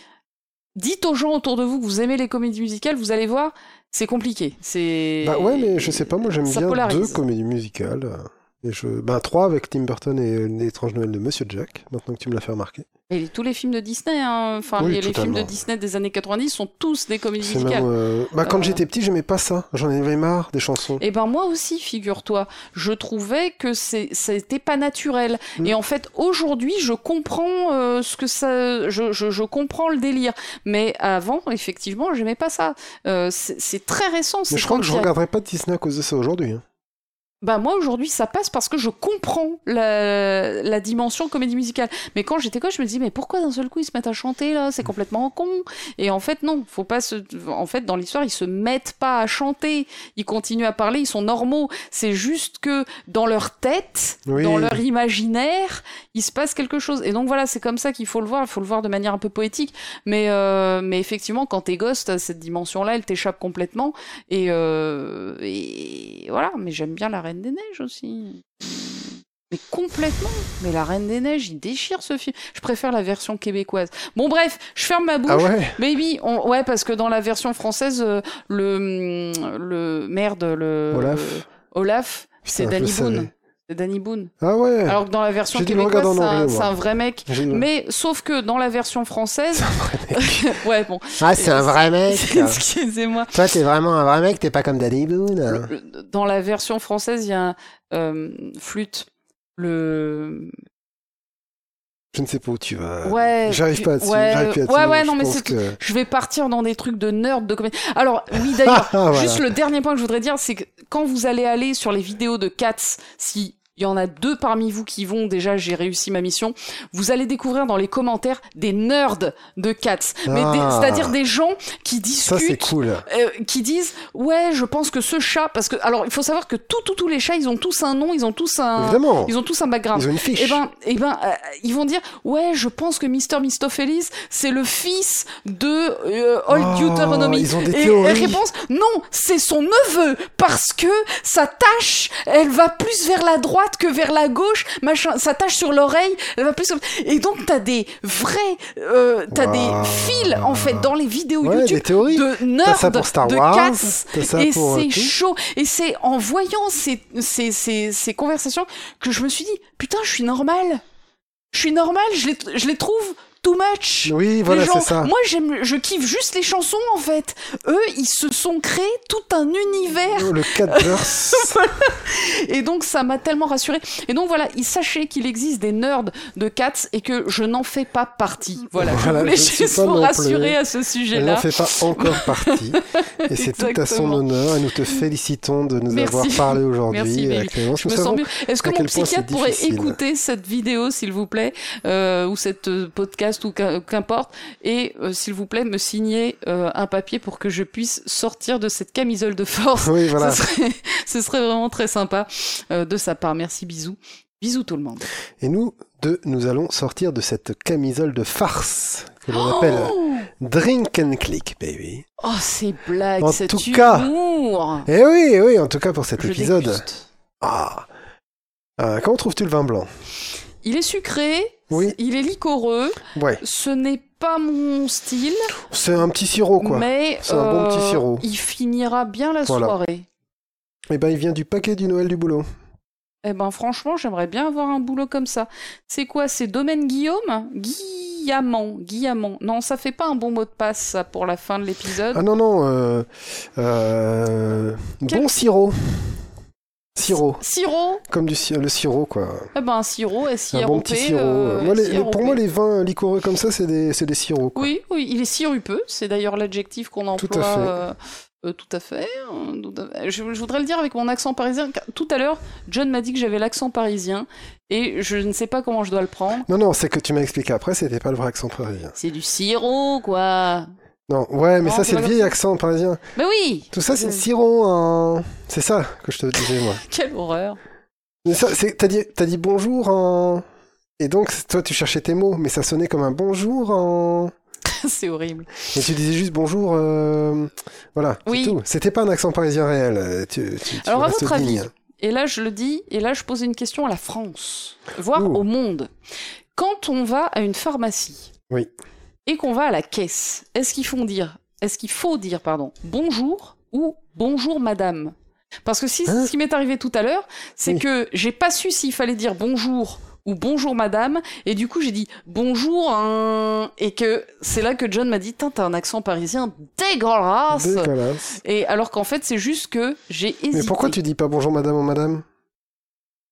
B: dites aux gens autour de vous que vous aimez les comédies musicales, vous allez voir, c'est compliqué. C'est.
A: Bah ouais, mais je sais pas, moi j'aime bien
B: polarise.
A: deux comédies musicales. Et je... Ben trois avec Tim Burton et l'étrange Noël de Monsieur Jack, maintenant que tu me l'as fait remarquer.
B: Et tous les films de Disney, hein, enfin
A: Oui,
B: les, les films de Disney des années 90 sont tous des comédies musicales.
A: même, euh, bah, quand
B: Euh.
A: j'étais petit, j'aimais pas ça. J'en avais marre des chansons.
B: Et ben moi aussi, figure-toi, je trouvais que c'était pas naturel.
A: Mm.
B: Et en fait, aujourd'hui, je comprends euh, ce que ça, je, je, je comprends le délire. Mais avant, effectivement, j'aimais pas ça. C'est très récent.
A: Mais je crois que je
B: il y a-
A: regarderai pas de Disney à cause de ça aujourd'hui. hein.
B: Bah moi aujourd'hui ça passe parce que je comprends la, la dimension comédie musicale. Mais quand j'étais gosse, je me dis mais pourquoi d'un seul coup ils se mettent à chanter là? C'est complètement con. Et en fait non, faut pas se. En fait dans l'histoire ils se mettent pas à chanter, ils continuent à parler, ils sont normaux. C'est juste que dans leur tête,
A: Oui.
B: dans leur imaginaire, il se passe quelque chose. Et donc voilà, c'est comme ça qu'il faut le voir. Il faut le voir de manière un peu poétique. Mais euh, mais effectivement quand t'es gosse, t'as cette dimension là, elle t'échappe complètement. Et, euh, et voilà, mais j'aime bien la Reine des Neiges aussi. Mais complètement. Mais la Reine des Neiges, il déchire ce film. Je préfère la version québécoise. Bon bref, je ferme ma bouche.
A: Ah ouais?
B: Baby, on... ouais, parce que dans la version française, euh, le le merde, le
A: Olaf
B: Olaf, c'est Danny. Boone. C'est Danny Boone.
A: Ah ouais.
B: Alors que dans la version québécoise, c'est un, c'est un vrai mec. Mais sauf que dans la version française, [LAUGHS] ouais bon,
A: Ah, c'est un vrai mec. [LAUGHS]
B: excusez-moi.
A: Toi, t'es vraiment un vrai mec, t'es pas comme Danny Boone.
B: Le- Dans la version française, il y a un euh, flûte. Le
A: Je ne sais pas où tu vas.
B: Ouais,
A: J'arrive pas à-dessus.
B: ouais,
A: j'arrive plus
B: ouais, ouais,
A: je
B: non, mais c'est-
A: que-
B: je vais partir dans des trucs de nerd de comédie. Alors oui [LAUGHS] d'ailleurs,
A: Ah, voilà.
B: juste le dernier point que je voudrais dire, c'est que quand vous allez aller sur les vidéos de Cats, si il y en a deux parmi vous qui vont, déjà j'ai réussi ma mission, vous allez découvrir dans les commentaires des nerds de Cats. Mais
A: Ah.
B: c'est-à-dire des gens qui
A: Ça,
B: discutent
A: cool.
B: euh, qui disent ouais je pense que ce chat parce que alors il faut savoir que tous tous tous les chats ils ont tous un nom ils ont tous un
A: Évidemment.
B: ils ont tous un background
A: Ils ont une fiche.
B: et ben et ben euh, ils vont dire ouais je pense que Mr Mistopheles c'est le fils de euh, Old
A: Oh,
B: Deuteronomy
A: ils ont des
B: et
A: théories.
B: réponse non c'est son neveu parce que sa tache elle va plus vers la droite que vers la gauche machin sa tache sur l'oreille elle va plus et donc t'as des vrais euh, t'as
A: Wow.
B: des fils en fait dans les vidéos
A: Ouais,
B: YouTube
A: des théories.
B: de nerds
A: ça pour Star
B: de
A: Wars. ça
B: et
A: euh,
B: c'est chaud et c'est en voyant ces, ces, ces, ces conversations que je me suis dit putain je suis normal je suis normal je les, je les trouve too much
A: Oui, voilà, c'est ça.
B: Moi, j'aime, je kiffe juste les chansons en fait. Eux, ils se sont créés tout un univers
A: Le Catverse. [LAUGHS]
B: et donc ça m'a tellement rassuré. Et donc voilà, il sachez qu'il existe des nerds de Cats et que je n'en fais pas partie. Voilà,
A: Voilà,
B: je voulais
A: je
B: juste vous rassurer à ce
A: Elle n'en
B: sujet-là.
A: fait pas encore partie. Et c'est tout à son honneur. Et nous te félicitons de nous
B: Merci.
A: avoir parlé aujourd'hui.
B: Mieux. Est-ce que mon psychiatre pourrait écouter cette vidéo, s'il vous plaît, euh, ou cette euh, ou qu'im- qu'importe, et euh, s'il vous plaît me signer euh, un papier pour que je puisse sortir de cette camisole de force.
A: Oui, [LAUGHS] voilà.
B: Ce, serait, ce serait vraiment très sympa euh, de sa part. Merci, bisous. Bisous tout le monde.
A: Et nous, deux, nous allons sortir de cette camisole de farce que l'on appelle
B: Oh,
A: Drink and Click, baby.
B: oh ces blagues,
A: En tout cas,
B: humour.
A: Et oui, oui, en tout cas pour cet
B: Je
A: épisode. Ah. Euh, comment trouves-tu le vin blanc?
B: Il est sucré,
A: Oui.
B: il est liquoreux,
A: Ouais,
B: ce n'est pas mon style.
A: c'est un petit sirop, quoi.
B: Mais
A: C'est un bon petit
B: euh,
A: sirop.
B: il finira bien la
A: Voilà.
B: soirée.
A: Eh ben, il vient du paquet du Noël du boulot.
B: Eh ben franchement, j'aimerais bien avoir un boulot comme ça. C'est quoi? C'est Domaine Guillaume? Guillamant. Guillamant. Non, ça fait pas un bon mot de passe ça, pour la fin de l'épisode.
A: Ah non, non, euh, euh,
B: Quel-
A: bon sirop. Sirop,
B: Sirop
A: comme du le sirop, quoi.
B: Eh ben un sirop, s
A: Un bon petit sirop.
B: euh,
A: Moi, les- les- pour moi, les vins liquoreux comme ça, c'est des, des sirops, quoi.
B: Oui, oui, il est sirupeux. C'est d'ailleurs l'adjectif qu'on emploie.
A: Tout à fait.
B: euh, euh, tout à fait. euh, tout à fait. Je, je voudrais le dire avec mon accent parisien. Tout à l'heure, John m'a dit que j'avais l'accent parisien et je ne sais pas comment je dois le prendre.
A: Non, non, c'est que tu m'as expliqué après, c'était pas le vrai accent parisien.
B: C'est du sirop, quoi.
A: Non, ouais, mais
B: Non,
A: ça,
B: c'est
A: le vieil accent parisien.
B: Mais oui
A: Tout ça, c'est le sirop en... C'est ça que je te disais, moi. [LAUGHS]
B: Quelle horreur
A: Mais ça, c'est- T'as dit, bonjour en... Et donc, toi, tu cherchais tes mots, mais ça sonnait comme un bonjour en... [LAUGHS]
B: C'est horrible.
A: Et tu disais juste bonjour, euh, voilà,
B: Oui.
A: tout. C'était pas un accent parisien réel. euh, Tu, tu- tu
B: Alors, à votre avis. Et là, je le dis, et là, je pose une question à la France, voire
A: Ouh.
B: au monde. Quand on va à une pharmacie
A: Oui.
B: Et qu'on va à la caisse, est-ce qu'il faut dire, est-ce qu'il faut dire, pardon, bonjour ou bonjour madame? Parce que si,
A: Hein
B: ce qui m'est arrivé tout à l'heure, c'est
A: Oui.
B: que j'ai pas su s'il fallait dire bonjour ou bonjour madame, et du coup j'ai dit bonjour, hein, et que c'est là que John m'a dit, t'as un accent parisien dégueulasse.
A: Dégueulasse.
B: Et alors qu'en fait c'est juste que j'ai hésité.
A: Mais pourquoi tu dis pas bonjour madame ou madame?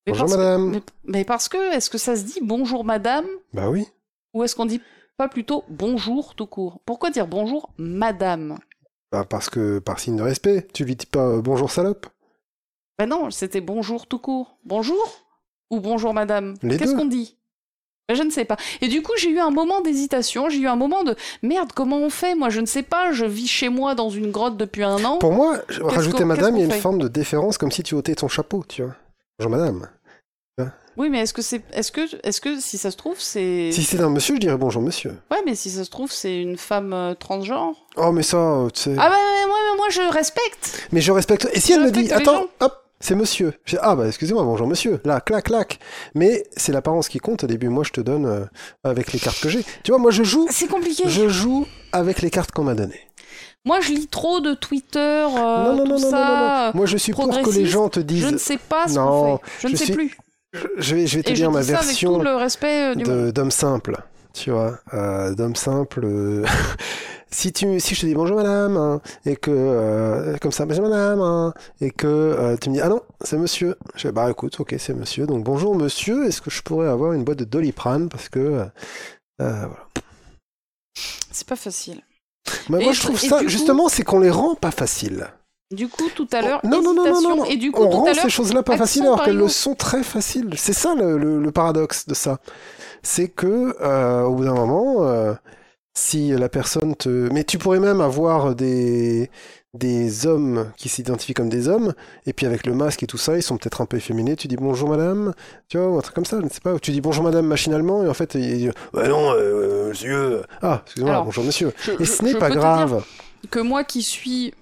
B: Mais
A: Bonjour
B: que-
A: madame.
B: mais, mais parce que, est-ce que ça se dit bonjour madame?
A: Bah oui.
B: ou est-ce qu'on dit pas plutôt bonjour tout court Pourquoi dire bonjour madame?
A: Bah parce que, par signe de respect, tu lui dis pas euh, bonjour salope.
B: Ben non, c'était bonjour tout court. Bonjour ou bonjour madame?
A: Les
B: Qu'est-ce qu'on dit? Ben, Je ne sais pas. Et du coup, j'ai eu un moment d'hésitation, j'ai eu un moment de merde, comment on fait? Moi, je ne sais pas, je vis chez moi dans une grotte depuis un an.
A: Pour moi, rajouter madame, il y a une forme de déférence comme si tu ôtais ton chapeau, tu vois. Bonjour madame.
B: Oui, mais est-ce que c'est est-ce que est-ce que si ça se trouve c'est
A: Si c'était un monsieur, je dirais bonjour monsieur.
B: Ouais, mais si ça se trouve c'est une femme euh, transgenre.
A: Oh mais ça, euh, tu sais.
B: Ah bah mais moi je respecte.
A: Mais je respecte. Et si
B: Je
A: elle me dit,
B: respecte les
A: attends,
B: gens.
A: hop, c'est monsieur. Je dis, ah bah excusez-moi, bonjour monsieur. Là, clac, clac. Mais c'est l'apparence qui compte au début. Moi, je te donne euh, avec les cartes que j'ai. Tu vois, moi, je joue,
B: C'est compliqué.
A: je joue avec les cartes qu'on m'a données.
B: Moi, je lis trop de Twitter, euh,
A: non, non,
B: tout
A: non, non, non,
B: ça.
A: non. Moi, je suis pour que les
B: progressiste,
A: gens te
B: Je
A: disent.
B: ne sais pas ce
A: Non,
B: qu'on fait. Je, ne
A: je
B: sais
A: suis-
B: plus.
A: Je, vais, je vais te
B: Et
A: dire ma
B: avec
A: version
B: tout le respect euh,
A: de- d'homme simple, tu vois, euh, d'homme simple. euh, [LAUGHS] si tu, si je te dis bonjour madame hein, et que euh, comme ça bonjour madame hein, et que euh, tu me dis ah non c'est monsieur, je fais bah écoute ok c'est monsieur donc bonjour monsieur est-ce que je pourrais avoir une boîte de Doliprane parce que voilà.
B: C'est pas facile.
A: Moi je trouve ça
B: coup-
A: justement c'est qu'on les rend pas faciles.
B: Du coup, tout à l'heure,
A: non, non, non, non,
B: hésitation.
A: non, non.
B: Et du coup,
A: on
B: tout
A: rend
B: à
A: ces choses-là pas faciles alors qu'elles le sont très faciles. C'est ça le, le- le paradoxe de ça. C'est que euh, au bout d'un moment, euh, si la personne te, mais tu pourrais même avoir des des hommes qui s'identifient comme des hommes et puis avec le masque et tout ça, ils sont peut-être un peu efféminés. Tu dis bonjour madame, tu vois, ou un truc comme ça, je ne sais pas. Ou tu dis bonjour madame machinalement et en fait, bah non, euh, monsieur. Ah, excusez-moi, bonjour monsieur.
B: je-
A: Et
B: je-
A: ce n'est pas grave.
B: que moi qui suis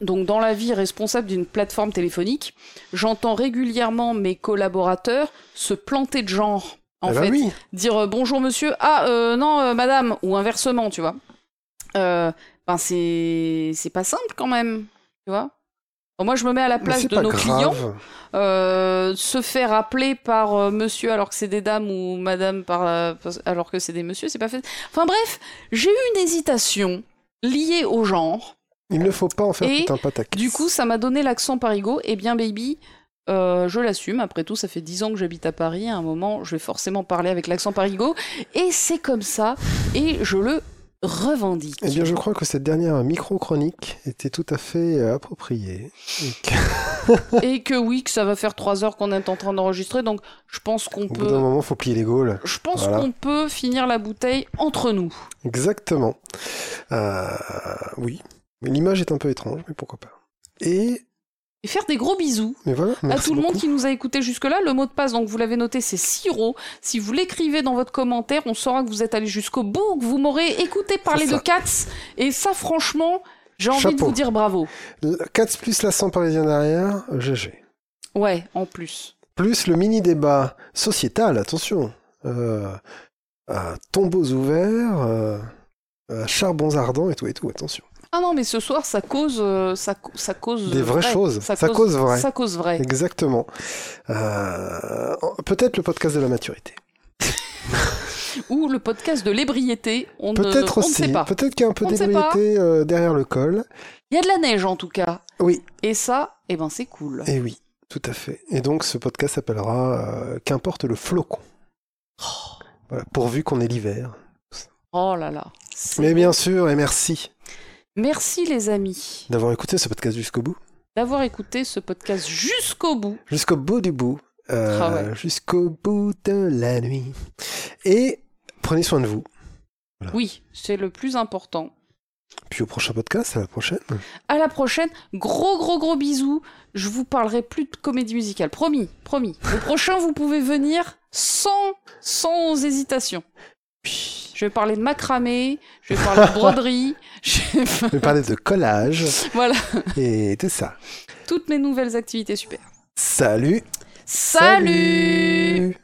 B: donc dans la vie responsable d'une plateforme téléphonique, j'entends régulièrement mes collaborateurs se planter de genre. En
A: Eh ben
B: fait,
A: oui.
B: dire euh, bonjour monsieur, ah euh, non euh, madame, ou inversement, tu vois. Euh, ben c'est c'est pas simple quand même, tu vois. Bon, moi je me mets à la place de nos clients.
A: grave.
B: Se faire appeler par monsieur alors que c'est des dames ou madame par, alors que c'est des messieurs, c'est pas fait. Enfin bref, j'ai eu une hésitation liée au genre.
A: Il ne faut pas en faire
B: Et
A: tout un pataquès.
B: Du coup, ça m'a donné l'accent parigo. Eh bien, baby, euh, je l'assume. Après tout, ça fait 10 ans que j'habite à Paris. À un moment, je vais forcément parler avec l'accent parigo. Et c'est comme ça. Et je le revendique.
A: Eh bien, je crois que cette dernière micro-chronique était tout à fait euh, appropriée. Et que, [LAUGHS]
B: Et que oui, que ça va faire 3 heures qu'on est en train d'enregistrer. Donc, je pense qu'on
A: au bout d'un
B: peut.
A: moment, faut plier les gaules.
B: Je pense
A: Voilà.
B: qu'on peut finir la bouteille entre nous.
A: Exactement. Euh, oui. L'image est un peu étrange, mais pourquoi pas. Et,
B: Et faire des gros bisous
A: mais voilà.
B: à tout le monde qui nous a écouté jusque-là. Le mot de passe, donc vous l'avez noté, c'est Siro. Si vous l'écrivez dans votre commentaire, on saura que vous êtes allé jusqu'au bout, que vous m'aurez écouté parler de. Cats. Et ça, franchement, j'ai envie de vous dire bravo.
A: 4 plus l'accent parisien derrière, GG.
B: Ouais, en plus.
A: Plus le mini-débat sociétal, attention. Euh, tombeaux ouverts, euh, charbons ardents et tout et tout, attention.
B: Ah non, mais ce soir, ça cause, euh, ça, ça cause
A: Des vraies
B: vrai.
A: choses. Ça cause vrai.
B: Ça cause vrai.
A: Exactement. Euh, Peut-être le podcast de la maturité. [LAUGHS]
B: Ou le podcast de l'ébriété. On ne,
A: Peut-être
B: on ne sait pas.
A: Peut-être qu'il y a un peu d'ébriété euh, derrière le col.
B: Il y a de la neige en tout cas.
A: Oui,
B: Et ça, eh ben c'est cool.
A: et oui, tout à fait. Et donc ce podcast s'appellera euh, Qu'importe le flocon. Voilà, pourvu qu'on ait l'hiver.
B: Oh là là.
A: Mais bien sûr, et merci
B: Merci les amis
A: d'avoir écouté ce podcast jusqu'au bout.
B: d'avoir écouté ce podcast jusqu'au bout.
A: Jusqu'au bout du bout. Euh,
B: Ah ouais.
A: Jusqu'au bout de la nuit. Et prenez soin de vous.
B: Oui, c'est le plus important.
A: Puis au prochain podcast, à la prochaine.
B: À la prochaine, gros gros gros bisous. Je vous parlerai plus de comédie musicale, promis, promis. Le prochain, vous pouvez venir sans sans hésitation. Je vais parler de macramé, je vais parler de [LAUGHS] broderie, je vais-
A: je vais parler de collage.
B: Voilà,
A: et tout ça.
B: toutes mes nouvelles activités super.
A: Salut.
B: Salut